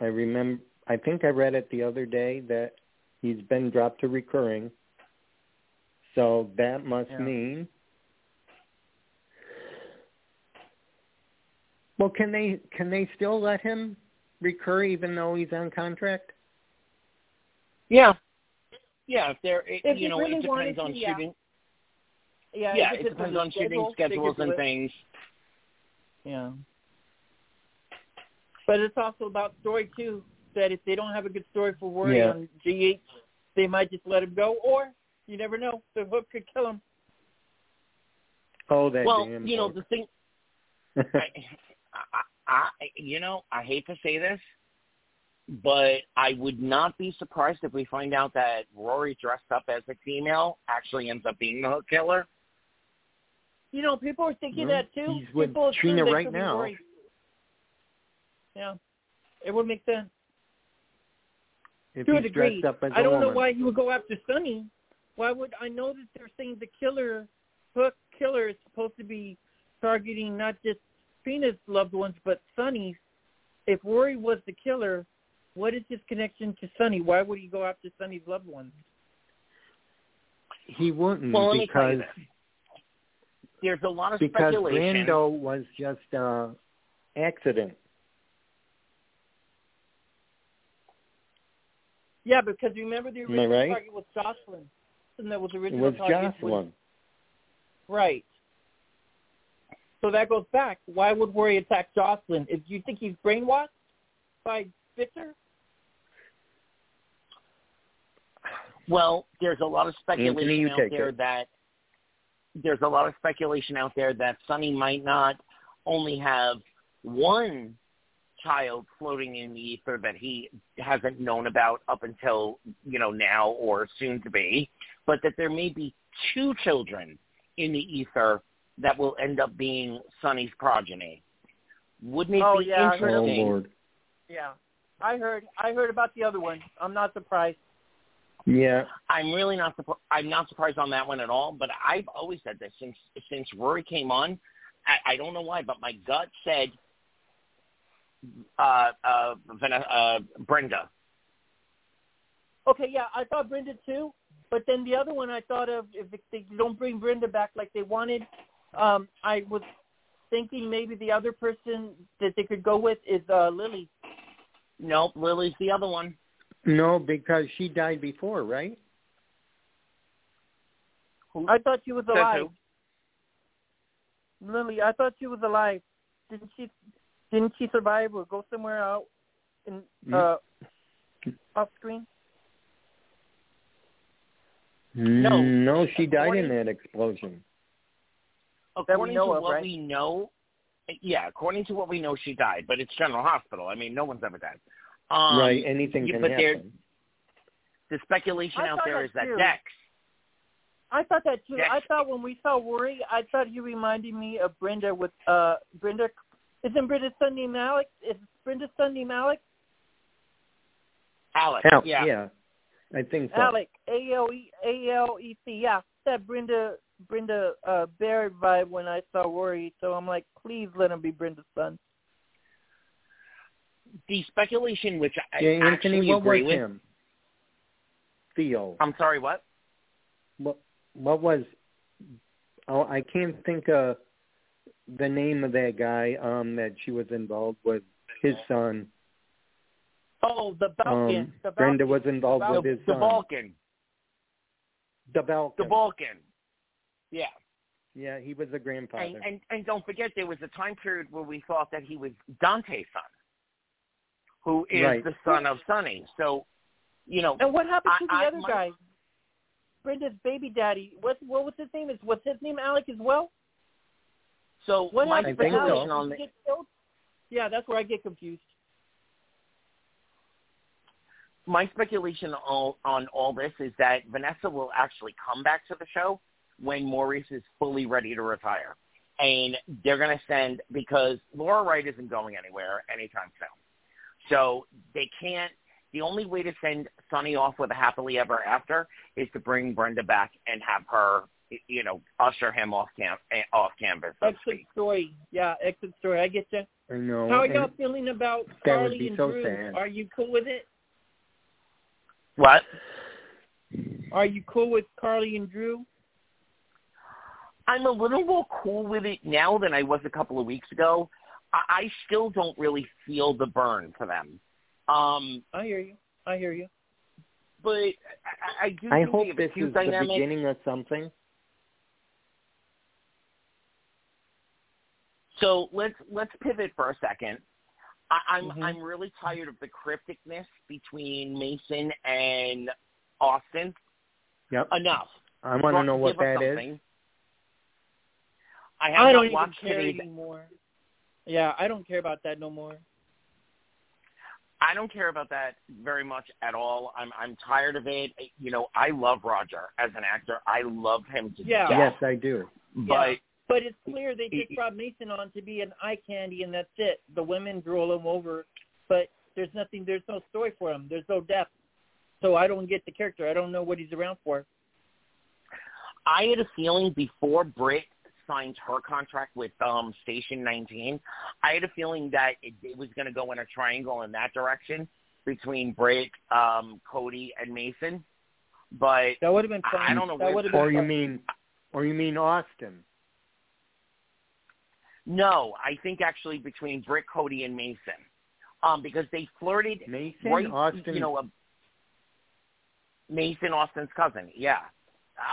[SPEAKER 1] I remember. I think I read it the other day that he's been dropped to recurring. So that must
[SPEAKER 7] Yeah.
[SPEAKER 1] mean. Well, can they can they still let him recur even though he's on contract?
[SPEAKER 4] Yeah. Yeah, if they're it,
[SPEAKER 7] If
[SPEAKER 4] you know,
[SPEAKER 7] really
[SPEAKER 4] it depends on
[SPEAKER 7] to,
[SPEAKER 4] shooting.
[SPEAKER 7] Yeah,
[SPEAKER 4] Yeah,
[SPEAKER 7] if
[SPEAKER 4] it depends on shooting
[SPEAKER 7] schedule, they
[SPEAKER 4] schedules and things.
[SPEAKER 7] Yeah. But it's also about story too. That if they don't have a good story for Rory
[SPEAKER 1] Yeah.
[SPEAKER 7] on GH, they might just let him go, or you never know, the hook could kill him.
[SPEAKER 1] Oh, that
[SPEAKER 4] Well,
[SPEAKER 1] damn.
[SPEAKER 4] you know,
[SPEAKER 1] hook.
[SPEAKER 4] the thing [LAUGHS] I, I, I, you know, I hate to say this, but I would not be surprised if we find out that Rory dressed up as a female actually ends up being the hook killer.
[SPEAKER 7] You know, people are thinking
[SPEAKER 1] Well,
[SPEAKER 7] that too.
[SPEAKER 1] he's with
[SPEAKER 7] people assume
[SPEAKER 1] Trina right now.
[SPEAKER 7] Rory. Yeah, it would make sense
[SPEAKER 1] if
[SPEAKER 7] to a degree.
[SPEAKER 1] dressed up as
[SPEAKER 7] I
[SPEAKER 1] a
[SPEAKER 7] don't know why he would go after Sonny. Why would I know that they're saying the killer, hook killer, is supposed to be targeting not just Trina's loved ones but Sonny's? If Rory was the killer, what is his connection to Sonny? Why would he go after Sonny's loved ones?
[SPEAKER 1] He wouldn't
[SPEAKER 4] Well, let me tell you
[SPEAKER 1] because.
[SPEAKER 4] There's a lot of
[SPEAKER 1] because
[SPEAKER 4] speculation.
[SPEAKER 1] Brando was just an accident.
[SPEAKER 7] Yeah, because remember the original
[SPEAKER 1] right?
[SPEAKER 7] target was Josslyn, and that was the
[SPEAKER 1] It
[SPEAKER 7] original
[SPEAKER 1] was
[SPEAKER 7] target
[SPEAKER 1] Josslyn.
[SPEAKER 7] Right. So that goes back. Why would Rory attack Josslyn? If you think he's brainwashed by Spitzer?
[SPEAKER 4] Well, there's a lot of speculation
[SPEAKER 1] you
[SPEAKER 4] out there
[SPEAKER 1] it.
[SPEAKER 4] that there's a lot of speculation out there that Sonny might not only have one child floating in the ether that he hasn't known about up until you know now or soon to be, but that there may be two children in the ether that will end up being Sonny's progeny. Wouldn't it
[SPEAKER 7] Oh,
[SPEAKER 4] be
[SPEAKER 7] yeah, I heard
[SPEAKER 1] Oh
[SPEAKER 4] interesting?
[SPEAKER 1] Lord.
[SPEAKER 7] Yeah, I heard. I heard about the other one. I'm not surprised.
[SPEAKER 1] Yeah.
[SPEAKER 4] I'm really not surprised. I'm not surprised on that one at all. But I've always said this since since Rory came on. I, I don't know why, but my gut said uh, uh, Vanessa, uh, Brenda.
[SPEAKER 7] Okay, yeah, I thought Brenda too, but then the other one I thought of if they don't bring Brenda back like they wanted, um, I was thinking maybe the other person that they could go with is uh Lily.
[SPEAKER 4] Nope, Lily's the other one.
[SPEAKER 1] No, because she died before, right?
[SPEAKER 7] I thought she was alive. Lily, I thought she was alive. Didn't she? Didn't she survive or go somewhere out in uh off screen?
[SPEAKER 4] No.
[SPEAKER 1] No, she died in that explosion.
[SPEAKER 4] According
[SPEAKER 7] know
[SPEAKER 4] to
[SPEAKER 7] of,
[SPEAKER 4] what
[SPEAKER 7] right?
[SPEAKER 4] we know, yeah, according to what we know, she died. But it's General Hospital. I mean, no one's ever died. Um,
[SPEAKER 1] right. Anything
[SPEAKER 4] yeah,
[SPEAKER 1] can
[SPEAKER 4] but there-
[SPEAKER 1] happen.
[SPEAKER 4] The speculation
[SPEAKER 7] I
[SPEAKER 4] out
[SPEAKER 7] thought
[SPEAKER 4] there
[SPEAKER 7] that
[SPEAKER 4] is that
[SPEAKER 7] too.
[SPEAKER 4] Dex.
[SPEAKER 7] I thought that too.
[SPEAKER 4] Dex-
[SPEAKER 7] I thought when we saw Rory, I thought you reminded me of Brenda with uh Brenda. Isn't Brenda Sunday Malik? Is Brenda Sunday Malik?
[SPEAKER 4] Alex.
[SPEAKER 1] Al-
[SPEAKER 4] yeah.
[SPEAKER 1] yeah. I think so.
[SPEAKER 7] Alec A L E A L E C. Yeah, that Brenda Brenda uh Barrett vibe when I saw Rory, So I'm like, please let him be Brenda's son.
[SPEAKER 4] The speculation, which I
[SPEAKER 1] Yeah, Anthony,
[SPEAKER 4] actually
[SPEAKER 1] what
[SPEAKER 4] agree
[SPEAKER 1] was
[SPEAKER 4] with.
[SPEAKER 1] him? Theo.
[SPEAKER 4] I'm sorry, what?
[SPEAKER 1] What what was oh I can't think of the name of that guy um that she was involved with his son.
[SPEAKER 7] Oh, the Balkan.
[SPEAKER 1] Um,
[SPEAKER 7] the
[SPEAKER 1] Brenda was involved
[SPEAKER 7] Balkan.
[SPEAKER 1] with his
[SPEAKER 4] the
[SPEAKER 1] son.
[SPEAKER 4] Balkan.
[SPEAKER 1] The Balkan.
[SPEAKER 4] The Balkan. Yeah.
[SPEAKER 1] Yeah, he was a grandfather.
[SPEAKER 4] And, and and don't forget, there was a time period where we thought that he was Dante's son, who is
[SPEAKER 1] Right.
[SPEAKER 4] the son of Sonny. So, you know,
[SPEAKER 7] And what happened to
[SPEAKER 4] I-
[SPEAKER 7] the
[SPEAKER 4] I-
[SPEAKER 7] other
[SPEAKER 4] my-
[SPEAKER 7] guy? Brenda's baby daddy. What what was his name? Is what's his name? Alec as well.
[SPEAKER 4] so
[SPEAKER 7] What
[SPEAKER 4] my
[SPEAKER 7] happened
[SPEAKER 1] I think
[SPEAKER 7] to
[SPEAKER 1] so.
[SPEAKER 7] Alec?
[SPEAKER 4] speculation on the,
[SPEAKER 7] get killed? Yeah, that's where I get confused.
[SPEAKER 4] my speculation on, on all this is that Vanessa will actually come back to the show when Maurice is fully ready to retire. And they're going to send, because Laura Wright isn't going anywhere anytime soon. So they can't, the only way to send Sonny off with a happily ever after is to bring Brenda back and have her, you know, usher him off, cam- eh, off canvas, so
[SPEAKER 7] Exit
[SPEAKER 4] speak.
[SPEAKER 7] story. Yeah, exit story. I get you.
[SPEAKER 1] I know.
[SPEAKER 7] How are y'all feeling about Carly and
[SPEAKER 1] so
[SPEAKER 7] Drew?
[SPEAKER 1] sad.
[SPEAKER 7] Are you cool with it?
[SPEAKER 4] What?
[SPEAKER 7] Are you cool with Carly and Drew?
[SPEAKER 4] I'm a little more cool with it now than I was a couple of weeks ago. I, I still don't really feel the burn for them. Um,
[SPEAKER 7] I hear you. I hear you.
[SPEAKER 4] but I, I do
[SPEAKER 1] I hope this
[SPEAKER 4] a cute
[SPEAKER 1] is the beginning of something.
[SPEAKER 4] So let's let's pivot for a second. I, I'm
[SPEAKER 1] Mhm.
[SPEAKER 4] I'm really tired of the crypticness between Mason and Austin.
[SPEAKER 1] Yep.
[SPEAKER 4] Enough.
[SPEAKER 1] I want to know
[SPEAKER 4] Give
[SPEAKER 1] what
[SPEAKER 4] us
[SPEAKER 1] that is.
[SPEAKER 4] Something. I have
[SPEAKER 7] I don't even
[SPEAKER 4] watched
[SPEAKER 7] care
[SPEAKER 4] today's
[SPEAKER 7] anymore. Yeah, I don't care about that no more.
[SPEAKER 4] I don't care about that very much at all. I'm I'm tired of it. You know, I love Roger as an actor. I love him to
[SPEAKER 7] Yeah.
[SPEAKER 1] Yes. I do.
[SPEAKER 4] But
[SPEAKER 7] But it's clear they
[SPEAKER 4] He-
[SPEAKER 7] just brought Mason on to be an eye candy, and that's it. The women drool him over, but there's nothing. There's no story for him. There's no depth. So I don't get the character. I don't know what he's around for.
[SPEAKER 4] I had a feeling before Britt signed her contract with um Station 19, I had a feeling that it, it was going to go in a triangle in that direction between Britt, um, Cody, and Mason. But
[SPEAKER 7] That would have been fun.
[SPEAKER 4] I don't know
[SPEAKER 7] That
[SPEAKER 4] where-
[SPEAKER 7] would have
[SPEAKER 1] Or you mean, or you mean Austin?
[SPEAKER 4] no, I think actually between Britt, Cody, and Mason, um, because they flirted
[SPEAKER 1] Mason,
[SPEAKER 4] right,
[SPEAKER 1] Austin.
[SPEAKER 4] you know, a, Mason Austin's cousin. Yeah,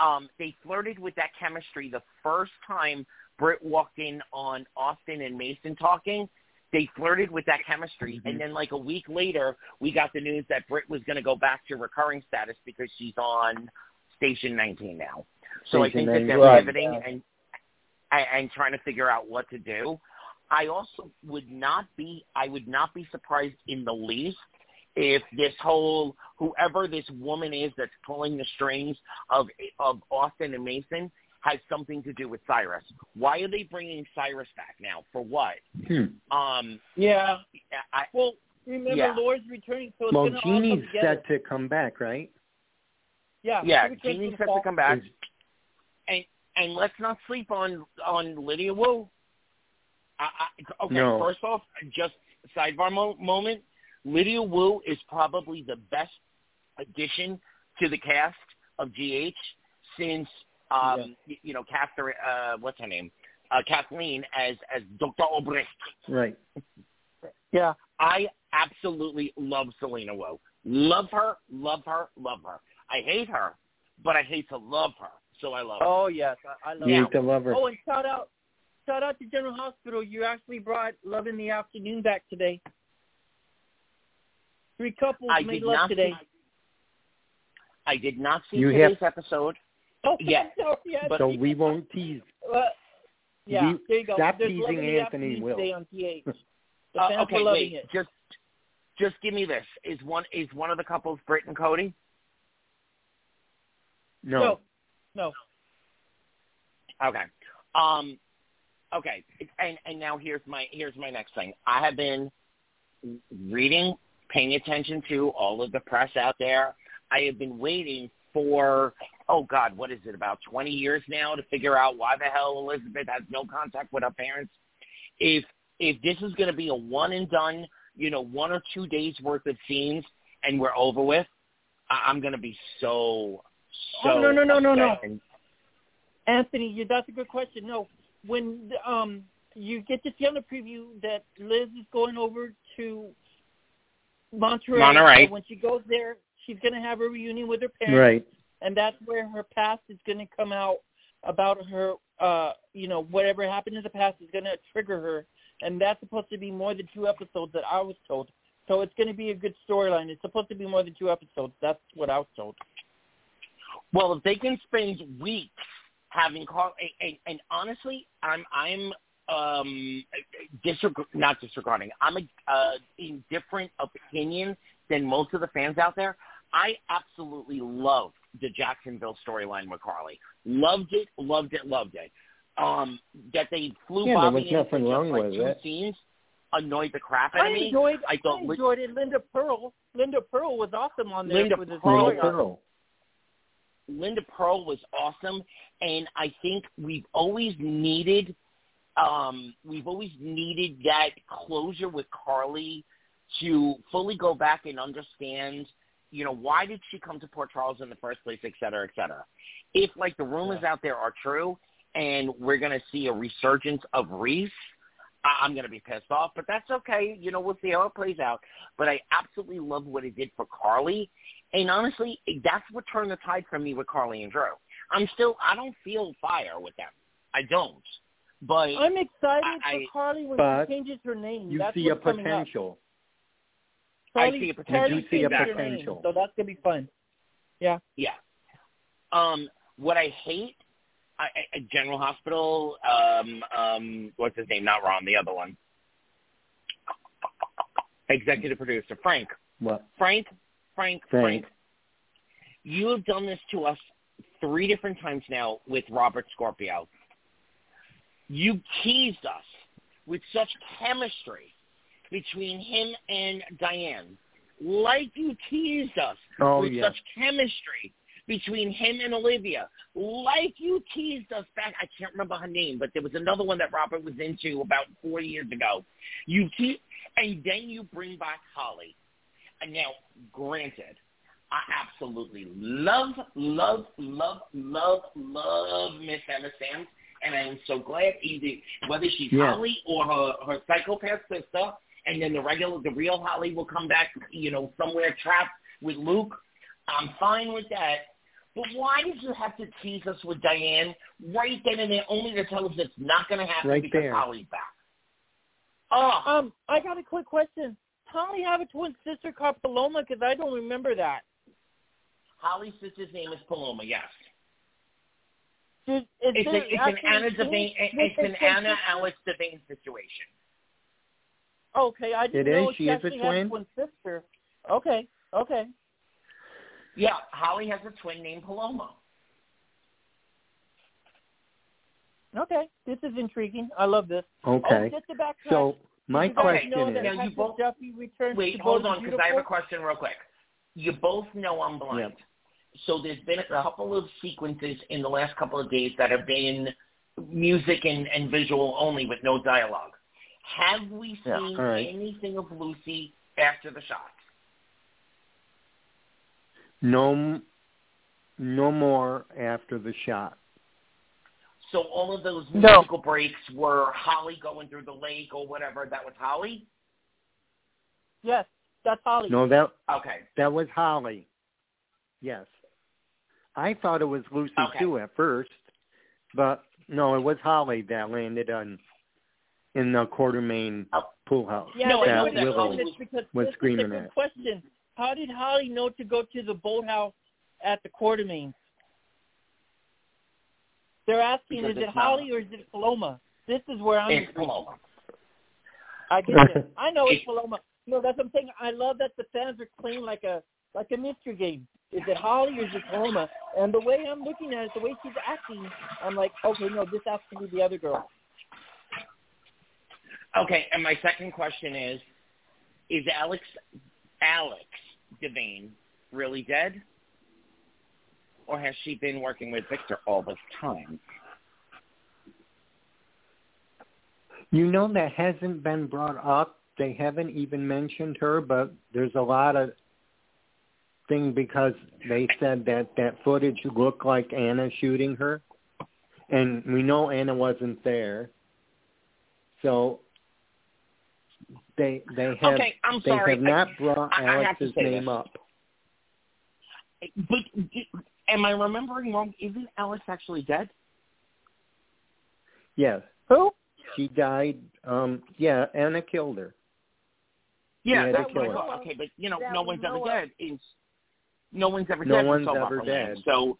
[SPEAKER 4] um, they flirted with that chemistry the first time Britt walked in on Austin and Mason talking. They flirted with that chemistry,
[SPEAKER 1] Mhm.
[SPEAKER 4] and then like a week later, we got the news that Britt was going to go back to recurring status because she's on Station 19 now. So I think that they're
[SPEAKER 1] Right.
[SPEAKER 4] pivoting and, and and trying to figure out what to do. I also would not be I would not be surprised in the least if this whole whoever this woman is that's pulling the strings of of Austin and Mason has something to do with Cyrus. Why are they bringing Cyrus back now? For what?
[SPEAKER 1] Hmm.
[SPEAKER 4] Um,
[SPEAKER 7] Yeah.
[SPEAKER 4] I,
[SPEAKER 7] Well, remember
[SPEAKER 4] Yeah.
[SPEAKER 7] Laura's returning, so it's
[SPEAKER 1] Well,
[SPEAKER 7] gonna all come
[SPEAKER 1] Jeannie's
[SPEAKER 7] together.
[SPEAKER 1] set to come back, right?
[SPEAKER 7] Yeah.
[SPEAKER 4] yeah,
[SPEAKER 7] she returns
[SPEAKER 4] Jeannie's
[SPEAKER 7] the
[SPEAKER 4] set to come back, and and let's not sleep on on Lydia Wu. I, I, okay,
[SPEAKER 1] No.
[SPEAKER 4] first off, just sidebar mo- moment. Lydia Wu is probably the best addition to the cast of GH since um, y- you know Catherine. Uh, what's her name? Uh, Kathleen as as Dr. Obrecht.
[SPEAKER 1] Right.
[SPEAKER 7] Yeah.
[SPEAKER 4] I absolutely love Selina Wu. Love her, love her, love her. I hate her, but I hate to love her, so I love her.
[SPEAKER 7] Oh yes, I, I love
[SPEAKER 1] You
[SPEAKER 7] it.
[SPEAKER 1] need to love her.
[SPEAKER 7] Oh, and shout out, shout out to General Hospital. You actually brought Love in the Afternoon back today. Three couples
[SPEAKER 4] I
[SPEAKER 7] made
[SPEAKER 4] did
[SPEAKER 7] love
[SPEAKER 4] not
[SPEAKER 7] today.
[SPEAKER 4] see. I did not see
[SPEAKER 1] You
[SPEAKER 4] today's
[SPEAKER 1] have-
[SPEAKER 4] episode.
[SPEAKER 7] Oh,
[SPEAKER 4] yes, [LAUGHS]
[SPEAKER 7] no, yes.
[SPEAKER 4] but-
[SPEAKER 1] so we won't tease.
[SPEAKER 7] Uh, yeah,
[SPEAKER 1] We-
[SPEAKER 7] there you go.
[SPEAKER 1] stop
[SPEAKER 7] There's
[SPEAKER 1] teasing Anthony Will.
[SPEAKER 7] today on [LAUGHS] GH.
[SPEAKER 4] Uh, okay, wait.
[SPEAKER 7] it.
[SPEAKER 4] Just, just give me this. Is one is one of the couples Britt and Cody?
[SPEAKER 1] No.
[SPEAKER 7] No, no.
[SPEAKER 4] Okay. Um. Okay. And and now here's my here's my next thing. I have been reading, paying attention to all of the press out there. I have been waiting for oh God, what is it about twenty years now to figure out why the hell Elizabeth has no contact with her parents. If if this is going to be a one and done, you know, one or two days worth of scenes and we're over with, I- I'm going to be so so.
[SPEAKER 7] Oh, no, no, no, no, no.
[SPEAKER 4] and-
[SPEAKER 7] Anthony, you, that's a good question. No, when um you get to see on the preview that Liz is going over to Monterey.
[SPEAKER 4] Monterey.
[SPEAKER 7] and when she goes there, she's going to have a reunion with her parents,
[SPEAKER 1] Right.
[SPEAKER 7] and that's where her past is going to come out about her. uh You know, whatever happened in the past is going to trigger her, and that's supposed to be more than two episodes that I was told. So it's going to be a good storyline. It's supposed to be more than two episodes. That's what I was told.
[SPEAKER 4] Well, if they can spend weeks having call, and, and, and honestly, I'm I'm um disreg- not disregarding. I'm a uh, in different opinion than most of the fans out there. I absolutely loved the Jacksonville storyline with Carly. Loved it, loved it, loved it. Um, that they flew
[SPEAKER 1] Yeah, there
[SPEAKER 4] Bobby
[SPEAKER 1] was
[SPEAKER 4] in for
[SPEAKER 1] nothing
[SPEAKER 4] just
[SPEAKER 1] wrong
[SPEAKER 4] like
[SPEAKER 1] with
[SPEAKER 4] two
[SPEAKER 1] it.
[SPEAKER 4] scenes annoyed the crap out
[SPEAKER 7] I
[SPEAKER 4] of me.
[SPEAKER 7] enjoyed.
[SPEAKER 4] I thought
[SPEAKER 7] I
[SPEAKER 4] Li-
[SPEAKER 7] enjoyed it. Linda Purl. Linda Purl was awesome on there
[SPEAKER 4] Linda
[SPEAKER 7] with his
[SPEAKER 4] Purl.
[SPEAKER 1] Linda. Purl.
[SPEAKER 4] Linda Purl was awesome, and I think we've always needed, um, we've always needed that closure with Carly to fully go back and understand, you know, why did she come to Port Charles in the first place, et cetera, et cetera. If like the rumors out there are true, and we're going to see a resurgence of Reese, I- I'm going to be pissed off, but that's okay. You know, we'll see how it plays out. But I absolutely love what it did for Carly. And honestly, that's what turned the tide for me with Carly and Drew. I'm still, I don't feel fire with them. I don't. But
[SPEAKER 7] I'm excited
[SPEAKER 4] I-
[SPEAKER 7] for
[SPEAKER 4] I-
[SPEAKER 7] Carly when she changes her name.
[SPEAKER 1] You
[SPEAKER 7] that's
[SPEAKER 1] see a
[SPEAKER 7] what's coming up.
[SPEAKER 1] potential.
[SPEAKER 4] I see a potential.
[SPEAKER 1] You do see a potential.
[SPEAKER 7] Name, so that's gonna be fun. Yeah.
[SPEAKER 4] Yeah. Um, what I hate, I, I, General Hospital. Um, um, what's his name? Not Ron. The other one. Executive producer Frank.
[SPEAKER 1] What?
[SPEAKER 4] Frank. Frank.
[SPEAKER 1] Frank.
[SPEAKER 4] Frank. You have done this to us three different times now with Robert Scorpio. You teased us with such chemistry between him and Diane, like you teased us
[SPEAKER 1] Oh
[SPEAKER 4] with
[SPEAKER 1] yeah.
[SPEAKER 4] such chemistry between him and Olivia, like you teased us back. I can't remember her name, but there was another one that Robert was into about four years ago. You te- and then you bring back Holly. And now, granted, I absolutely love, love, love, love, love Miss Emma Samms, and I am so glad either whether she's
[SPEAKER 1] Yeah.
[SPEAKER 4] Holly or her her psychopath sister, and then the regular, the real Holly will come back, you know, somewhere trapped with Luke. I'm fine with that. But why did you have to tease us with Diane right then and there, only to tell us it's not going to happen
[SPEAKER 1] Right
[SPEAKER 4] because
[SPEAKER 1] there.
[SPEAKER 4] Holly's back? Oh,
[SPEAKER 7] Um, I got a quick question. Holly have a twin sister called Paloma? Because I don't remember that.
[SPEAKER 4] Holly's sister's name is Paloma. Yes.
[SPEAKER 7] Is, is
[SPEAKER 4] It's, a, it's an Anna
[SPEAKER 7] any-
[SPEAKER 4] Devane. It's an Anna
[SPEAKER 7] sister?
[SPEAKER 4] Alex Devane situation.
[SPEAKER 7] Okay, I didn't
[SPEAKER 1] It
[SPEAKER 7] know
[SPEAKER 1] is?
[SPEAKER 7] she
[SPEAKER 1] She is a twin?
[SPEAKER 7] had a twin sister. Okay, okay.
[SPEAKER 4] Yeah, Holly has a twin named Paloma.
[SPEAKER 7] Okay, this is intriguing. I love this.
[SPEAKER 1] Oh, okay.
[SPEAKER 7] Oh, just to backtrack,
[SPEAKER 1] So my
[SPEAKER 7] you
[SPEAKER 1] question
[SPEAKER 7] know that
[SPEAKER 1] is,
[SPEAKER 4] Now, you both-
[SPEAKER 7] Duffy returned
[SPEAKER 4] Wait, hold on, because I have a question real quick. You both know I'm blind. So there's been a couple of sequences in the last couple of days that have been music and, and visual only with no dialogue. Have we
[SPEAKER 1] Yeah,
[SPEAKER 4] seen anything of Lucy after the shot?
[SPEAKER 1] no, no more after the shot.
[SPEAKER 4] So all of those
[SPEAKER 7] No.
[SPEAKER 4] musical breaks were Holly going through the lake or whatever. That was Holly.
[SPEAKER 7] Yes, that's Holly.
[SPEAKER 1] No, that
[SPEAKER 4] Okay.
[SPEAKER 1] that was Holly. Yes, I thought it was Lucy
[SPEAKER 4] Okay.
[SPEAKER 1] too at first, but no, it was Holly that landed on in the Quartermaine
[SPEAKER 4] Oh.
[SPEAKER 1] pool house.
[SPEAKER 7] Yeah,
[SPEAKER 4] No, I
[SPEAKER 7] they
[SPEAKER 4] know
[SPEAKER 7] would
[SPEAKER 4] that
[SPEAKER 7] have
[SPEAKER 4] Holly was-
[SPEAKER 7] because
[SPEAKER 1] was
[SPEAKER 7] this
[SPEAKER 1] screaming
[SPEAKER 7] is a good
[SPEAKER 1] at.
[SPEAKER 7] question. How did Holly know to go to the boathouse at the Quartermaine? They're asking,
[SPEAKER 4] Because
[SPEAKER 7] is it
[SPEAKER 4] it's not-
[SPEAKER 7] Holly or is it Paloma? This is where I'm.
[SPEAKER 4] It's Paloma.
[SPEAKER 7] I get it. I know it's
[SPEAKER 4] It-
[SPEAKER 7] Paloma. No, that's what I'm saying. I love that the fans are playing like a like a mystery game. Is it Holly or is it Paloma? And the way I'm looking at it, the way she's acting, I'm like, okay, no, this has to be the other girl.
[SPEAKER 4] Okay, and my second question is: Is Alex Alex Devane really dead, or has she been working with Victor all this time?
[SPEAKER 1] You know that hasn't been brought up. They haven't even mentioned her, but there's a lot of thing because they said that that footage looked like Anna shooting her, and we know Anna wasn't there. So they they have
[SPEAKER 4] Okay, I'm
[SPEAKER 1] they
[SPEAKER 4] sorry.
[SPEAKER 1] have not brought
[SPEAKER 4] I- I
[SPEAKER 1] Alex's
[SPEAKER 4] say
[SPEAKER 1] name
[SPEAKER 4] this.
[SPEAKER 1] up.
[SPEAKER 4] But am I remembering wrong? Isn't Alex actually dead?
[SPEAKER 1] Yes,
[SPEAKER 7] Who?
[SPEAKER 1] she died. Um, yeah, Anna killed her.
[SPEAKER 4] Yeah,
[SPEAKER 1] Yeah,
[SPEAKER 4] that's
[SPEAKER 1] they
[SPEAKER 4] what I thought. Okay, but you know,
[SPEAKER 7] That
[SPEAKER 4] no one's ever dead. Is no one's ever
[SPEAKER 1] No
[SPEAKER 4] dead. in
[SPEAKER 1] one's
[SPEAKER 4] Soap
[SPEAKER 1] ever
[SPEAKER 4] Opera Land.
[SPEAKER 1] dead.
[SPEAKER 4] So,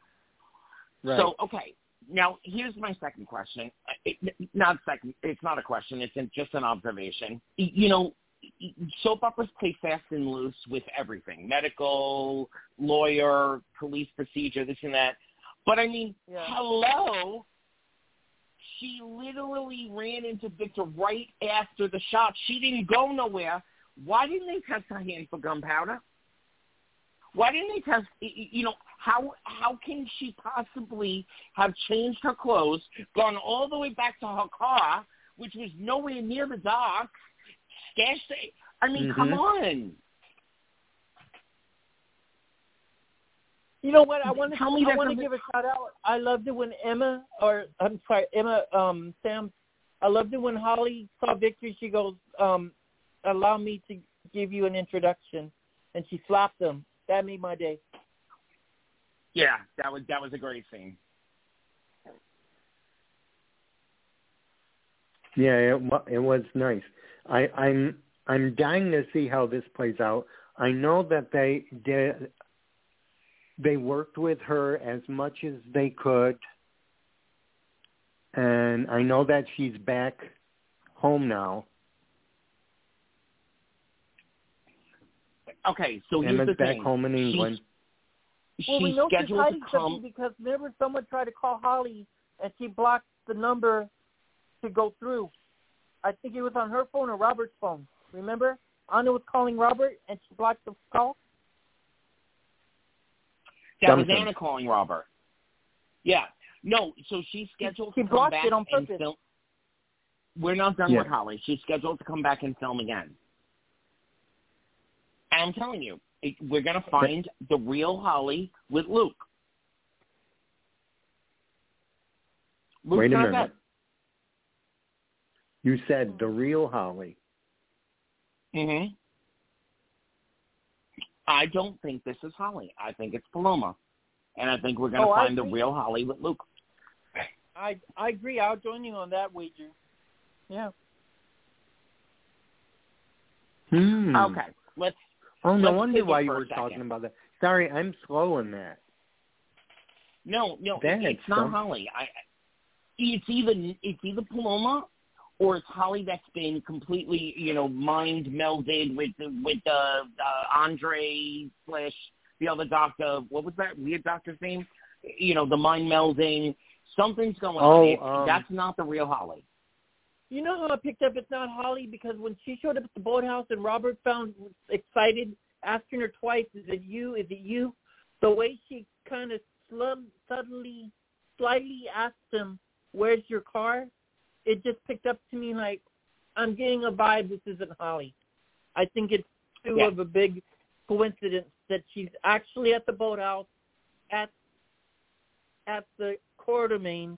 [SPEAKER 1] Right.
[SPEAKER 4] so okay. Now here's my second question. Uh, it, not second. It's not a question. It's just an observation. You know, soap operas play fast and loose with everything: medical, lawyer, police procedure, this and that. But I mean,
[SPEAKER 7] Yeah.
[SPEAKER 4] hello. She literally ran into Victor right after the shot. She didn't go nowhere. Why didn't they test her hand for gunpowder? Why didn't they test? y- y- You know, how how can she possibly have changed her clothes, gone all the way back to her car, which was nowhere near the dock, stashed? it- I mean, come
[SPEAKER 1] Mhm.
[SPEAKER 4] on.
[SPEAKER 7] You know what? I want to
[SPEAKER 4] Tell me
[SPEAKER 7] I want to give a shout out. I loved it when Emma, or I'm sorry, Emma, um, Sam. I loved it when Holly saw Victor. She goes, um, "Allow me to give you an introduction," and she slapped him. That made my day.
[SPEAKER 4] Yeah, that was that was a great scene.
[SPEAKER 1] Yeah, it, wa- it was nice. I, I'm I'm dying to see how this plays out. I know that they did. They worked with her as much as they could, and I know that she's back home now.
[SPEAKER 4] Okay, so here's
[SPEAKER 1] Emma's
[SPEAKER 4] the
[SPEAKER 1] back
[SPEAKER 4] thing.
[SPEAKER 1] home in
[SPEAKER 4] She's-
[SPEAKER 1] England.
[SPEAKER 7] Well, we
[SPEAKER 4] she's
[SPEAKER 7] know she's
[SPEAKER 4] scheduled to
[SPEAKER 7] hiding
[SPEAKER 4] come.
[SPEAKER 7] something because remember someone tried to call Holly and she blocked the number to go through. I think it was on her phone or Robert's phone. Remember? Anna was calling Robert and she blocked the call.
[SPEAKER 4] That was Anna calling Robert. Yeah. No, so she's scheduled
[SPEAKER 7] She
[SPEAKER 4] to come back
[SPEAKER 7] it on
[SPEAKER 4] and
[SPEAKER 7] purpose.
[SPEAKER 4] film. We're not done
[SPEAKER 1] Yeah.
[SPEAKER 4] with Holly. She's scheduled to come back and film again. And I'm telling you, it, we're going to find the real Holly with Luke. Luke's
[SPEAKER 1] Wait a minute.
[SPEAKER 4] dead.
[SPEAKER 1] You said the real Holly.
[SPEAKER 4] hmm I don't think this is Holly. I think it's Paloma. And I think we're going to
[SPEAKER 7] Oh,
[SPEAKER 4] find the real Holly with Luke.
[SPEAKER 7] I I agree. I'll join you on that wager. Yeah.
[SPEAKER 1] Hmm.
[SPEAKER 4] Okay. Let's
[SPEAKER 1] Oh, no
[SPEAKER 4] Let's
[SPEAKER 1] wonder why you were talking about that. Sorry, I'm slow in that.
[SPEAKER 4] No, no, it's
[SPEAKER 1] is
[SPEAKER 4] not Holly. I it's either it's either Paloma or it's Holly that's been completely, you know, mind melded with with uh, uh Andre slash the other doctor. What was that weird doctor's name? You know, the mind melding. Something's going
[SPEAKER 1] Oh,
[SPEAKER 4] on.
[SPEAKER 1] Um,
[SPEAKER 4] that's not the real Holly.
[SPEAKER 7] You know how I picked up it's not Holly because when she showed up at the boathouse and Robert found excited, asking her twice, "Is it you? Is it you?" The way she kind of slub, subtly, slightly asked him, "Where's your car?" It just picked up to me like I'm getting a vibe. This isn't Holly. I think it's too
[SPEAKER 4] Yeah.
[SPEAKER 7] of a big coincidence that she's actually at the boathouse, at at the quartermaine,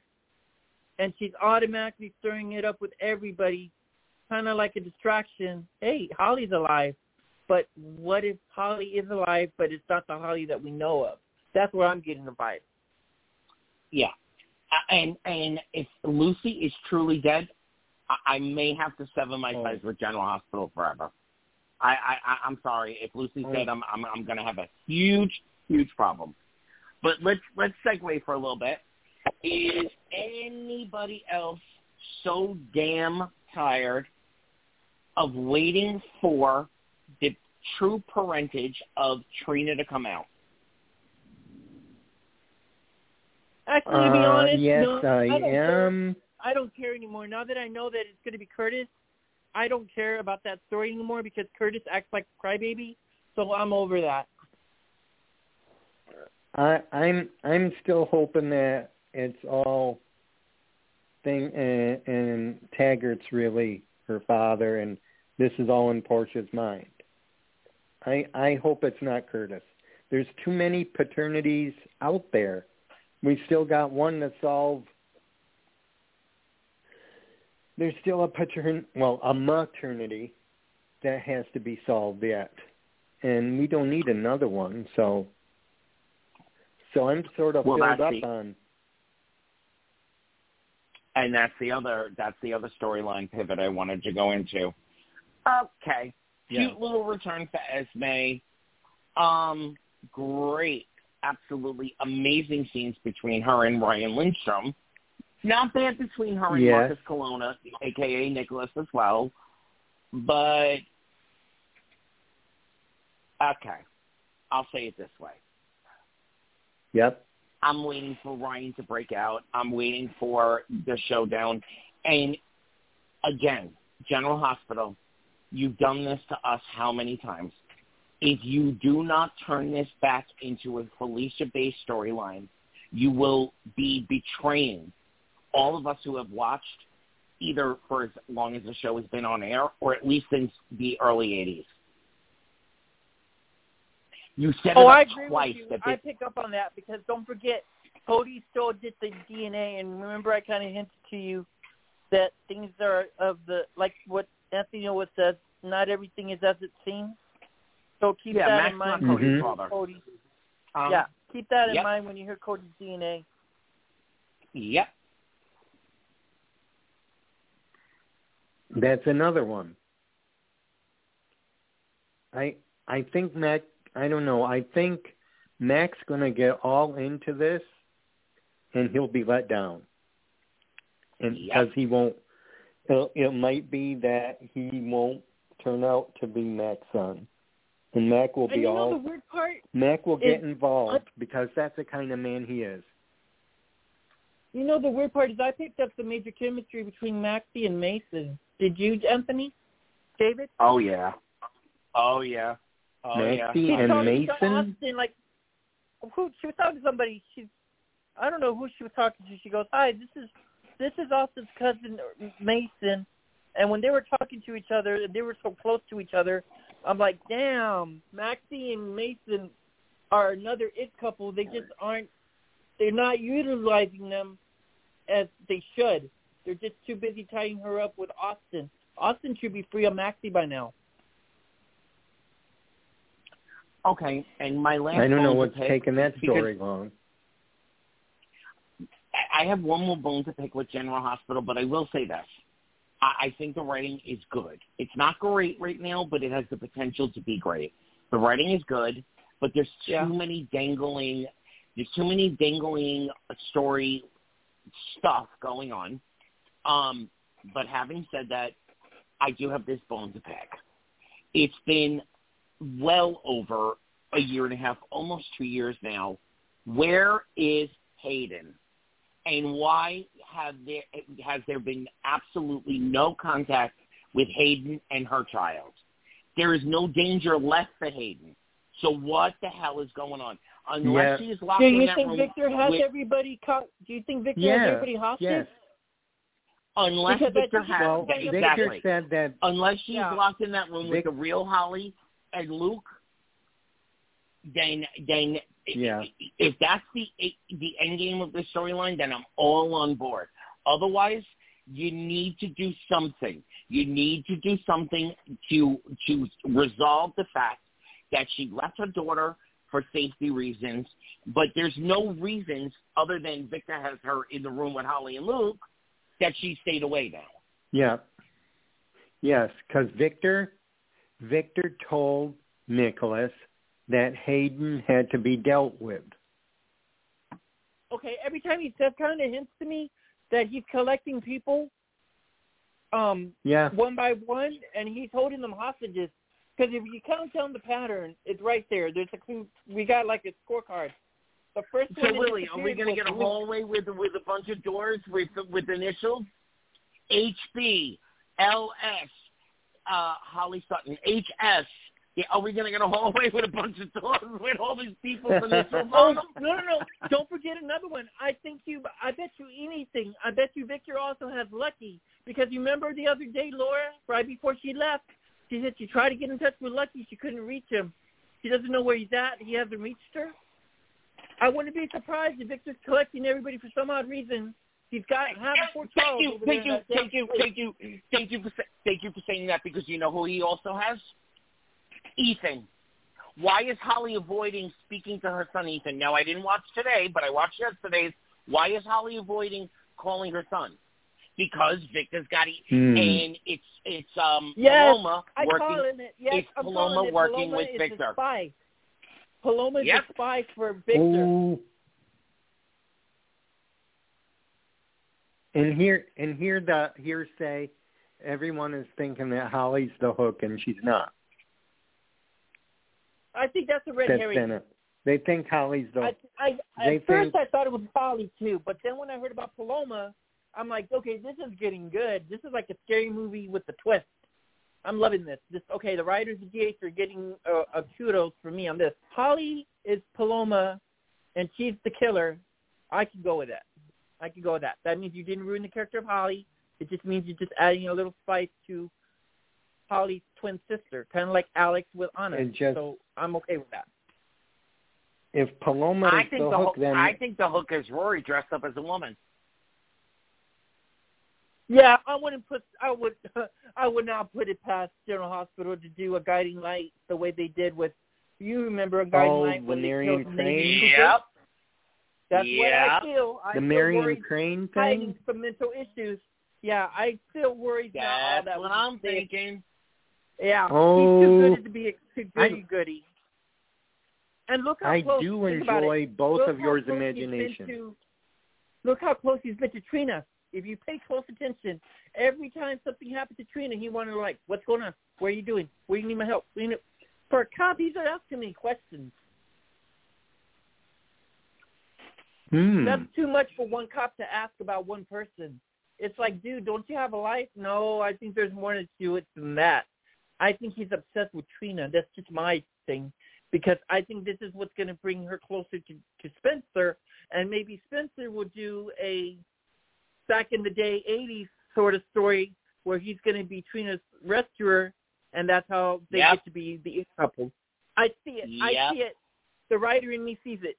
[SPEAKER 7] and she's automatically stirring it up with everybody, kind of like a distraction. Hey, Holly's alive. But what if Holly is alive, but it's not the Holly that we know of? That's where I'm getting the vibe.
[SPEAKER 4] Yeah, Uh, and and if Lucy is truly dead, I, I may have to sever my
[SPEAKER 1] Oh.
[SPEAKER 4] ties with General Hospital forever. I, I I'm sorry if Lucy's
[SPEAKER 1] Oh.
[SPEAKER 4] dead, I'm I'm I'm going to have a huge huge problem. But let's let's segue for a little bit. Is anybody else so damn tired of waiting for the true parentage of Trina to come out?
[SPEAKER 7] Actually, to be
[SPEAKER 1] Uh,
[SPEAKER 7] honest,
[SPEAKER 1] yes,
[SPEAKER 7] no,
[SPEAKER 1] I
[SPEAKER 7] don't care.
[SPEAKER 1] am.
[SPEAKER 7] I don't care anymore. Now that I know that it's going to be Curtis, I don't care about that story anymore because Curtis acts like a crybaby. So I'm over that.
[SPEAKER 1] I, I'm I'm still hoping that it's all thing and, and Taggart's really her father, and this is all in Portia's mind. I I hope it's not Curtis. There's too many paternities out there. We still got one to solve. There's still a patern well a maternity that has to be solved yet, and we don't need another one. So. So I'm sort of
[SPEAKER 4] Well,
[SPEAKER 1] filled up on.
[SPEAKER 4] And that's the other that's the other storyline pivot I wanted to go into. Okay,
[SPEAKER 1] Yeah.
[SPEAKER 4] cute little return for Esme. Um, great, absolutely amazing scenes between her and Ryan Lindstrom. Not bad between her and
[SPEAKER 1] Yes.
[SPEAKER 4] Marcus Coloma, aka Nicholas as well. But okay, I'll say it this way.
[SPEAKER 1] Yep.
[SPEAKER 4] I'm waiting for Ryan to break out. I'm waiting for the showdown. And again, General Hospital, you've done this to us how many times? If you do not turn this back into a Felicia-based storyline, you will be betraying all of us who have watched either for as long as the show has been on air or at least since the early 80s. You said
[SPEAKER 7] Oh,
[SPEAKER 4] it
[SPEAKER 7] I agree
[SPEAKER 4] twice
[SPEAKER 7] with you.
[SPEAKER 4] that
[SPEAKER 7] I
[SPEAKER 4] this,
[SPEAKER 7] pick up on that because don't forget, Cody still did the DNA, and remember I kind of hinted to you that things are of the like what Anthony always says. Not everything is as it seems. So keep
[SPEAKER 4] yeah,
[SPEAKER 7] that
[SPEAKER 4] Max
[SPEAKER 7] in mind.
[SPEAKER 4] Cody's
[SPEAKER 7] when you hear
[SPEAKER 4] father.
[SPEAKER 7] Cody.
[SPEAKER 4] Um,
[SPEAKER 7] yeah, keep that in
[SPEAKER 4] yep.
[SPEAKER 7] mind when you hear Cody's DNA.
[SPEAKER 4] Yep.
[SPEAKER 1] That's another one. I I think Mac. I don't know. I think Mac's going to get all into this, and he'll be let down, and
[SPEAKER 4] Yep.
[SPEAKER 1] because he won't. It, it might be that he won't turn out to be Mac's son, and Mac will
[SPEAKER 7] And
[SPEAKER 1] be
[SPEAKER 7] you know
[SPEAKER 1] all.
[SPEAKER 7] the weird part?
[SPEAKER 1] Mac will get
[SPEAKER 7] is-
[SPEAKER 1] involved because that's the kind of man he is.
[SPEAKER 7] You know the weird part is I picked up the major chemistry between Maxie and Mason. Did you, Anthony? David?
[SPEAKER 4] Oh yeah. Oh yeah. Oh
[SPEAKER 1] Maxie
[SPEAKER 7] She's
[SPEAKER 1] and
[SPEAKER 7] talking to
[SPEAKER 1] Mason.
[SPEAKER 7] Austin, like who she was talking to somebody. She's I don't know who she was talking to. She goes, "Hi, this is this is Austin's cousin Mason." And when they were talking to each other, and they were so close to each other, I'm like, "Damn, Maxie and Mason are another it couple. They just aren't. They're not utilizing them as they should. They're just too busy tying her up with Austin. Austin should be free of Maxie by now."
[SPEAKER 4] Okay, and my last
[SPEAKER 1] I don't know
[SPEAKER 4] bone to
[SPEAKER 1] what's
[SPEAKER 4] pick,
[SPEAKER 1] taking that story long.
[SPEAKER 4] I- I have one more bone to pick with General Hospital, but I will say this. I, I think the writing is good. It's not great right now, but it has the potential to be great. The writing is good, but there's too
[SPEAKER 7] Yeah.
[SPEAKER 4] many dangling There's too many dangling story stuff going on. Um, but having said that, I do have this bone to pick. It's been well over a year and a half, almost two years now. Where is Hayden? And why have there has there been absolutely no contact with Hayden and her child? There is no danger left for Hayden. So what the hell is going on? Unless
[SPEAKER 1] Yeah.
[SPEAKER 4] she's locked
[SPEAKER 7] Do
[SPEAKER 4] in
[SPEAKER 7] you
[SPEAKER 4] that
[SPEAKER 7] think
[SPEAKER 4] room
[SPEAKER 7] Victor has
[SPEAKER 4] with-
[SPEAKER 7] everybody? Co- do you think Victor
[SPEAKER 1] Yeah,
[SPEAKER 7] has everybody hostage?
[SPEAKER 1] yes.
[SPEAKER 4] unless
[SPEAKER 7] Because
[SPEAKER 4] Victor has
[SPEAKER 1] Well,
[SPEAKER 4] exactly.
[SPEAKER 1] Victor said that
[SPEAKER 4] unless she's
[SPEAKER 7] Yeah.
[SPEAKER 4] locked in that room with
[SPEAKER 1] Vic-
[SPEAKER 4] the real Holly and Luke, then then
[SPEAKER 1] Yeah.
[SPEAKER 4] if that's the the end game of the storyline, then I'm all on board. Otherwise, you need to do something. You need to do something to to resolve the fact that she left her daughter for safety reasons, but there's no reasons other than Victor has her in the room with Holly and Luke that she stayed away now.
[SPEAKER 1] Yeah. Yes, because Victor, Victor told Nicholas that Hayden had to be dealt with.
[SPEAKER 7] Okay, every time he says kind of hints to me that he's collecting people, um,
[SPEAKER 1] Yeah.
[SPEAKER 7] one by one, and he's holding them hostages. Because if you count down the pattern, it's right there. There's a clue. We got like a scorecard. The first
[SPEAKER 4] So
[SPEAKER 7] one. that
[SPEAKER 4] Willie, are we going to get a hallway with with a bunch of doors with with initials? HB, LS, uh, Holly Sutton, HS. Yeah, are we going to get a hallway with a bunch of doors with all these people's [LAUGHS] initials
[SPEAKER 7] Oh
[SPEAKER 4] on
[SPEAKER 7] no, no, no, no! Don't forget another one. I think you. I bet you anything. I bet you Victor also has Lucky because you remember the other day, Laura, right before she left, she said she tried to get in touch with Lucky, she couldn't reach him. She doesn't know where he's at. He hasn't reached her. I wouldn't be surprised if Victor's collecting everybody for some odd reason. He's got half of Port
[SPEAKER 4] Thank
[SPEAKER 7] Charles
[SPEAKER 4] you,
[SPEAKER 7] over
[SPEAKER 4] thank you,
[SPEAKER 7] in that
[SPEAKER 4] thank you, thank you, thank you for thank you for saying that because you know who he also has? Ethan. Why is Holly avoiding speaking to her son Ethan? Now I didn't watch today, but I watched yesterday's. Why is Holly avoiding calling her son? Because Victor's got e-
[SPEAKER 1] Hmm.
[SPEAKER 4] and it's it's um
[SPEAKER 7] Yes,
[SPEAKER 4] Paloma
[SPEAKER 7] I
[SPEAKER 4] working.
[SPEAKER 7] calling it. Yes,
[SPEAKER 4] it's
[SPEAKER 7] I'm
[SPEAKER 4] Paloma
[SPEAKER 7] calling it.
[SPEAKER 4] working
[SPEAKER 7] Paloma
[SPEAKER 4] with
[SPEAKER 7] is
[SPEAKER 4] Victor.
[SPEAKER 7] A spy. Paloma is
[SPEAKER 4] Yep.
[SPEAKER 7] a spy for Victor.
[SPEAKER 1] Ooh. And here and here the hearsay, everyone is thinking that Holly's the hook and she's not.
[SPEAKER 7] I think that's a red
[SPEAKER 1] That's
[SPEAKER 7] herring.
[SPEAKER 1] They think Holly's the
[SPEAKER 7] I, I,
[SPEAKER 1] They
[SPEAKER 7] at first I thought it was Polly too, but then when I heard about Paloma, I'm like, okay, this is getting good. This is like a scary movie with a twist. I'm loving this. This okay. The writers and GH are getting uh, a kudos for me on this. Holly is Paloma, and she's the killer. I can go with that. I could go with that. That means you didn't ruin the character of Holly. It just means you're just adding a little spice to Holly's twin sister, kind of like Alex with Anna.
[SPEAKER 1] It just-
[SPEAKER 7] so I'm okay with that.
[SPEAKER 1] if Paloma
[SPEAKER 4] I
[SPEAKER 1] is
[SPEAKER 4] think
[SPEAKER 1] the
[SPEAKER 4] the
[SPEAKER 1] hook,
[SPEAKER 4] hook.
[SPEAKER 1] then
[SPEAKER 4] I think the hook is Rory dressed up as a woman.
[SPEAKER 7] Yeah, I wouldn't put. I would. [LAUGHS] I would not put it past General Hospital to do a guiding light the way they did with. You remember a guiding
[SPEAKER 1] Oh,
[SPEAKER 7] light
[SPEAKER 1] the
[SPEAKER 7] when they killed
[SPEAKER 1] Crane?
[SPEAKER 4] Yep.
[SPEAKER 7] That's what I feel. I
[SPEAKER 1] the
[SPEAKER 7] feel
[SPEAKER 1] Marion Crane thing.
[SPEAKER 7] some mental issues. Yeah, I feel worried now.
[SPEAKER 4] That's
[SPEAKER 7] that
[SPEAKER 4] what I'm
[SPEAKER 7] mistake.
[SPEAKER 4] thinking.
[SPEAKER 7] Yeah, he's
[SPEAKER 1] Oh.
[SPEAKER 7] too good to be a too
[SPEAKER 1] I-
[SPEAKER 7] goody goody. And look how
[SPEAKER 1] I
[SPEAKER 7] close.
[SPEAKER 1] do
[SPEAKER 7] think
[SPEAKER 1] enjoy both
[SPEAKER 7] Look
[SPEAKER 1] of yours
[SPEAKER 7] close
[SPEAKER 1] imagination.
[SPEAKER 7] to- look how close he's been to Trina. If you pay close attention, every time something happened to Trina, he wanted to like, "What's going on? Where are you doing? Where do you need my help?" Where you need... For a cop, he's not asking me questions.
[SPEAKER 1] Hmm.
[SPEAKER 7] That's too much for one cop to ask about one person. It's like, dude, don't you have a life? No, I think there's more to it than that. I think he's obsessed with Trina. That's just my thing. Because I think this is what's going to bring her closer to, to Spencer. And maybe Spencer will do a back in the day 80s sort of story where he's going to be Trina's rescuer. And that's how they
[SPEAKER 4] Yep.
[SPEAKER 7] get to be the couple. I see it. I see it. The writer in me sees it.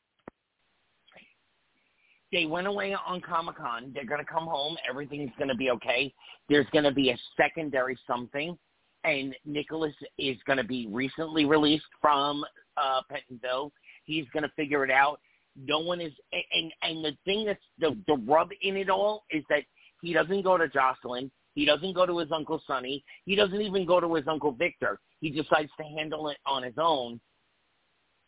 [SPEAKER 4] They went away on Comic Con. They're going to come home. Everything's going to be okay. There's going to be a secondary something, and Nicholas is going to be recently released from uh, Pentonville. He's going to figure it out. No one is, and and the thing that's the the rub in it all is that he doesn't go to Josslyn. He doesn't go to his uncle Sonny. He doesn't even go to his uncle Victor. He decides to handle it on his own.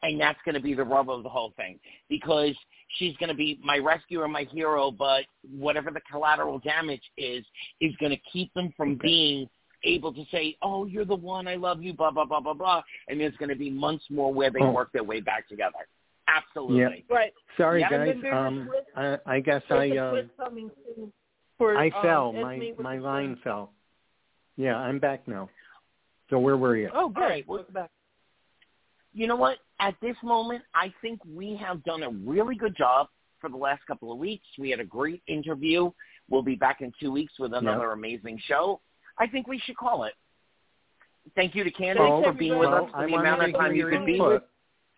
[SPEAKER 4] And that's going to be the rub of the whole thing because she's going to be my rescuer, my hero, but whatever the collateral damage is, is going to keep them from okay. being able to say, "Oh, you're the one. I love you." Blah blah blah blah blah. And there's going to be months more where they oh. work their way back together. Absolutely.
[SPEAKER 1] Yeah. Right. Sorry, guys. Um, I, I guess I um, for, I um, fell. My my line fell. Yeah, I'm back now. So where were you?
[SPEAKER 7] Oh, great. Right. back.
[SPEAKER 4] You know what? At this moment, I think we have done a really good job for the last couple of weeks. We had a great interview. We'll be back in two weeks with another yep. amazing show. I think we should call it. Thank you to Candace
[SPEAKER 1] well,
[SPEAKER 4] for being
[SPEAKER 1] well,
[SPEAKER 4] with us for the amount of time you could be with.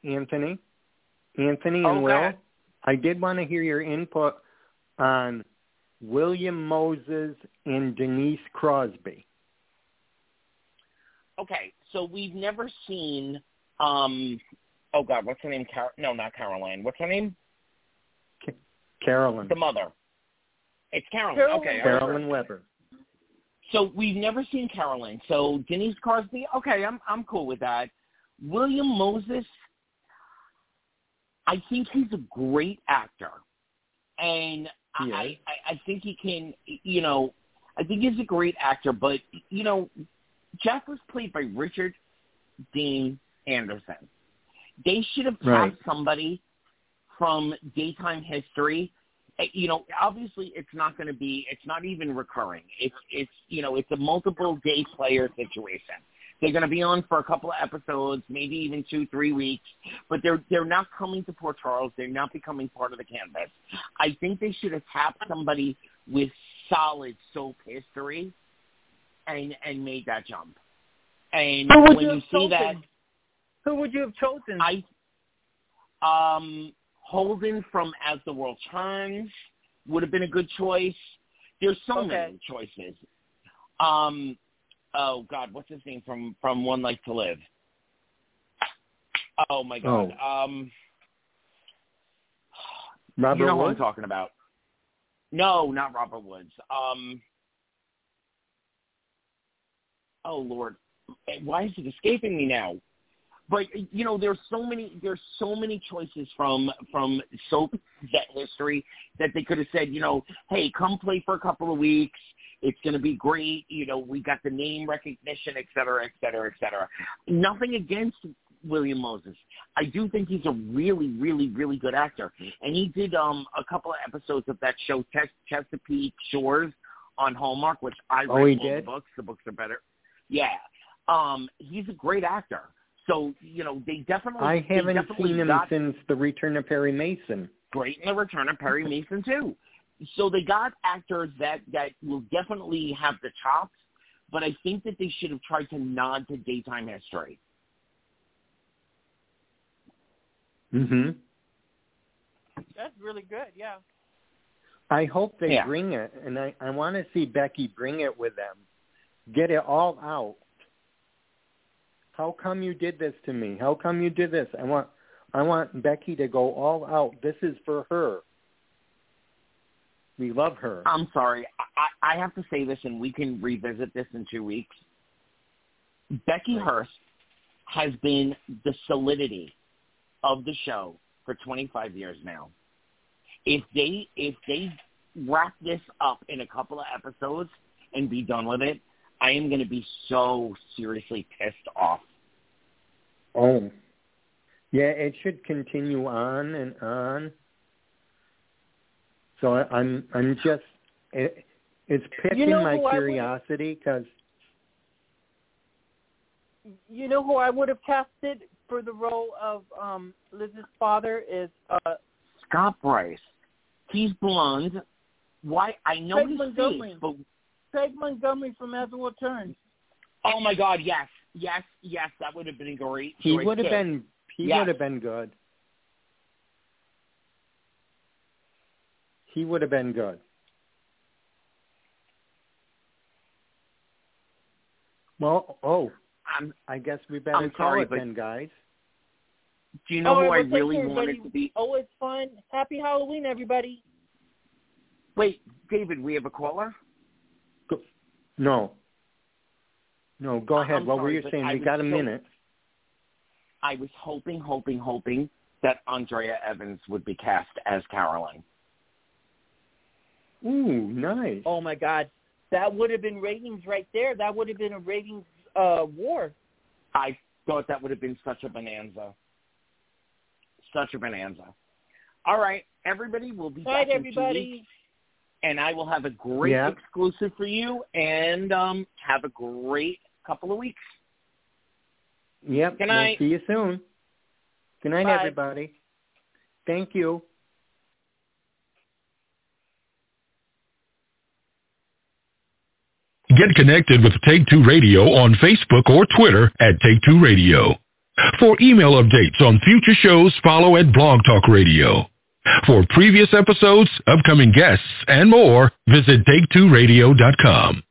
[SPEAKER 1] Anthony, Anthony and Will, I did want to hear your input on William Moses and Denise Crosby.
[SPEAKER 4] Okay, so we've never seen. um Oh God, what's her name? Car- no, not Caroline. What's her name?
[SPEAKER 1] Carolyn.
[SPEAKER 4] The mother. It's Carolyn.
[SPEAKER 1] Carolyn.
[SPEAKER 4] Okay.
[SPEAKER 1] Carolyn Webber.
[SPEAKER 4] So we've never seen Carolyn. So Denise Crosby, okay, I'm I'm cool with that. William Moses, I think he's a great actor, and I, I I think he can. You know, I think he's a great actor, but you know, Jeff was played by Richard Dean Anderson. They should have cast right. somebody from daytime history Eh, you know, obviously it's not going to be, it's not even recurring. It's, it's, you know, it's a multiple day player situation. They're going to be on for a couple of episodes, maybe even two, three weeks, but they're they're not coming to Port Charles. They're not becoming part of the canvas. I think they should have tapped somebody with solid soap history, and and made that jump. And when you, you see that,
[SPEAKER 7] who would you have chosen?
[SPEAKER 4] I um Holden from As the World Turns would have been a good choice. There's so okay. many choices. Um, oh God, what's his name from from One Life to Live? Oh my God. Oh. Um,
[SPEAKER 1] Robert
[SPEAKER 4] you know
[SPEAKER 1] Woods?
[SPEAKER 4] who I'm talking about. No, not Robert Woods. Um, oh Lord, why is it escaping me now? But you know there's so many there's so many choices from from soap set history that they could have said you know hey come play for a couple of weeks it's going to be great you know we got the name recognition et cetera et cetera et cetera nothing against William Moses. I do think he's a really, really, really good actor, and he did um a couple of episodes of that show Chesapeake Shores on Hallmark, which I read
[SPEAKER 1] oh,
[SPEAKER 4] all
[SPEAKER 1] did?
[SPEAKER 4] the books. The books are better. Yeah, um, he's a great actor. So you know they definitely.
[SPEAKER 1] I haven't
[SPEAKER 4] definitely
[SPEAKER 1] seen him
[SPEAKER 4] got,
[SPEAKER 1] since the Return of Perry Mason.
[SPEAKER 4] Great in the Return of Perry Mason too. So they got actors that that will definitely have the chops, but I think that they should have tried to nod to daytime history.
[SPEAKER 1] Mhm.
[SPEAKER 7] That's really good. Yeah.
[SPEAKER 1] I hope they
[SPEAKER 4] yeah.
[SPEAKER 1] bring it, and I I want to see Becky bring it with them, get it all out how come you did this to me? How come you did this? I want I want Becky to go all out. This is for her. We love her.
[SPEAKER 4] I'm sorry. I, I have to say this, and we can revisit this in two weeks. Becky Herbst has been the solidity of the show for 25 years now. If they if they wrap this up in a couple of episodes and be done with it, I am going to be so seriously pissed off.
[SPEAKER 1] Oh, yeah, it should continue on and on. So I, I'm I'm just it, it's piquing
[SPEAKER 7] you know
[SPEAKER 1] my curiosity because.
[SPEAKER 7] You know who I would have casted for the role of um Liz's father is uh
[SPEAKER 4] Scott Bryce. He's blonde. Why I know
[SPEAKER 7] Craig
[SPEAKER 4] his
[SPEAKER 7] Montgomery.
[SPEAKER 4] but
[SPEAKER 7] Craig Montgomery from As the World Turns.
[SPEAKER 4] Oh my God! Yes, yes, yes. That would have been great.
[SPEAKER 1] He would have been. He
[SPEAKER 4] yes.
[SPEAKER 1] would have been good. He would have been good. Well, oh,
[SPEAKER 4] I'm,
[SPEAKER 1] I guess we better
[SPEAKER 4] I'm
[SPEAKER 1] call
[SPEAKER 4] sorry,
[SPEAKER 1] it
[SPEAKER 4] but
[SPEAKER 1] then, guys.
[SPEAKER 4] Do you know
[SPEAKER 7] All
[SPEAKER 4] who
[SPEAKER 7] right,
[SPEAKER 4] I really
[SPEAKER 7] care,
[SPEAKER 4] wanted
[SPEAKER 7] everybody.
[SPEAKER 4] to be?
[SPEAKER 7] Oh, it's fun. Happy Halloween, everybody.
[SPEAKER 4] Wait, David, we have a caller.
[SPEAKER 1] Go. No. No, go ahead.
[SPEAKER 4] I'm
[SPEAKER 1] what
[SPEAKER 4] sorry,
[SPEAKER 1] were you saying?
[SPEAKER 4] I
[SPEAKER 1] We got a
[SPEAKER 4] so-
[SPEAKER 1] minute.
[SPEAKER 4] I was hoping, hoping, hoping that Andrea Evans would be cast as Caroline.
[SPEAKER 1] Ooh, nice.
[SPEAKER 7] Oh my God, that would have been ratings right there. That would have been a ratings uh, war.
[SPEAKER 4] I thought that would have been such a bonanza. Such a bonanza. All right, everybody, we'll be
[SPEAKER 7] All right,
[SPEAKER 4] back in two
[SPEAKER 7] everybody.
[SPEAKER 4] Weeks, and I will have a great
[SPEAKER 1] Yeah.
[SPEAKER 4] exclusive for you, and um, have a great couple of weeks.
[SPEAKER 1] Yep.
[SPEAKER 4] Good
[SPEAKER 1] we'll
[SPEAKER 4] night.
[SPEAKER 1] see you soon. Good night,
[SPEAKER 7] Bye.
[SPEAKER 1] everybody. Thank you.
[SPEAKER 8] Get connected with Take Two Radio on Facebook or Twitter at Take Two Radio. For email updates on future shows, follow at Blog Talk Radio. For previous episodes, upcoming guests, and more, visit Take2Radio.com.